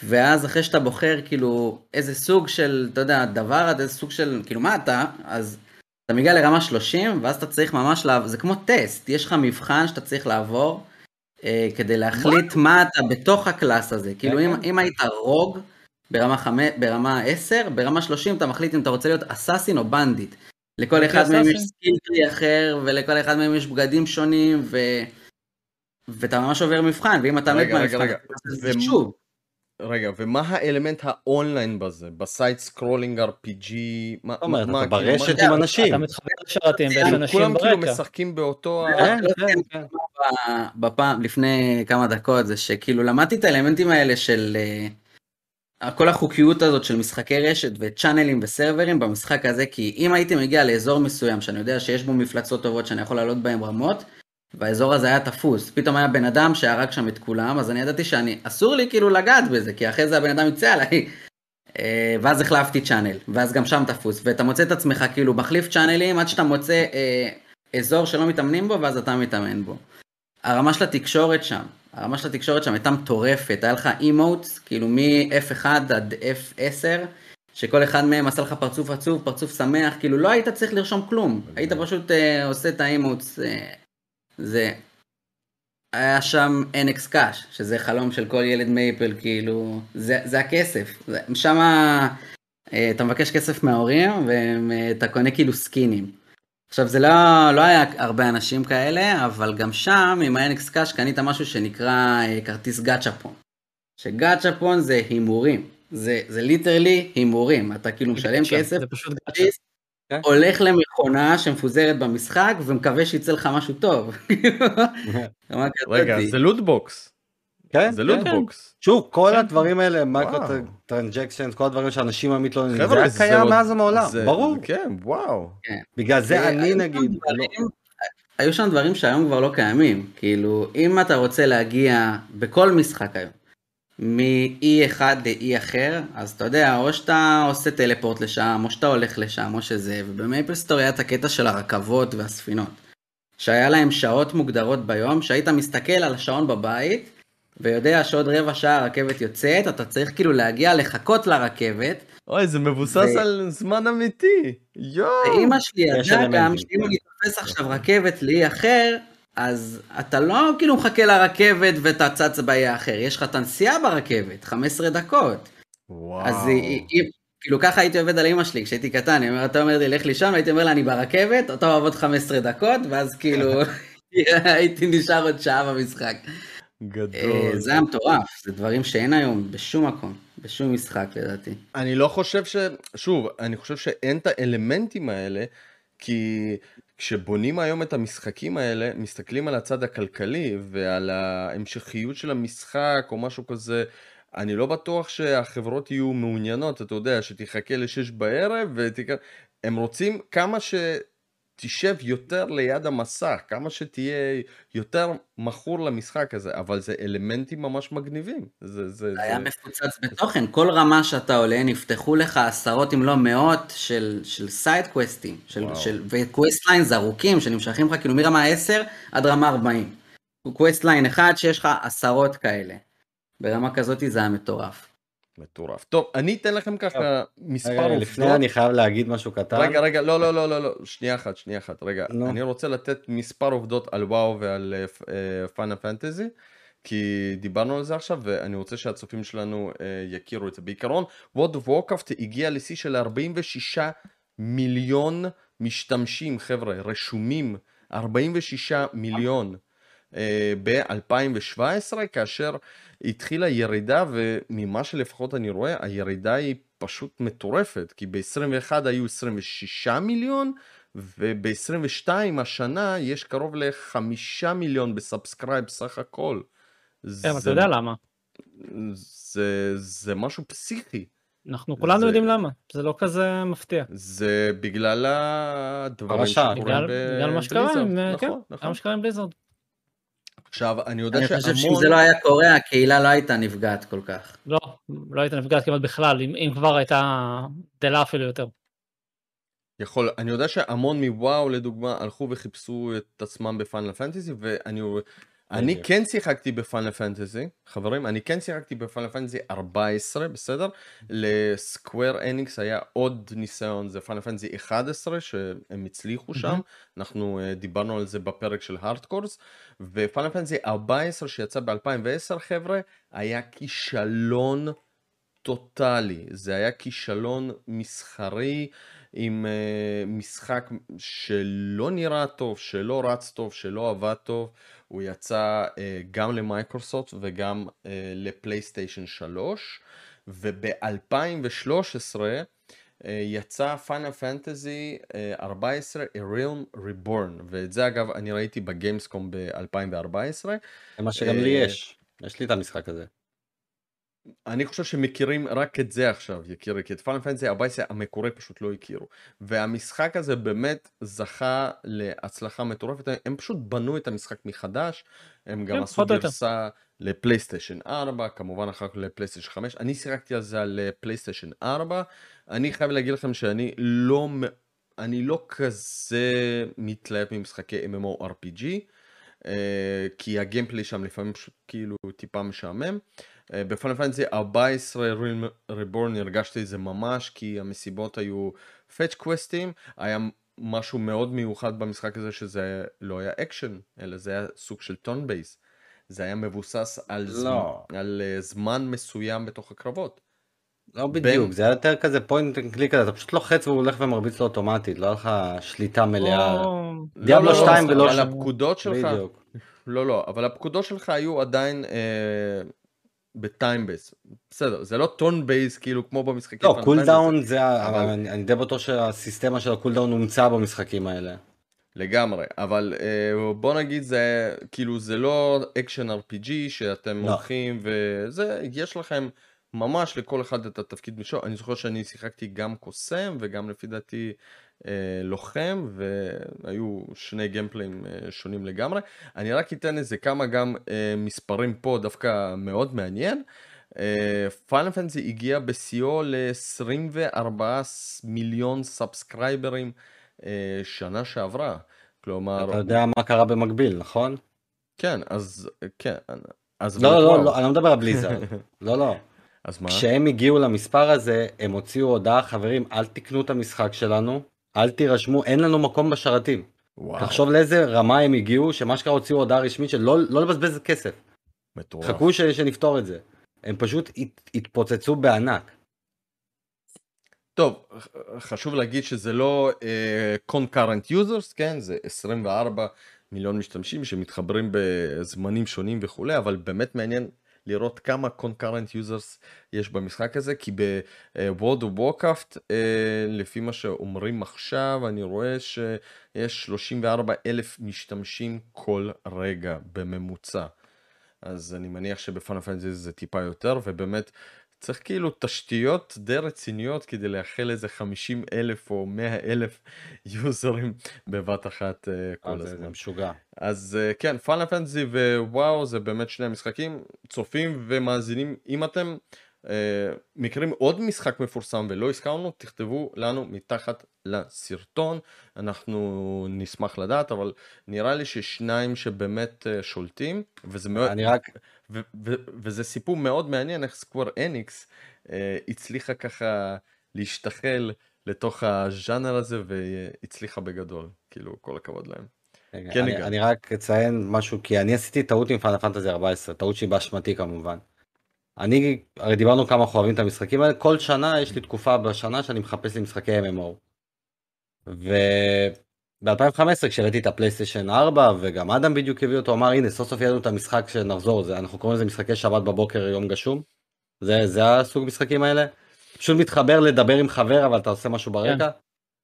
ואז אחרי שאתה בוחר כאילו איזה סוג של, אתה יודע, דבר, איזה סוג של, כאילו מה אתה, אז אתה מגיע לרמה 30 ואז אתה צריך ממש לעבור, זה כמו טסט, יש לך מבחן שאתה צריך לעבור אה, כדי להחליט מה אתה בתוך הקלאס הזה. כאילו אם, אם היית רוג, ברמה, חמש, ברמה 10, ברמה 30 אתה מחליט אם אתה רוצה להיות assassin או בנדיט. לכל אוקיי, אחד מהם יש assassin. skill tree אחר, ולכל אחד מהם יש בגדים שונים, ו... ואתה ממש עובר מבחן, ואם אתה מת מהמבחן, זה שוב. רגע, ומה האלמנט האונליין בזה? ב side scrolling RPG? מה, זאת אומרת, מה, אתה ברשת מה- עם אנשים. אתה מתחבר לשרתים ויש כאילו, אנשים כולם כאילו ברקע. משחקים באותו... כן, כן, כן. כן. בפעם, לפני כמה דקות, זה שכאילו למדתי את האלמנטים האלה של אה, כל החוקיות הזאת של משחקי רשת וצ'אנלים וסרברים במשחק הזה, כי אם הייתי מגיע לאזור מסוים שאני יודע שיש בו מפלצות טובות שאני יכול לעלות בהם רמות, והאזור הזה היה תפוס, פתאום היה בן אדם שהרג שם את כולם, אז אני ידעתי שאני, אסור לי כאילו לגעת בזה, כי אחרי זה הבן אדם יצא עליי. אה, ואז החלפתי צ'אנל, ואז גם שם תפוס, ואתה מוצא את עצמך כאילו מחליף צ'אנלים עד שאתה מוצא אה, אזור שלא מתאמנים בו, ואז אתה מתאמן בו. הרמה של התקשורת שם, הרמה של התקשורת שם הייתה מטורפת, היה לך אימוטס, כאילו מ-F1 עד F10, שכל אחד מהם עשה לך פרצוף עצוב, פרצוף שמח, כאילו לא היית צריך לרשום כלום, היית פשוט אה, עושה את האימוטס, אה, זה... היה שם NX קאש, שזה חלום של כל ילד מייפל, כאילו, זה, זה הכסף. זה, שם אה, אתה מבקש כסף מההורים, ואתה קונה כאילו סקינים. עכשיו זה לא, לא היה הרבה אנשים כאלה, אבל גם שם עם ה-NX cash קנית משהו שנקרא אה, כרטיס gachapon. ש gachapon זה הימורים. זה, זה literally הימורים. אתה כאילו משלם כסף, זה פשוט gacha. כן. הולך למכונה שמפוזרת במשחק ומקווה שיצא לך משהו טוב. [LAUGHS] רגע. זה loot box. כן, זה כן. loot box. שוב, כל כן. הדברים האלה, micro. transaction, כל הדברים שאנשים המתלוננים, זה היה קיים מאז ומעולם, ברור. כן, וואו. בגלל זה אני נגיד, לא- היו שם דברים שהיום כבר לא קיימים. כאילו, אם אתה רוצה להגיע בכל משחק היום, מ-E1 ל-E אחר, אז אתה יודע, או שאתה עושה טלפורט לשם, או שאתה הולך לשם, או שזה, ובמייפל סטורי היה את הקטע של הרכבות והספינות. שהיה להם שעות מוגדרות ביום, שהיית מסתכל על השעון בבית, ויודע שעוד רבע שעה הרכבת יוצאת, אתה צריך כאילו להגיע לחכות לרכבת, אוי, זה מבוסס ו- על זמן אמיתי. יואו. ואימא שלי ידעה גם שאם כן. אני תופס עכשיו רכבת לאי אחר, אז אתה לא כאילו מחכה לרכבת ואתה צץ באי האחר, יש לך את הנסיעה ברכבת, 15 דקות. וואו. אז היא, היא, כאילו ככה הייתי עובד על אימא שלי כשהייתי קטן, היא אומרת, אתה אומר לי, לך לישון, הייתי אומר לה, אני ברכבת, אתה עובד 15 דקות, ואז כאילו [LAUGHS] [LAUGHS] הייתי נשאר עוד שעה במשחק. אה, גדול. זה היה מטורף, זה דברים שאין היום בשום מקום, בשום משחק לדעתי. אני לא חושב ש... שוב, אני חושב שאין את האלמנטים האלה, כי כשבונים היום את המשחקים האלה, מסתכלים על הצד הכלכלי ועל ההמשכיות של המשחק או משהו כזה. אני לא בטוח שהחברות יהיו מעוניינות, אתה יודע, שתחכה לשש בערב ותק... הם רוצים כמה שתשב יותר ליד המסך, כמה שתהיה יותר מכור למשחק הזה, אבל זה אלמנטים ממש מגניבים. זה, זה, זה היה זה... מפוצץ בתוכן, כל רמה שאתה עולה נפתחו לך עשרות אם לא מאות של, של side questים, של. של, ו quest lines ארוכים שנמשכים לך כאילו מרמה 10 עד רמה 40. quest line אחד שיש לך עשרות כאלה. ברמה כזאת זה היה מטורף. מטורף. טוב, אני אתן לכם ככה מספר עובדות. לפני אני חייב להגיד משהו קטן. רגע, רגע, לא, לא, לא, לא, לא, שנייה אחת, שנייה אחת, רגע. נו. אני רוצה לתת מספר עובדות על וואו ועל פאנה פנטזי, כי דיברנו על זה עכשיו, ואני רוצה שהצופים שלנו אה, יכירו את זה. בעיקרון, World of Warcraft הגיע לשיא של 46 מיליון משתמשים, חבר'ה, רשומים, 46 מיליון. ב-2017 כאשר התחילה ירידה וממה שלפחות אני רואה הירידה היא פשוט מטורפת כי ב-21 היו 26 מיליון וב-22 השנה יש קרוב ל-5 מיליון ב subscribe סך הכל. כן, אבל אתה יודע למה. זה, זה משהו פסיכי. אנחנו כולנו זה- יודעים למה, זה לא כזה מפתיע. זה בגלל הדברים. שקורים בבליזרד. אה, כן, נכון, בגלל נכון. מה שקרה עם בליזרד. עכשיו אני יודע אני חושב שאם שהמון... זה לא היה קורה הקהילה לא הייתה נפגעת כל כך. לא, לא הייתה נפגעת כמעט בכלל, אם אם כבר הייתה גדלה אפילו יותר. יכול, אני יודע שהמון מוואו לדוגמה הלכו וחיפשו את עצמם בפאנל פנטזי ואני אני. כן שיחקתי בפאנל פנטזי, חברים, אני כן שיחקתי בפאנל פנטזי 14, בסדר? לסקוואר אניקס היה עוד ניסיון, זה פאנל פנטזי 11 שהם הצליחו שם, אנחנו uh, דיברנו על זה בפרק של הארדקורס, ופאנל פנטזי 14 שיצא ב-2010 חבר'ה, היה כישלון טוטאלי, זה היה כישלון מסחרי עם uh, משחק שלא נראה טוב, שלא רץ טוב, שלא עבד טוב, הוא יצא uh, גם למייקרוסופט וגם uh, לפלייסטיישן 3, וב-2013 uh, יצא פאנל פנטזי 14 A Realm Reborn, ואת זה אגב אני ראיתי בגיימסקום ב-2014. זה מה שגם לי אה, יש. יש לי את המשחק הזה. אני חושב שמכירים רק את זה עכשיו, יקירי, כי את פאנל פנטזי 14 המקורי פשוט לא הכירו. והמשחק הזה באמת זכה להצלחה מטורפת, הם פשוט בנו את המשחק מחדש, הם גם כן, עשו. גרסה לפלייסטיישן 4, כמובן אחר כך לפלייסטיישן 5, אני שיחקתי על זה על אה, פלייסטיישן 4, אני חייב להגיד לכם שאני לא, אני לא כזה מתלהב ממשחקי MMORPG, כי הגיימפלי שם לפעמים כאילו טיפה משעמם. אה, ב Final Fantasy 14 Reborn הרגשתי את זה ממש כי המשימות היו fetch קווסטים, היה משהו מאוד מיוחד במשחק הזה שזה לא היה אקשן אלא זה היה סוג של turn based. זה היה מבוסס על, זמן, לא. על אה, זמן מסוים בתוך הקרבות. לא בדיוק, זה היה יותר כזה point and click כזה, אתה פשוט לוחץ והוא הולך ומרביץ לו אוטומטית, לא היה לך שליטה מלאה. או- Diablo לא, לא, 2 לא, ולא אבל ש- הפקודות שלך, בדיוק. לא לא, אבל הפקודות שלך היו עדיין אה, ב time based. בסדר, זה לא turn based כאילו כמו במשחקים. לא, cooldown זה, ה- אבל- אני אני די בטוח שהסיסטמה של ה cooldown הומצא במשחקים האלה. לגמרי, אבל אה, בוא נגיד זה כאילו זה לא action RPG שאתם לא. הולכים וזה, יש לכם ממש לכל אחד את התפקיד משלו, אני זוכר שאני שיחקתי גם קוסם וגם לפי דעתי אה, לוחם והיו שני גיימפליים אה, שונים לגמרי, אני רק אתן איזה כמה גם אה, מספרים פה דווקא מאוד מעניין. Final Fantasy הגיע בשיאו ל-24 מיליון סאבסקרייברים אה, שנה שעברה. כלומר... אתה יודע מה קרה במקביל, נכון? כן, אז כן. אז לא, לא, לא, לא, אני לא מדבר על Blizzard. [LAUGHS] לא, לא. אז מה? כשהם הגיעו למספר הזה, הם הוציאו הודעה, חברים, אל תקנו את המשחק שלנו, אל תירשמו, אין לנו מקום בשרתים. וואו, תחשוב לאיזה רמה הם הגיעו, שמה שקרה הוציאו הודעה רשמית של לא, לא לבזבז כסף. מטורף. חכו ש, שנפתור את זה. הם פשוט הת, התפוצצו בענק. טוב, חשוב להגיד שזה לא uh, concurrent users, כן? זה 24 מיליון משתמשים שמתחברים בזמנים שונים וכולי, אבל באמת מעניין לראות כמה concurrent users יש במשחק הזה, כי of Warcraft, uh, לפי מה שאומרים עכשיו, אני רואה שיש 34 אלף משתמשים כל רגע בממוצע. אז אני מניח שבפאנל פנטזי זה טיפה יותר, ובאמת צריך כאילו תשתיות די רציניות כדי לאחל איזה 50 אלף או 100 אלף יוזרים בבת אחת uh, כל זה, זה הזמן. משוגע. אז uh, כן, פאנל פנטזי ווואו זה באמת שני המשחקים, צופים ומאזינים, אם אתם uh, מכירים עוד משחק מפורסם ולא הזכרנו, תכתבו לנו מתחת לסרטון, אנחנו נשמח לדעת, אבל נראה לי ששניים שבאמת uh, שולטים, וזה מאוד... אני רק, ו- ו- וזה סיפור מאוד מעניין איך סקוור אניקס אה, הצליחה ככה להשתחל לתוך הז'אנר הזה והצליחה בגדול, כאילו כל הכבוד להם. רגע, כן, אני. אני רק אציין משהו, כי אני עשיתי טעות עם פאנל פנטזי 14, טעות שהיא באשמתי כמובן. אני, הרי דיברנו כמה אנחנו אוהבים את המשחקים האלה, כל שנה יש לי תקופה בשנה שאני מחפש לי משחקי MMO. וב-2015 כשהראיתי את הפלייסטיישן 4 וגם אדם בדיוק הביא אותו, אמר הנה סוף סוף יהיה לנו את המשחק שנחזור, זה, אנחנו קוראים לזה משחקי שבת בבוקר יום גשום. זה, זה הסוג משחקים האלה. פשוט מתחבר לדבר עם חבר אבל אתה עושה משהו ברקע.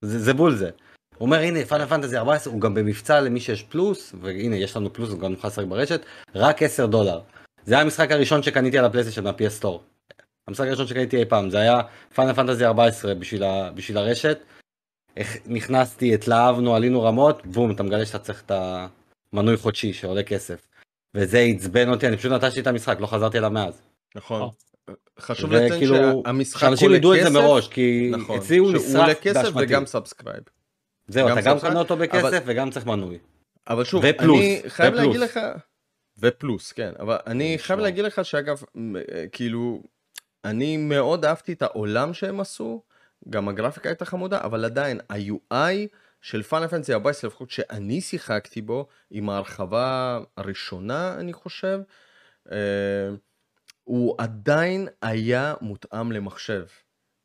זה, זה בול זה. הוא אומר הנה פאנל פנטזי 14 הוא גם במבצע למי שיש פלוס והנה יש לנו פלוס הוא גם נוכל לשחק ברשת רק 10 דולר. זה היה המשחק הראשון שקניתי על הפלייסטיישן מהפי. המשחק הראשון שקניתי אי פעם זה היה פאנל פנטזי 14 בשביל, ה, בשביל הרשת. איך נכנסתי התלהבנו עלינו רמות בום אתה מגלה שאתה צריך את המנוי חודשי שעולה כסף. וזה עצבן אותי אני פשוט נטשתי את המשחק לא חזרתי אליו מאז. נכון. חשוב זה לציין כאילו, שהמשחק שאנשים עולה ידעו את כסף, זה מראש כי נכון, אצלי הוא שהוא עולה נשרף כסף באשמתי. וגם סאבסקרייב. זהו אתה גם קונה אותו בכסף אבל- וגם צריך מנוי. אבל שוב, ופלוס, אני חייב ופלוס. להגיד לך, ופלוס, כן, אבל אני חייב. להגיד לך שאגב, אה, כאילו, אני מאוד אהבתי את העולם שהם עשו, גם הגרפיקה הייתה חמודה, אבל עדיין, ה-UI של פאנל פנטסי 14, לפחות שאני שיחקתי בו, עם ההרחבה הראשונה, אני חושב, אה, הוא עדיין היה מותאם למחשב.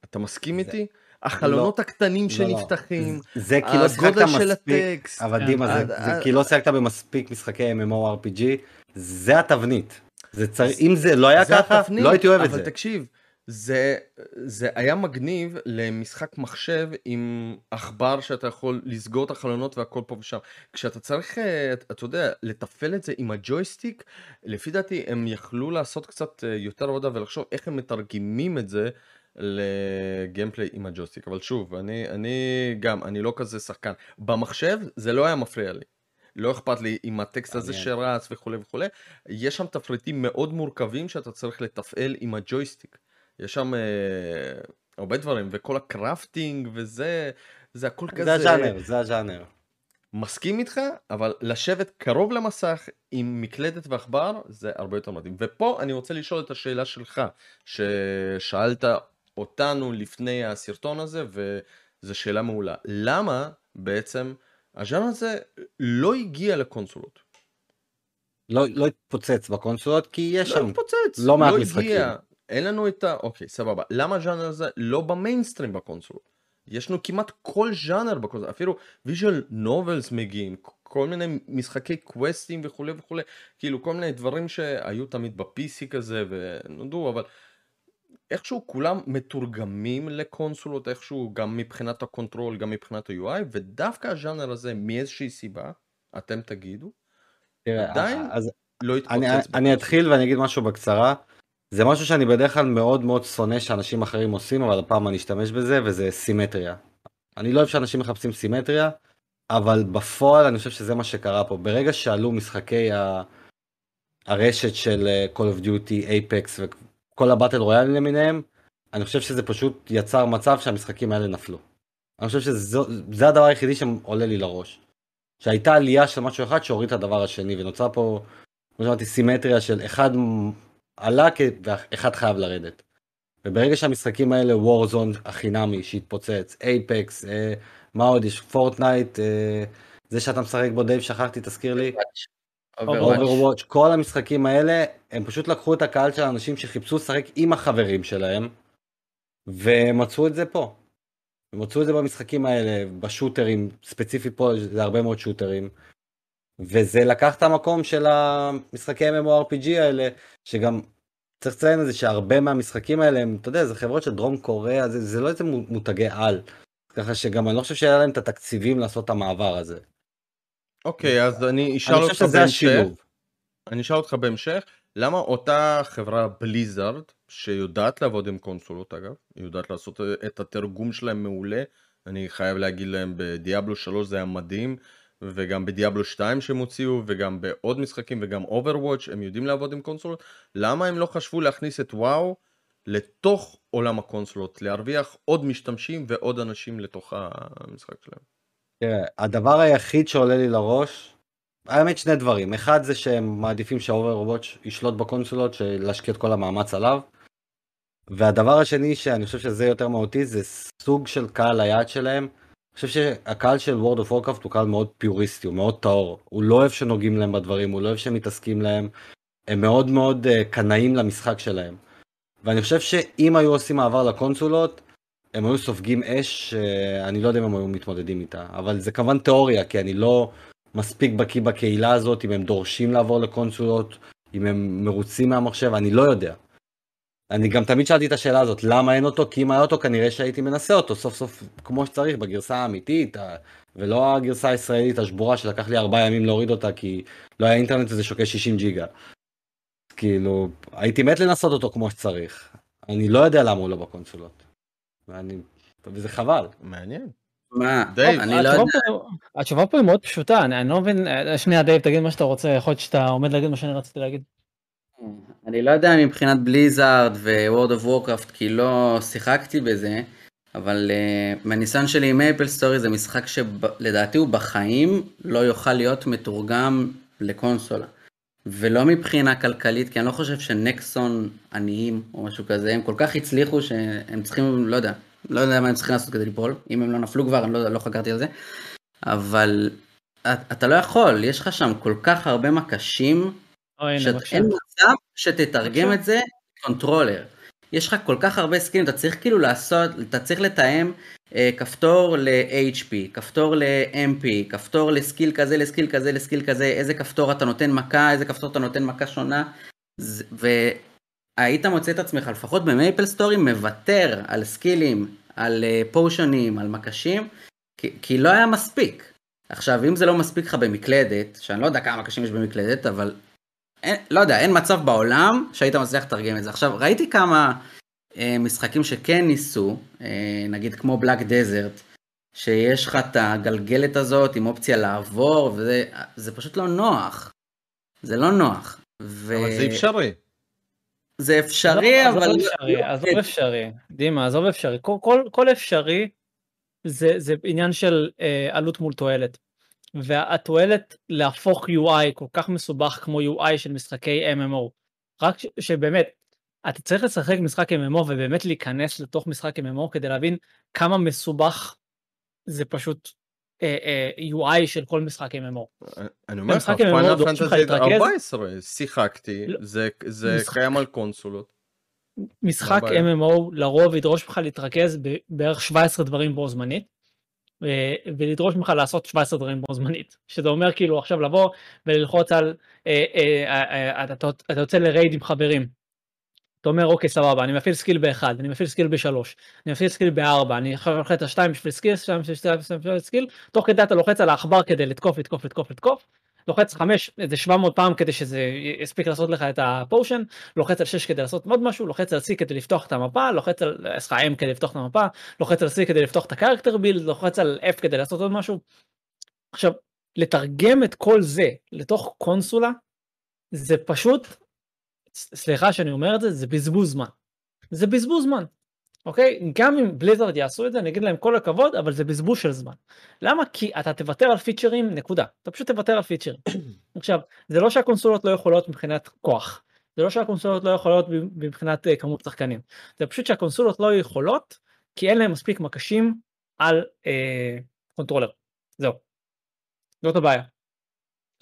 אתה מסכים זה- איתי? החלונות הקטנים לא, לא. שנפתחים, זה כי לא שיחקת הגודל של מספיק, הטקסט. אבל דימה, אה, זה- זה כי לא שיחקת במספיק משחקי MMORPG, זה התבנית. זה צריך, אם זה לא היה זה ככה, התפנית, לא הייתי אוהב את אבל זה. תקשיב, זה, זה היה מגניב למשחק מחשב עם עכבר שאתה יכול לסגור את החלונות והכל פה ושם. כשאתה צריך, אה, אתה יודע, לתפעל את זה עם הג'ויסטיק, לפי דעתי הם יכלו לעשות קצת אה, יותר עבודה ולחשוב איך הם מתרגמים את זה ל gameplay עם הג'ויסטיק. אבל שוב, אני, אני גם, אני לא כזה שחקן. במחשב זה לא היה מפריע לי. לא אכפת לי עם הטקסט הזה. שרץ וכולי וכולי. יש שם תפריטים מאוד מורכבים שאתה צריך לתפעל עם הג'ויסטיק. יש שם אה, הרבה דברים, וכל ה crafting וזה, זה הכל כזה... זה הז'אנר, זה הז'אנר. מסכים איתך, אבל לשבת קרוב למסך עם מקלדת ועכבר זה הרבה יותר מתאים. ופה אני רוצה לשאול את השאלה שלך, ששאלת אותנו לפני הסרטון הזה, וזו שאלה מעולה. למה בעצם הז'אנר הזה לא הגיע לקונסולות? לא לא התפוצץ בקונסולות, כי יש לא שם. התפוצץ, לא מעט לא משחקים. הגיע. אין לנו את ה... אוקיי, סבבה. למה הז'אנר הזה לא במיינסטרים בקונסולות? יש לנו כמעט כל ז'אנר בקונסולות, אפילו visual novels מגיעים, כל מיני משחקי קווסטים וכולי וכולי, כאילו כל מיני דברים שהיו תמיד ב-PC כזה ונועדו, אבל איכשהו כולם מתורגמים לקונסולות, איכשהו גם מבחינת ה control, גם מבחינת ה-UI, ודווקא הז'אנר הזה, מאיזושהי סיבה, אתם תגידו, תראה, עדיין אז לא התפוצץ. אני. אני אתחיל ואני אגיד משהו בקצרה. זה משהו שאני בדרך כלל מאוד מאוד שונא שאנשים אחרים עושים, אבל הפעם אני אשתמש בזה, וזה סימטריה. אני לא אוהב שאנשים מחפשים סימטריה, אבל בפועל אני חושב שזה מה שקרה פה. ברגע שעלו משחקי ה... הרשת של אה, Call of Duty, Apex וכל הבטל רויאלים למיניהם, אני חושב שזה פשוט יצר מצב שהמשחקים האלה נפלו. אני חושב שזה הדבר היחידי שעולה לי לראש. שהייתה עלייה של משהו אחד שהוריד את הדבר השני, ונוצרה פה, כמו שאמרתי, סימטריה של אחד עלה ואחד חייב לרדת. וברגע שהמשחקים האלה, Warzone החינמי שהתפוצץ, Apex, אה, מה עוד יש, Fortnite, אה, זה שאתה משחק בו דייב, שכחתי, תזכיר לי. Overwatch, כל המשחקים האלה, הם פשוט לקחו את הקהל של האנשים שחיפשו לשחק עם החברים שלהם, ומצאו את זה פה. הם מצאו את זה במשחקים האלה, בשוטרים, ספציפית פה זה הרבה מאוד שוטרים. וזה לקח את המקום של המשחקי MMORPG האלה, שגם צריך לציין את זה שהרבה מהמשחקים האלה הם, אתה יודע, זה חברות של דרום קוריאה, זה, זה לא איזה מותגי על. ככה שגם אני לא חושב שהיה להם את התקציבים לעשות את המעבר הזה. אוקיי, אז אני אשאל אותך בהמשך. אני אשאל אותך בהמשך, למה אותה חברה בליזארד, שיודעת לעבוד עם קונסולות אגב, היא יודעת לעשות את התרגום שלהם מעולה, אני חייב להגיד להם בדיאבלו 3 זה היה מדהים, וגם בדיאבלו 2 שהם הוציאו, וגם בעוד משחקים, וגם Overwatch, הם יודעים לעבוד עם קונסולות, למה הם לא חשבו להכניס את וואו לתוך עולם הקונסולות, להרוויח עוד משתמשים ועוד אנשים לתוך המשחק שלהם? תראה, הדבר היחיד שעולה לי לראש, האמת שני דברים, אחד זה שהם מעדיפים שהאוברוואץ' ישלוט בקונסולות, להשקיע את כל המאמץ עליו, והדבר השני שאני חושב שזה יותר מהותי זה סוג של קהל היעד שלהם. אני חושב שהקהל של World of Warcraft הוא קהל מאוד פיוריסטי, הוא מאוד טהור, הוא לא אוהב שנוגעים להם בדברים, הוא לא אוהב שמתעסקים להם, הם מאוד מאוד uh, קנאים למשחק שלהם. ואני חושב שאם היו עושים מעבר לקונסולות, הם היו סופגים אש שאני לא יודע אם הם היו מתמודדים איתה, אבל זה כמובן תיאוריה, כי אני לא מספיק בקיא בקהילה הזאת, אם הם דורשים לעבור לקונסולות, אם הם מרוצים מהמחשב, אני לא יודע. אני גם תמיד שאלתי את השאלה הזאת, למה אין אותו? כי אם היה אותו כנראה שהייתי מנסה אותו סוף סוף כמו שצריך בגרסה האמיתית, ולא הגרסה הישראלית השבורה שלקח לי ארבעה ימים להוריד אותה כי לא היה אינטרנט וזה שוקל 60 ג'יגה. כאילו, הייתי מת לנסות אותו כמו שצריך. אני לא יודע למה הוא לא בקונסולות. ואני... וזה חבל. מעניין. מה, דייב, אני לא יודע. התשובה פה היא מאוד פשוטה, אני לא מבין, שנייה דייב תגיד מה שאתה רוצה, יכול להיות שאתה עומד להגיד מה שאני רציתי להגיד. אני לא יודע מבחינת Blizzard World of Warcraft כי לא שיחקתי בזה, אבל uh, מהניסיון שלי עם Maple Story זה משחק שלדעתי הוא בחיים לא יוכל להיות מתורגם לקונסולה. ולא מבחינה כלכלית, כי אני לא חושב ש Nexon עניים או משהו כזה, הם כל כך הצליחו שהם צריכים, לא יודע, לא יודע מה הם צריכים לעשות כדי ליפול, אם הם לא נפלו כבר, אני לא, לא חקרתי על זה, אבל אתה לא יכול, יש לך שם כל כך הרבה מקשים, שאין מצב שתתרגם את זה controller. יש לך כל כך הרבה סקילים, אתה צריך כאילו לעשות, אתה צריך לתאם אה, כפתור ל-HP, כפתור ל-MP, כפתור ל skill כזה, ל skill כזה, ל skill כזה, איזה כפתור אתה נותן מכה, איזה כפתור אתה נותן מכה שונה, והיית מוצא את עצמך, לפחות ב Maple Story, מוותר על סקילים, על אה, פושנים, על מקשים, כי, כי לא היה מספיק. עכשיו, אם זה לא מספיק לך במקלדת, שאני לא יודע כמה מקשים יש במקלדת, אבל אין, לא יודע, אין מצב בעולם שהיית מצליח לתרגם את זה. עכשיו, ראיתי כמה אה, משחקים שכן ניסו, אה, נגיד כמו Black Desert, שיש לך את הגלגלת הזאת עם אופציה לעבור, וזה פשוט לא נוח. זה לא נוח. ו... אבל זה אפשרי. זה אפשרי, אבל... עזוב אפשרי, עזוב אפשרי. דימה, עזוב אפשרי. כל, כל, כל אפשרי זה, זה עניין של אה, עלות מול תועלת. והתועלת להפוך UI כל כך מסובך כמו UI של משחקי MMO. רק ש, שבאמת, אתה צריך לשחק משחק MMO ובאמת להיכנס לתוך משחק MMO כדי להבין כמה מסובך זה פשוט אה, אה, UI של כל משחק MMO. אני אומר לך, Final Fantasy 14 שיחקתי, לא, זה, זה משחק... קיים על קונסולות. משחק MMO לרוב ידרוש ממך להתרכז בערך 17 דברים בו זמנית. אה, ולדרוש ממך לעשות 17 דברים בו זמנית. שזה אומר כאילו עכשיו לבוא וללחוץ על אה, אה, אתה יוצא ל raid עם חברים. אתה אומר אוקיי סבבה אני מפעיל skill באחד אני מפעיל skill בשלוש אני מפעיל skill בארבע אני עכשיו לוחץ על שתיים בשביל skill שתיים בשביל skill. תוך כדי אתה לוחץ על העכבר כדי לתקוף לתקוף לתקוף לתקוף לוחץ חמש איזה 700 פעם כדי שזה יספיק לעשות לך את ה potion לוחץ על 6 כדי לעשות עוד משהו לוחץ על C כדי לפתוח את המפה לוחץ על סליחה M כדי לפתוח את המפה לוחץ על C כדי לפתוח את ה character build לוחץ על F כדי לעשות עוד משהו. עכשיו לתרגם את כל זה לתוך קונסולה זה פשוט סליחה שאני אומר את זה זה בזבוז זמן. זה בזבוז זמן. אוקיי? גם אם בליזרד יעשו את זה, אני אגיד להם כל הכבוד, אבל זה בזבוז של זמן. למה? כי אתה תוותר על features, נקודה. אתה פשוט תוותר על features. [COUGHS] עכשיו, זה לא שהקונסולות לא יכולות מבחינת כוח. זה לא שהקונסולות לא יכולות מבחינת uh, כמות שחקנים. זה פשוט שהקונסולות לא יכולות, כי אין להם מספיק מקשים על uh, controller. זהו. זאת הבעיה.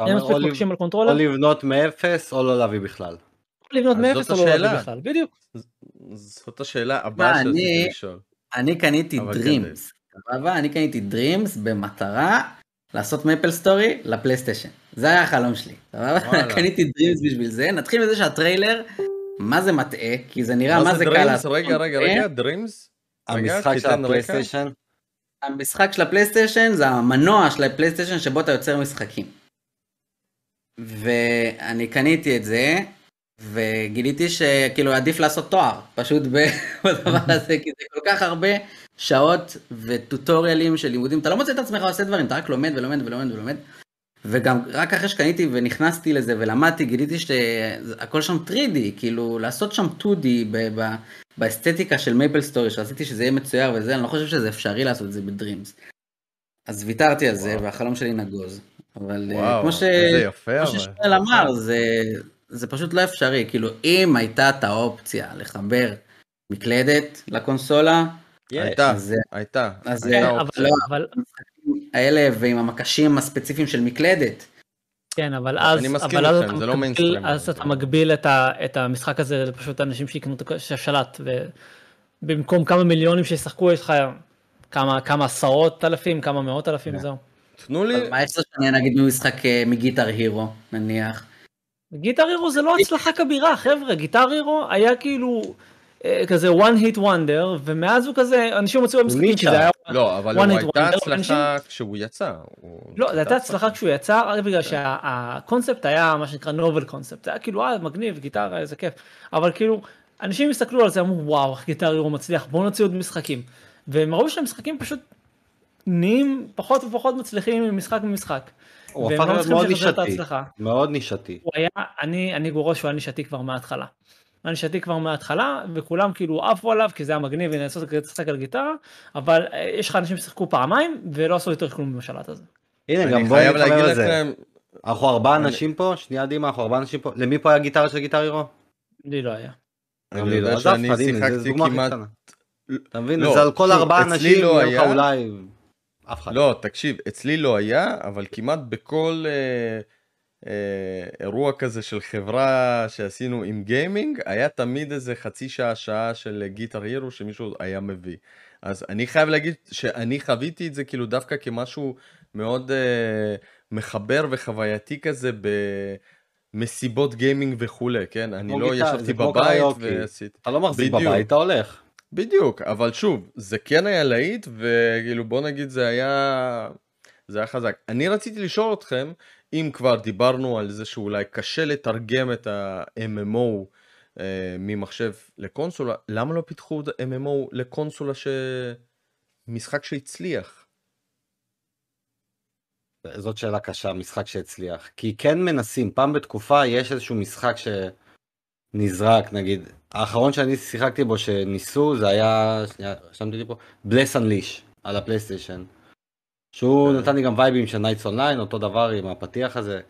אין מספיק מקשים על controller. או לבנות מאפס או לא להביא בכלל. לבנות מאפס או לא להביא בכלל. בדיוק. זאת השאלה הבאה שרציתי לשאול. אני קניתי Dreams, סבבה? אני קניתי Dreams במטרה לעשות MapleStory לפלייסטיישן. זה היה החלום שלי, סבבה? [LAUGHS] קניתי Dreams בשביל זה. נתחיל מזה שהטריילר, מה זה מטעה? כי זה נראה מה זה קל לעשות. רגע, רגע, רגע, Dreams? המשחק של הפלייסטיישן? המשחק של הפלייסטיישן זה המנוע של הפלייסטיישן שבו אתה יוצר משחקים. ואני קניתי את זה, וגיליתי שכאילו עדיף לעשות תואר, פשוט [LAUGHS] בדבר הזה, כי זה כל כך הרבה שעות וטוטוריאלים של לימודים, אתה לא מוצא את עצמך עושה דברים, אתה רק לומד ולומד ולומד ולומד. וגם רק אחרי שקניתי ונכנסתי לזה ולמדתי, גיליתי שהכל שם 3D, כאילו לעשות שם 2D באסתטיקה של MapleStory, שרציתי שזה יהיה מצויר וזה, אני לא חושב שזה אפשרי לעשות את זה ב Dreams. אז ויתרתי על זה, והחלום שלי נגוז. אבל אה, וואו, כמו ששואל אמר, זה, זה פשוט לא אפשרי, כאילו אם הייתה את האופציה לחבר מקלדת לקונסולה, הייתה, הייתה, אז אבל, אבל... האלה ועם המקשים הספציפיים של מקלדת. כן, אבל אז, אני מסכים לכם, זה לא מיינסטרים. אז אתה מגביל את, ה, את המשחק הזה לפשוט אנשים שיקנו את השלט, ובמקום כמה מיליונים שישחקו יש לך כמה, כמה עשרות אלפים, כמה מאות אלפים, זהו. תנו לי... מה יש לך נגיד ממשחק אה, מגיטר הירו, נניח? גיטר הירו זה לא הצלחה כבירה חבר'ה גיטר הירו היה כאילו אה, כזה one hit wonder ומאז הוא כזה אנשים הוציאו במשחקים שזה היה לא אבל הוא הייתה הצלחה כשהוא יצא לא זו הייתה הצלחה כשהוא יצא רק בגלל שהקונספט היה מה שנקרא נובל קונספט זה היה כאילו אה מגניב גיטרה איזה כיף. אבל כאילו אנשים הסתכלו על זה אמרו וואו איך גיטר הירו מצליח בואו נוציא עוד משחקים. והם ראו שהמשחקים פשוט נהיים פחות ופחות מצליחים ממשחק ממשחק. הוא הפך לא להיות מאוד נישתי, מאוד נישתי. הוא היה, אני, אני גורש שהוא היה נישתי כבר מההתחלה. היה נישתי כבר מההתחלה, וכולם כאילו עפו עליו, כי זה היה מגניב, הנה לעשות לשחק על גיטרה, אבל אה, יש לך אנשים ששיחקו פעמיים, ולא עשו יותר כלום בשלט הזה. הנה, גם בואי נתחבר על זה. אנחנו ארבעה אנשים פה, שנייה דימה, אנחנו ארבעה אנשים פה, למי פה היה גיטרה של גיטר הירו? לי לא היה. אני יודע שאני שיחקתי כמעט... אתה מבין, לא, זה על כל ארבעה אנשים, לא היה אולי... אף אחד. לא, תקשיב, אצלי לא היה, אבל כמעט בכל אה, אה, אירוע כזה של חברה שעשינו עם גיימינג, היה תמיד איזה חצי שעה, שעה של גיטר הירו שמישהו היה מביא. אז אני חייב להגיד שאני חוויתי את זה כאילו דווקא כמשהו מאוד אה, מחבר וחווייתי כזה במסיבות גיימינג וכולי, כן? אני לא ישבתי בבית ועשיתי... אתה לא מחזיק בבית, אתה הולך. בדיוק, אבל שוב, זה כן היה להיט, וכאילו בוא נגיד זה היה... זה היה חזק. אני רציתי לשאול אתכם, אם כבר דיברנו על זה שאולי קשה לתרגם את ה-MMO אה, ממחשב לקונסולה, למה לא פיתחו את ה-MMO לקונסולה ש... משחק שהצליח? זאת שאלה קשה, משחק שהצליח. כי כן מנסים, פעם בתקופה יש איזשהו משחק ש... נזרק נגיד האחרון שאני שיחקתי בו שניסו זה היה שנייה רשמתי לי פה Bless Unleashed על הפלייסטיישן. שהוא אה. נתן לי גם vibeים של Knight Online אותו דבר עם הפתיח הזה.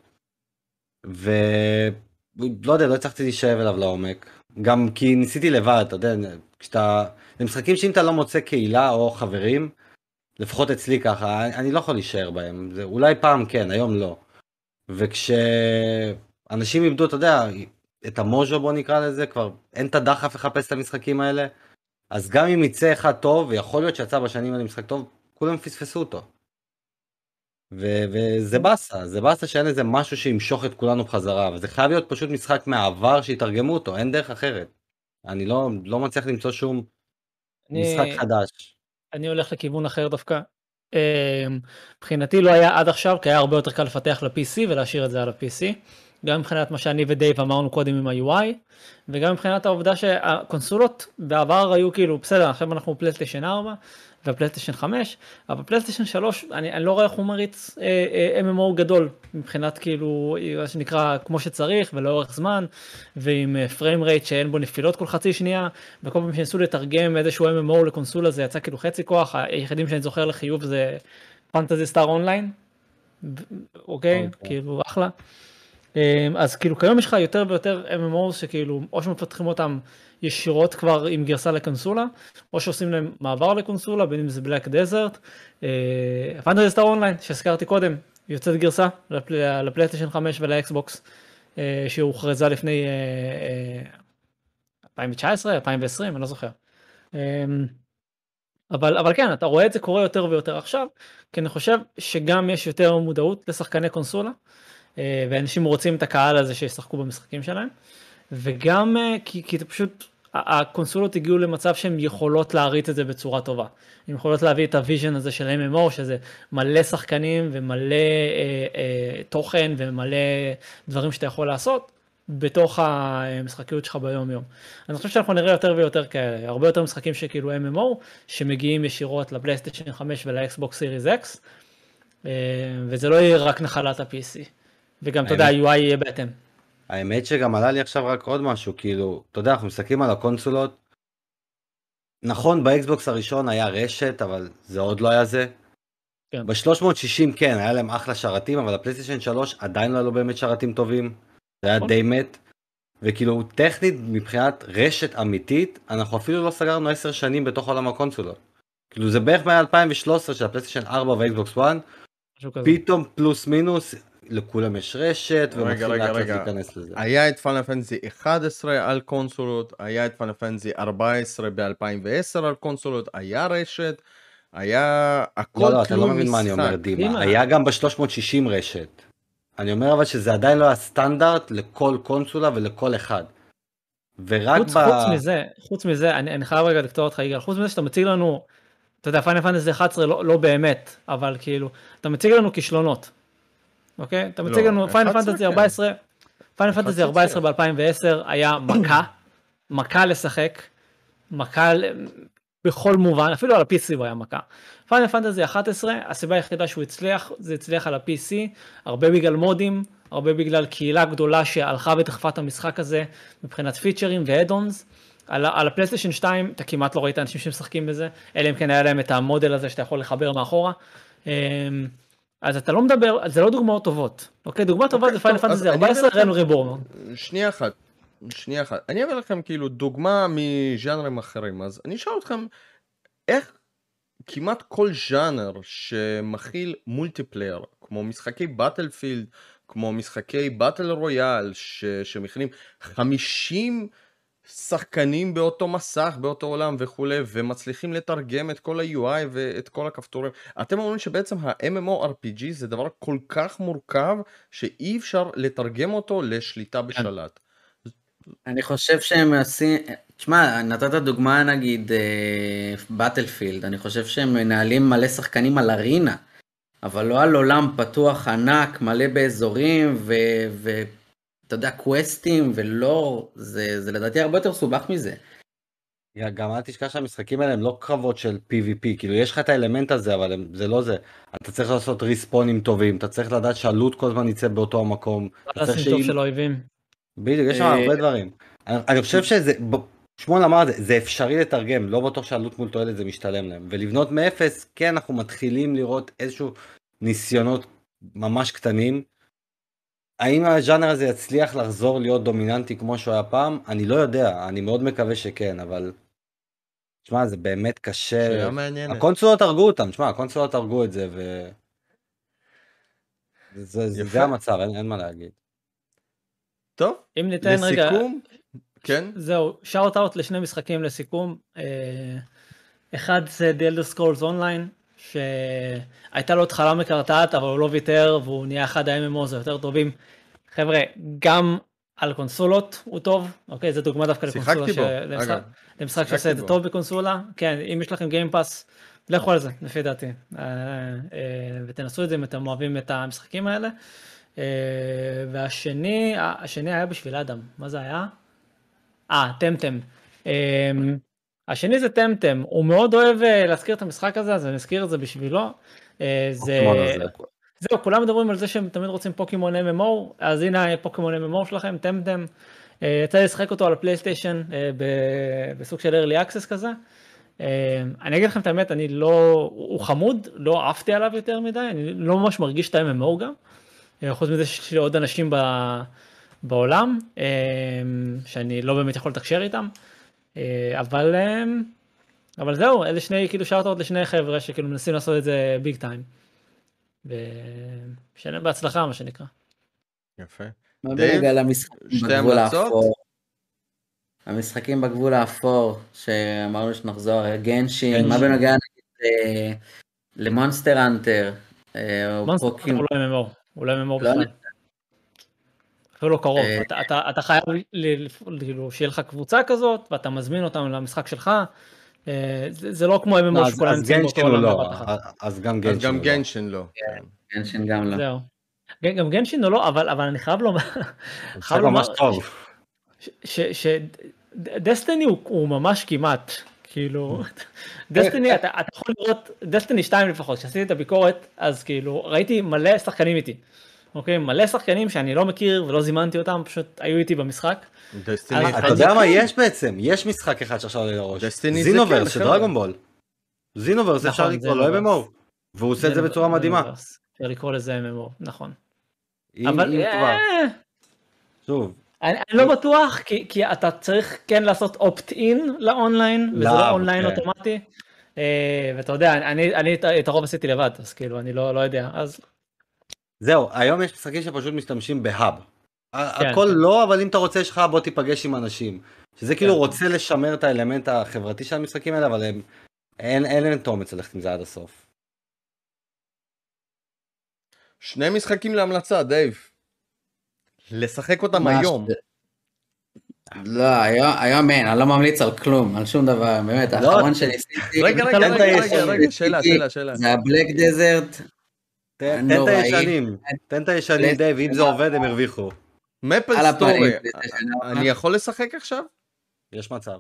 ולא יודע לא הצלחתי להישאב אליו לעומק גם כי ניסיתי לבד אתה יודע כשאתה זה משחקים שאם אתה לא מוצא קהילה או חברים לפחות אצלי ככה אני לא יכול להישאר בהם זה אולי פעם כן היום לא. וכשאנשים איבדו אתה יודע את המוז'ו בוא נקרא לזה, כבר אין את הדחף לחפש את המשחקים האלה. אז גם אם יצא אחד טוב, ויכול להיות שיצא בשנים האלה משחק טוב, כולם פספסו אותו. ו- וזה באסה, זה באסה שאין איזה משהו שימשוך את כולנו בחזרה, וזה חייב להיות פשוט משחק מהעבר שיתרגמו אותו, אין דרך אחרת. אני לא, לא מצליח למצוא שום אני- משחק חדש. אני הולך לכיוון אחר דווקא. אה, מבחינתי לא היה עד עכשיו, כי היה הרבה יותר קל לפתח ל-PC ולהשאיר את זה על ה-PC. גם מבחינת מה שאני ודייב אמרנו קודם עם ה-UI, וגם מבחינת העובדה שהקונסולות בעבר היו כאילו, בסדר, עכשיו אנחנו פלייסטיישן 4 ופלייסטיישן 5, אבל פלייסטיישן 3, אני, אני לא רואה איך הוא מריץ אה, אה, MMO גדול, מבחינת כאילו, מה שנקרא, כמו שצריך ולאורך זמן, ועם frame rate שאין בו נפילות כל חצי שנייה, וכל פעם שניסו לתרגם איזשהו MMO לקונסולה זה יצא כאילו חצי כוח, היחידים שאני זוכר לחיוב זה Phantasy Star Online, אוקיי, אוקיי. כאילו אחלה. אמ, אז כאילו כיום יש לך יותר ויותר MMO שכאילו או שמפתחים אותם ישירות כבר עם גרסה לקונסולה, או שעושים להם מעבר לקונסולה, בין אם זה Black Desert. Phantasy Star Online שהזכרתי קודם, יוצאת גרסה לפל- לפלייסטיישן 5 ולאקסבוקס, אה, שהוכרזה לפני אה, אה, 2019, 2020, אני לא זוכר. אמ, אבל, אבל כן, אתה רואה את זה קורה יותר ויותר עכשיו, כי אני חושב שגם יש יותר מודעות לשחקני קונסולה, אה, ואנשים רוצים את הקהל הזה שישחקו במשחקים שלהם, וגם אה, כי, כי זה פשוט, הקונסולות הגיעו למצב שהן יכולות להריץ את זה בצורה טובה. הן יכולות להביא את ה vision הזה של MMO, שזה מלא שחקנים ומלא אה, אה, תוכן ומלא דברים שאתה יכול לעשות, בתוך המשחקיות שלך ביום יום. אני חושב שאנחנו נראה יותר ויותר כאלה, הרבה יותר משחקים שכאילו MMO, שמגיעים ישירות לפלייסטיישן 5 ול Xbox Series X, אה, וזה לא יהיה רק נחלת ה-PC. וגם, אתה יודע, ה-UI יהיה בהתאם. האמת שגם עלה לי עכשיו רק עוד משהו, כאילו, אתה יודע, אנחנו מסתכלים על הקונסולות. נכון, ב Xbox הראשון היה רשת, אבל זה עוד לא היה זה. כן. ב-360 כן, היה להם אחלה שרתים, אבל הפלייסטיישן 3 עדיין לא היה לו באמת שרתים טובים. זה היה נכון. די מת. וכאילו, טכנית, מבחינת רשת אמיתית, אנחנו אפילו לא סגרנו 10 שנים בתוך עולם הקונסולות. כאילו, זה בערך מ-2013 של הפלייסטיישן 4 ו Xbox 1, משהו כזה. פתאום פלוס מינוס, לכולם יש רשת, ומתחיל לאט. להיכנס לזה. היה את פאנל פנטזי 11 על קונסולות, היה את פאנל פנטזי 14 ב-2010 על קונסולות, היה רשת, היה הכל לא, לא, אתה תלוי לא מבין מה אני אומר, משחק. דימה. דימה. היה גם ב-360 רשת. אני אומר אבל שזה עדיין לא הסטנדרט לכל קונסולה ולכל אחד. ורק חוץ, ב... חוץ מזה, חוץ מזה, אני, אני חייב רגע לקטוע אותך יגאל, חוץ מזה שאתה מציג לנו, אתה יודע, פיינל פנטסי 11 לא, לא באמת, אבל כאילו, אתה מציג לנו כישלונות, אוקיי? אתה מציג לא, לנו Final 11 Fantasy כן. 14, Final Fantasy 14 ב-2010 היה מכה, מכה לשחק, מכה בכל מובן, אפילו על ה-PC הוא היה מכה. Final Fantasy 11, הסיבה היחידה שהוא הצליח, זה הצליח על ה-PC, הרבה בגלל modים, הרבה בגלל קהילה גדולה שהלכה ודחפה את המשחק הזה מבחינת features ו addons. על, על הפלייסטיישן 2 אתה כמעט לא ראית אנשים שמשחקים בזה, אלא אם כן היה להם את המודם הזה שאתה יכול לחבר מאחורה. אז אתה לא מדבר, זה לא דוגמאות טובות. אוקיי, דוגמה טובה אוקיי, זה Final Fantasy אני אביא 14, לכם- Realm Reborn. שנייה אחת, שנייה אחת. אני אביא לכם כאילו דוגמה מז'אנרים אחרים, אז אני אשאל אתכם, איך כמעט כל ז'אנר שמכיל multiplayer, כמו משחקי Battlefield, כמו משחקי battle royale. שמכילים 50 שחקנים באותו מסך, באותו עולם וכולי, ומצליחים לתרגם את כל ה-UI ואת כל הכפתורים. אתם אומרים שבעצם ה-MMORPG זה דבר כל כך מורכב, שאי אפשר לתרגם אותו לשליטה בשלט. אני חושב שהם עושים, תשמע, נתת דוגמה נגיד באטלפילד, אני חושב שהם מנהלים מלא שחקנים על ארינה, אבל לא על עולם פתוח ענק, מלא באזורים, ואתה יודע, קווסטים, ולא, זה, זה לדעתי הרבה יותר סובך מזה. גם אל תשכח שהמשחקים האלה הם לא קרבות של PvP, כאילו יש לך את האלמנט הזה, אבל הם, זה לא זה. אתה צריך לעשות ריספונים טובים, אתה צריך לדעת שהלוט כל הזמן יצא באותו המקום. אתה צריך לשים טוב של אויבים. בדיוק, יש שם אה, הרבה דברים. אני חושב שזה, שמואל אמר את זה, זה אפשרי לתרגם, לא בטוח שעלות מול תועלת זה משתלם להם. ולבנות מאפס, כן, אנחנו מתחילים לראות איזשהו ניסיונות ממש קטנים. האם הז'אנר הזה יצליח לחזור להיות דומיננטי כמו שהוא היה פעם? אני לא יודע, אני מאוד מקווה שכן, אבל... תשמע, זה באמת קשה. שאלה מעניינת. הקונסולות הרגו אותם, תשמע, הקונסולות הרגו את זה, ו... זה, זה. זה המצב, אין, אין מה להגיד. טוב, אם ניתן רגע, לסיכום, כן? זהו, שאוט אאוט לשני משחקים לסיכום. אה, אחד זה The Elder Scrolls Online, שהייתה לו התחלה מקרטעת, אבל הוא לא ויתר, והוא נהיה אחד ה-MMOs היותר טובים. חבר'ה, גם על קונסולות הוא טוב, אוקיי, זו דוגמה דווקא לקונסולה, שיחקתי בו, ש- למשחק- אגב. למשחק שעושה את זה. טוב בקונסולה, כן, אם יש לכם גיימפאס, לכו על זה, לפי דעתי, אה, אה, ותנסו את זה אם אתם אוהבים את המשחקים האלה. אה, והשני, השני היה בשביל אדם, מה זה היה? אה, טמטם. השני זה טמטם, הוא מאוד אוהב אה, להזכיר את המשחק הזה, אז אני אזכיר את זה בשבילו. אה, זה... זהו, כולם מדברים על זה שהם תמיד רוצים פוקימון MMO, אז הנה פוקימון MMO שלכם, טמטם. אה, יצא לי לשחק אותו על הפלייסטיישן ב- בסוג של early access כזה. אני אגיד לכם את האמת, אני לא, הוא חמוד, לא עפתי עליו יותר מדי, אני לא ממש מרגיש את ה-MMO גם. חוץ מזה שיש לי עוד אנשים ב, בעולם, שאני לא באמת יכול לתקשר איתם. אה, אבל, אה, אבל זהו, אלה שני, כאילו שארטות לשני חבר'ה שכאילו מנסים לעשות את זה ביג טיים. ושנה בהצלחה מה שנקרא. יפה. דייב, שתי המלצות? המשחקים בגבול האפור, שאמרנו שנחזור, Genshin, Genshin. מה בנוגע ל Monster Hunter, או מונסטר פוקים, הוא לא MMO, הוא לא MMO לא בכלל. אפילו לא קרוב, אה, אתה, אתה, אתה חייב ל- ל- כאילו שיהיה לך קבוצה כזאת ואתה מזמין אותם למשחק שלך. אה, זה, זה לא כמו לא, MMO אז- שכולם אז נמצאים באותו עולם לא. אז גם אז גנשין גם הוא לא. גנשן לא. כן. גנשין גם לא. זהו. כן, גם גנשין או לא, אבל, אבל אני חייב לומר, חייב לומר. שדסטיני הוא, הוא ממש כמעט, כאילו, [LAUGHS] דסטיני, אתה, אתה יכול לראות, דסטיני 2 לפחות, כשעשיתי את הביקורת, אז כאילו, ראיתי מלא שחקנים איתי, אוקיי? מלא שחקנים שאני לא מכיר ולא זימנתי אותם, פשוט היו איתי במשחק. דסטיני אתה יודע זה מה כן. יש בעצם? יש משחק אחד שעכשיו עולה לראש. דסטיני זה זינוברס כן, של חבר'ה. דרגון זינוברס אפשר נכון, לקרוא לו. MMO. והוא עושה את זה בצורה מדהימה. אפשר לקרוא לזה MMO, נכון. אבל אה, שוב, אני, אני לא בטוח, כי, כי אתה צריך כן לעשות אופט-אין לאונליין, וזה לא אונליין כן. אוטומטי. אה, ואתה יודע, אני, את הרוב עשיתי לבד, אז כאילו, אני לא, לא יודע. אז זהו, היום יש משחקים שפשוט משתמשים בהאב. כן, הכל כן. לא, אבל אם אתה רוצה שלך בוא תיפגש עם אנשים. שזה כאילו כן. רוצה לשמר את האלמנט החברתי של המשחקים האלה, אבל הם, אין אין להם את האומץ ללכת עם זה עד הסוף. שני משחקים להמלצה, דייב. לשחק אותם היום. לא, היום- היום אין, אני לא ממליץ על כלום, על שום דבר, באמת, לא, האחרון שניסיתי, רגע, רגע, רגע, רגע, שאלה, שאלה, שאלה. זה הבלק דזרט, תן את. הישנים, תן את הישנים דייב, אם זה עובד הם הרוויחו. Maple Story, פלייסטיישן אני יכול לשחק עכשיו? יש מצב.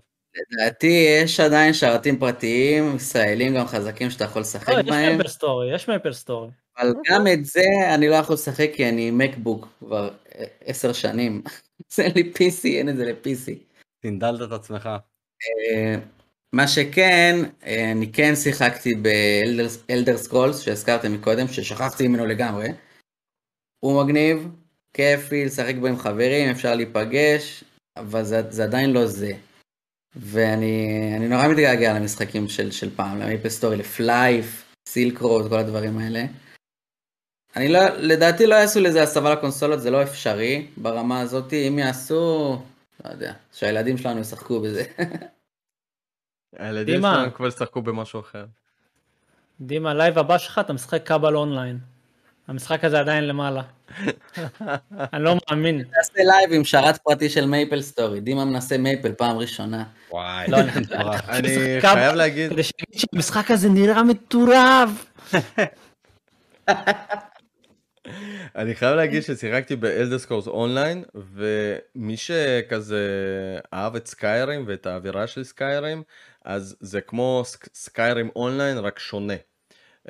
לדעתי יש עדיין שרתים פרטיים, ישראלים גם חזקים שאתה יכול לשחק לא, יש בהם, מייפל סטורי, יש Maple Story. אבל גם את זה אני לא יכול לשחק כי אני MacBook כבר אה, עשר שנים, [LAUGHS] זה לי PC, אין את זה ל-PC. סינדלת את עצמך. מה שכן, אה, אני כן שיחקתי ב Elder Scrolls שהזכרתם מקודם, ששכחתי ממנו לגמרי. הוא מגניב, כיפי לשחק בו עם חברים, אפשר להיפגש, אבל זה, זה עדיין לא זה. ואני אני נורא מתגעגע למשחקים של, של פעם, ל Maple Story, ל Flyff, Silk Road, כל הדברים האלה. אני לא, לדעתי לא יעשו לזה הסבה לקונסולות, זה לא אפשרי ברמה הזאת, אם יעשו, לא יודע, שהילדים שלנו ישחקו בזה. [LAUGHS] הילדים דימה. שלנו כבר ישחקו במשהו אחר. דימה, live הבא שלך אתה משחק Cabal Online. המשחק הזה עדיין למעלה. [LAUGHS] אני לא מאמין. נעשה live עם שרת פרטי של Maple Story, דימה מנסה Maple פעם ראשונה. וואי. לא, אני- חייב להגיד, כדי שנגיד שהמשחק הזה נראה מטורף. [LAUGHS] אני חייב להגיד ששיחקתי ב Elder Scrolls Online, ומי שכזה אהב את Skyrim ואת האווירה של Skyrim, אז זה כמו סק- סקיירים אונליין, רק שונה.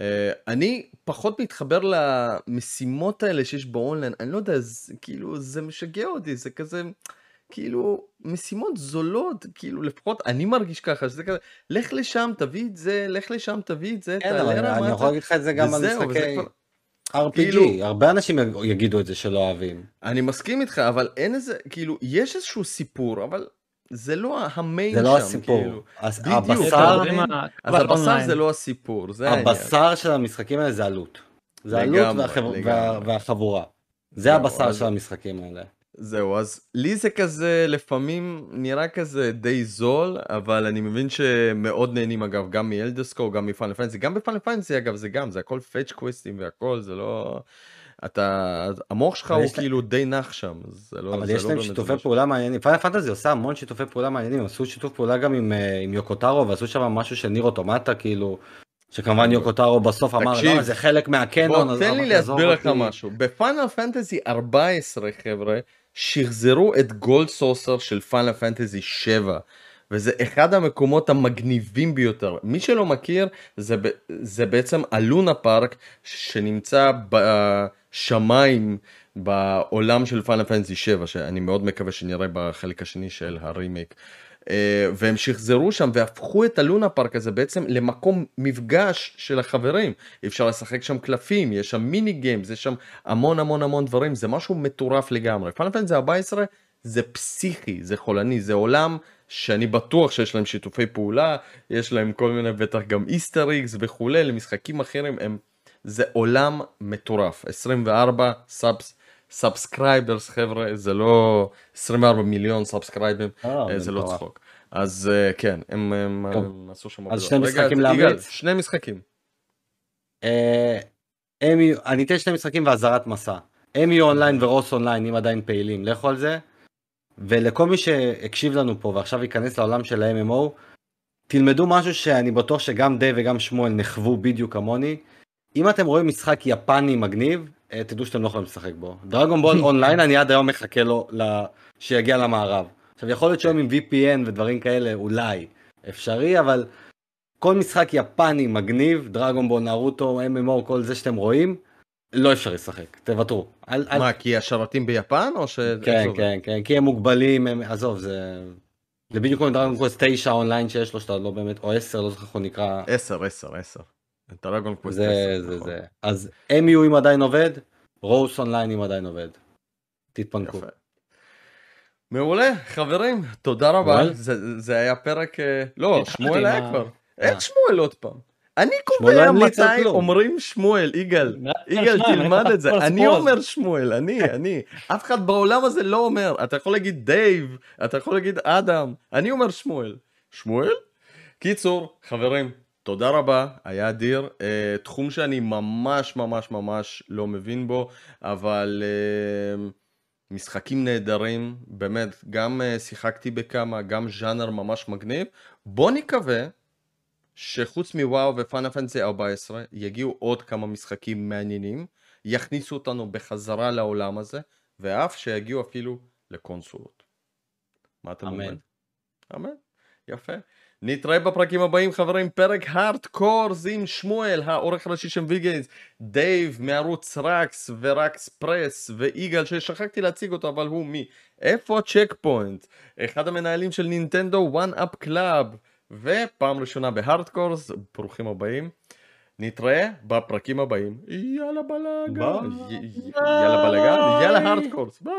אה, אני פחות מתחבר למשימות האלה שיש באונליין, אני לא יודע, זה, כאילו, זה משגע אותי, זה כזה, כאילו, משימות זולות, כאילו, לפחות אני מרגיש ככה, שזה כזה, לך לשם, תביא את זה, לך לשם, תביא את זה, כן, תעלה אני רמה, יכול להגיד לך את זה גם על משחקי RPG. כאילו- הרבה אנשים יגידו את זה שלא אוהבים. אני מסכים איתך, אבל אין איזה, כאילו, יש איזשהו סיפור, אבל זה לא המיין זה שם, לא הסיפור. כאילו. הס- בדיוק. הבשר? אז הבשר. זה לא הסיפור, זה העניין. הבשר של המשחקים האלה זה עלות. זה עלות והחבורה. זה הבשר אז- של המשחקים האלה. זהו, אז לי זה כזה, לפעמים נראה כזה די זול, אבל אני מבין שמאוד נהנים אגב, גם מאלדסקו, גם מפאנל פאנטסי, גם בפאנל פאנטסי אגב, זה גם, זה הכל פאץ' קווסטים והכל, זה לא... אתה, המוח שלך הוא יש לה- כאילו די נח שם, זה לא, אבל זה יש לא להם שיתופי. פעולה מעניינים. Final Fantasy עושה המון שיתופי פעולה מעניינים, עשו שיתוף פעולה גם עם, אה, עם יוקו טארו, ועשו שם משהו של Nier Automata, כאילו, שכמובן יוקו טארו בסוף אמר, תקשיב, לא, זה חלק מהקנון, בוא, אז תן לי להסביר לך אותי?" משהו. ב Final Fantasy 14, חבר'ה, שחזרו את Gold Saucer של Final Fantasy 7. וזה אחד המקומות המגניבים ביותר. מי שלא מכיר, זה, זה בעצם הלונה פארק שנמצא בשמיים בעולם של Final Fantasy 7, שאני מאוד מקווה שנראה בחלק השני של הרימייק. אה, והם שחזרו שם והפכו את הלונה פארק הזה בעצם למקום מפגש של החברים. אפשר לשחק שם קלפים, יש שם mini games, יש שם המון המון המון דברים, זה משהו מטורף לגמרי. Final Fantasy 14 זה פסיכי, זה חולני, זה עולם שאני בטוח שיש להם שיתופי פעולה, יש להם כל מיני בטח גם Easter eggs וכולי, למשחקים אחרים, הם, זה עולם מטורף. 24 subs. subscribers חבר'ה זה לא 24 מיליון subscribers אה, אה, זה לא מטורף. צחוק אז אה, כן הם, הם. הם עשו שם אז. שני משחקים להמליץ? שני משחקים אה, אני אתן שני משחקים ואזהרת מסע. MU Online ו Rose Online, אם עדיין פעילים, לכו על זה. ולכל מי שהקשיב לנו פה ועכשיו ייכנס לעולם של ה-MMO, תלמדו משהו שאני בטוח שגם די וגם שמואל נחוו בדיוק כמוני. אם אתם רואים משחק יפני מגניב, אה, תדעו שאתם לא יכולים לשחק בו. דרגון בול [LAUGHS] אונליין, אני עד היום מחכה לו שיגיע למערב. עכשיו, יכול להיות שהיום עם VPN ודברים כאלה, אולי אפשרי, אבל כל משחק יפני מגניב, דרגון בול, נרוטו, MMO, כל זה שאתם רואים, לא אפשרי לשחק, תוותרו. אל, אל... מה כי השרתים ביפן או ש... זה כן? כן, כן, כי הם מוגבלים, הם... עזוב, זה... זה בדיוק כמו דרגון קווסט 9 אונליין שיש לו, שאתה לא באמת, או 10, לא זוכר איך הוא נקרא. 10 10 10 דרגון קווסט זה, 10, זה, נכון. זה. אז MU אם עדיין עובד, רוס אונליין אם עדיין עובד. תתפנקו. יפה. מעולה חברים תודה רבה? זה, זה היה פרק אה, לא שמואל היה כבר אה. איך שמואל עוד פעם אני לא קובע על מתי. אומרים שמואל יגאל יגאל תלמד את זה. אני. אומר שמואל אני אני. אף אחד בעולם הזה לא אומר. אתה יכול להגיד דייב אתה יכול להגיד אדם. אני אומר שמואל. שמואל? קיצור חברים תודה רבה. היה אדיר. אה, תחום שאני ממש ממש ממש לא מבין בו אבל אה, משחקים נהדרים. באמת גם אה, שיחקתי בכמה גם ז'אנר ממש מגניב. בוא נקווה שחוץ מ WoW ו Final Fantasy 14 יגיעו עוד כמה משחקים מעניינים יכניסו אותנו בחזרה לעולם הזה ואף שיגיעו אפילו לקונסולות. מה אתם אמן. אומרים? אמן. יפה. נתראה בפרקים הבאים חברים, פרק הארדקורס עם שמואל, העורך הראשי של Vgames, דייב מערוץ רקס ורקס פרס ויגאל ששכחתי להציג אותו אבל הוא מי? איפה ה Checkpoint? אחד המנהלים של Nintendo One Up Club ופעם ראשונה בהארדקורס, ברוכים הבאים. נתראה בפרקים הבאים. יאללה בלאגן. יאללה בלאגן. יאללה הארדקורס. ביי.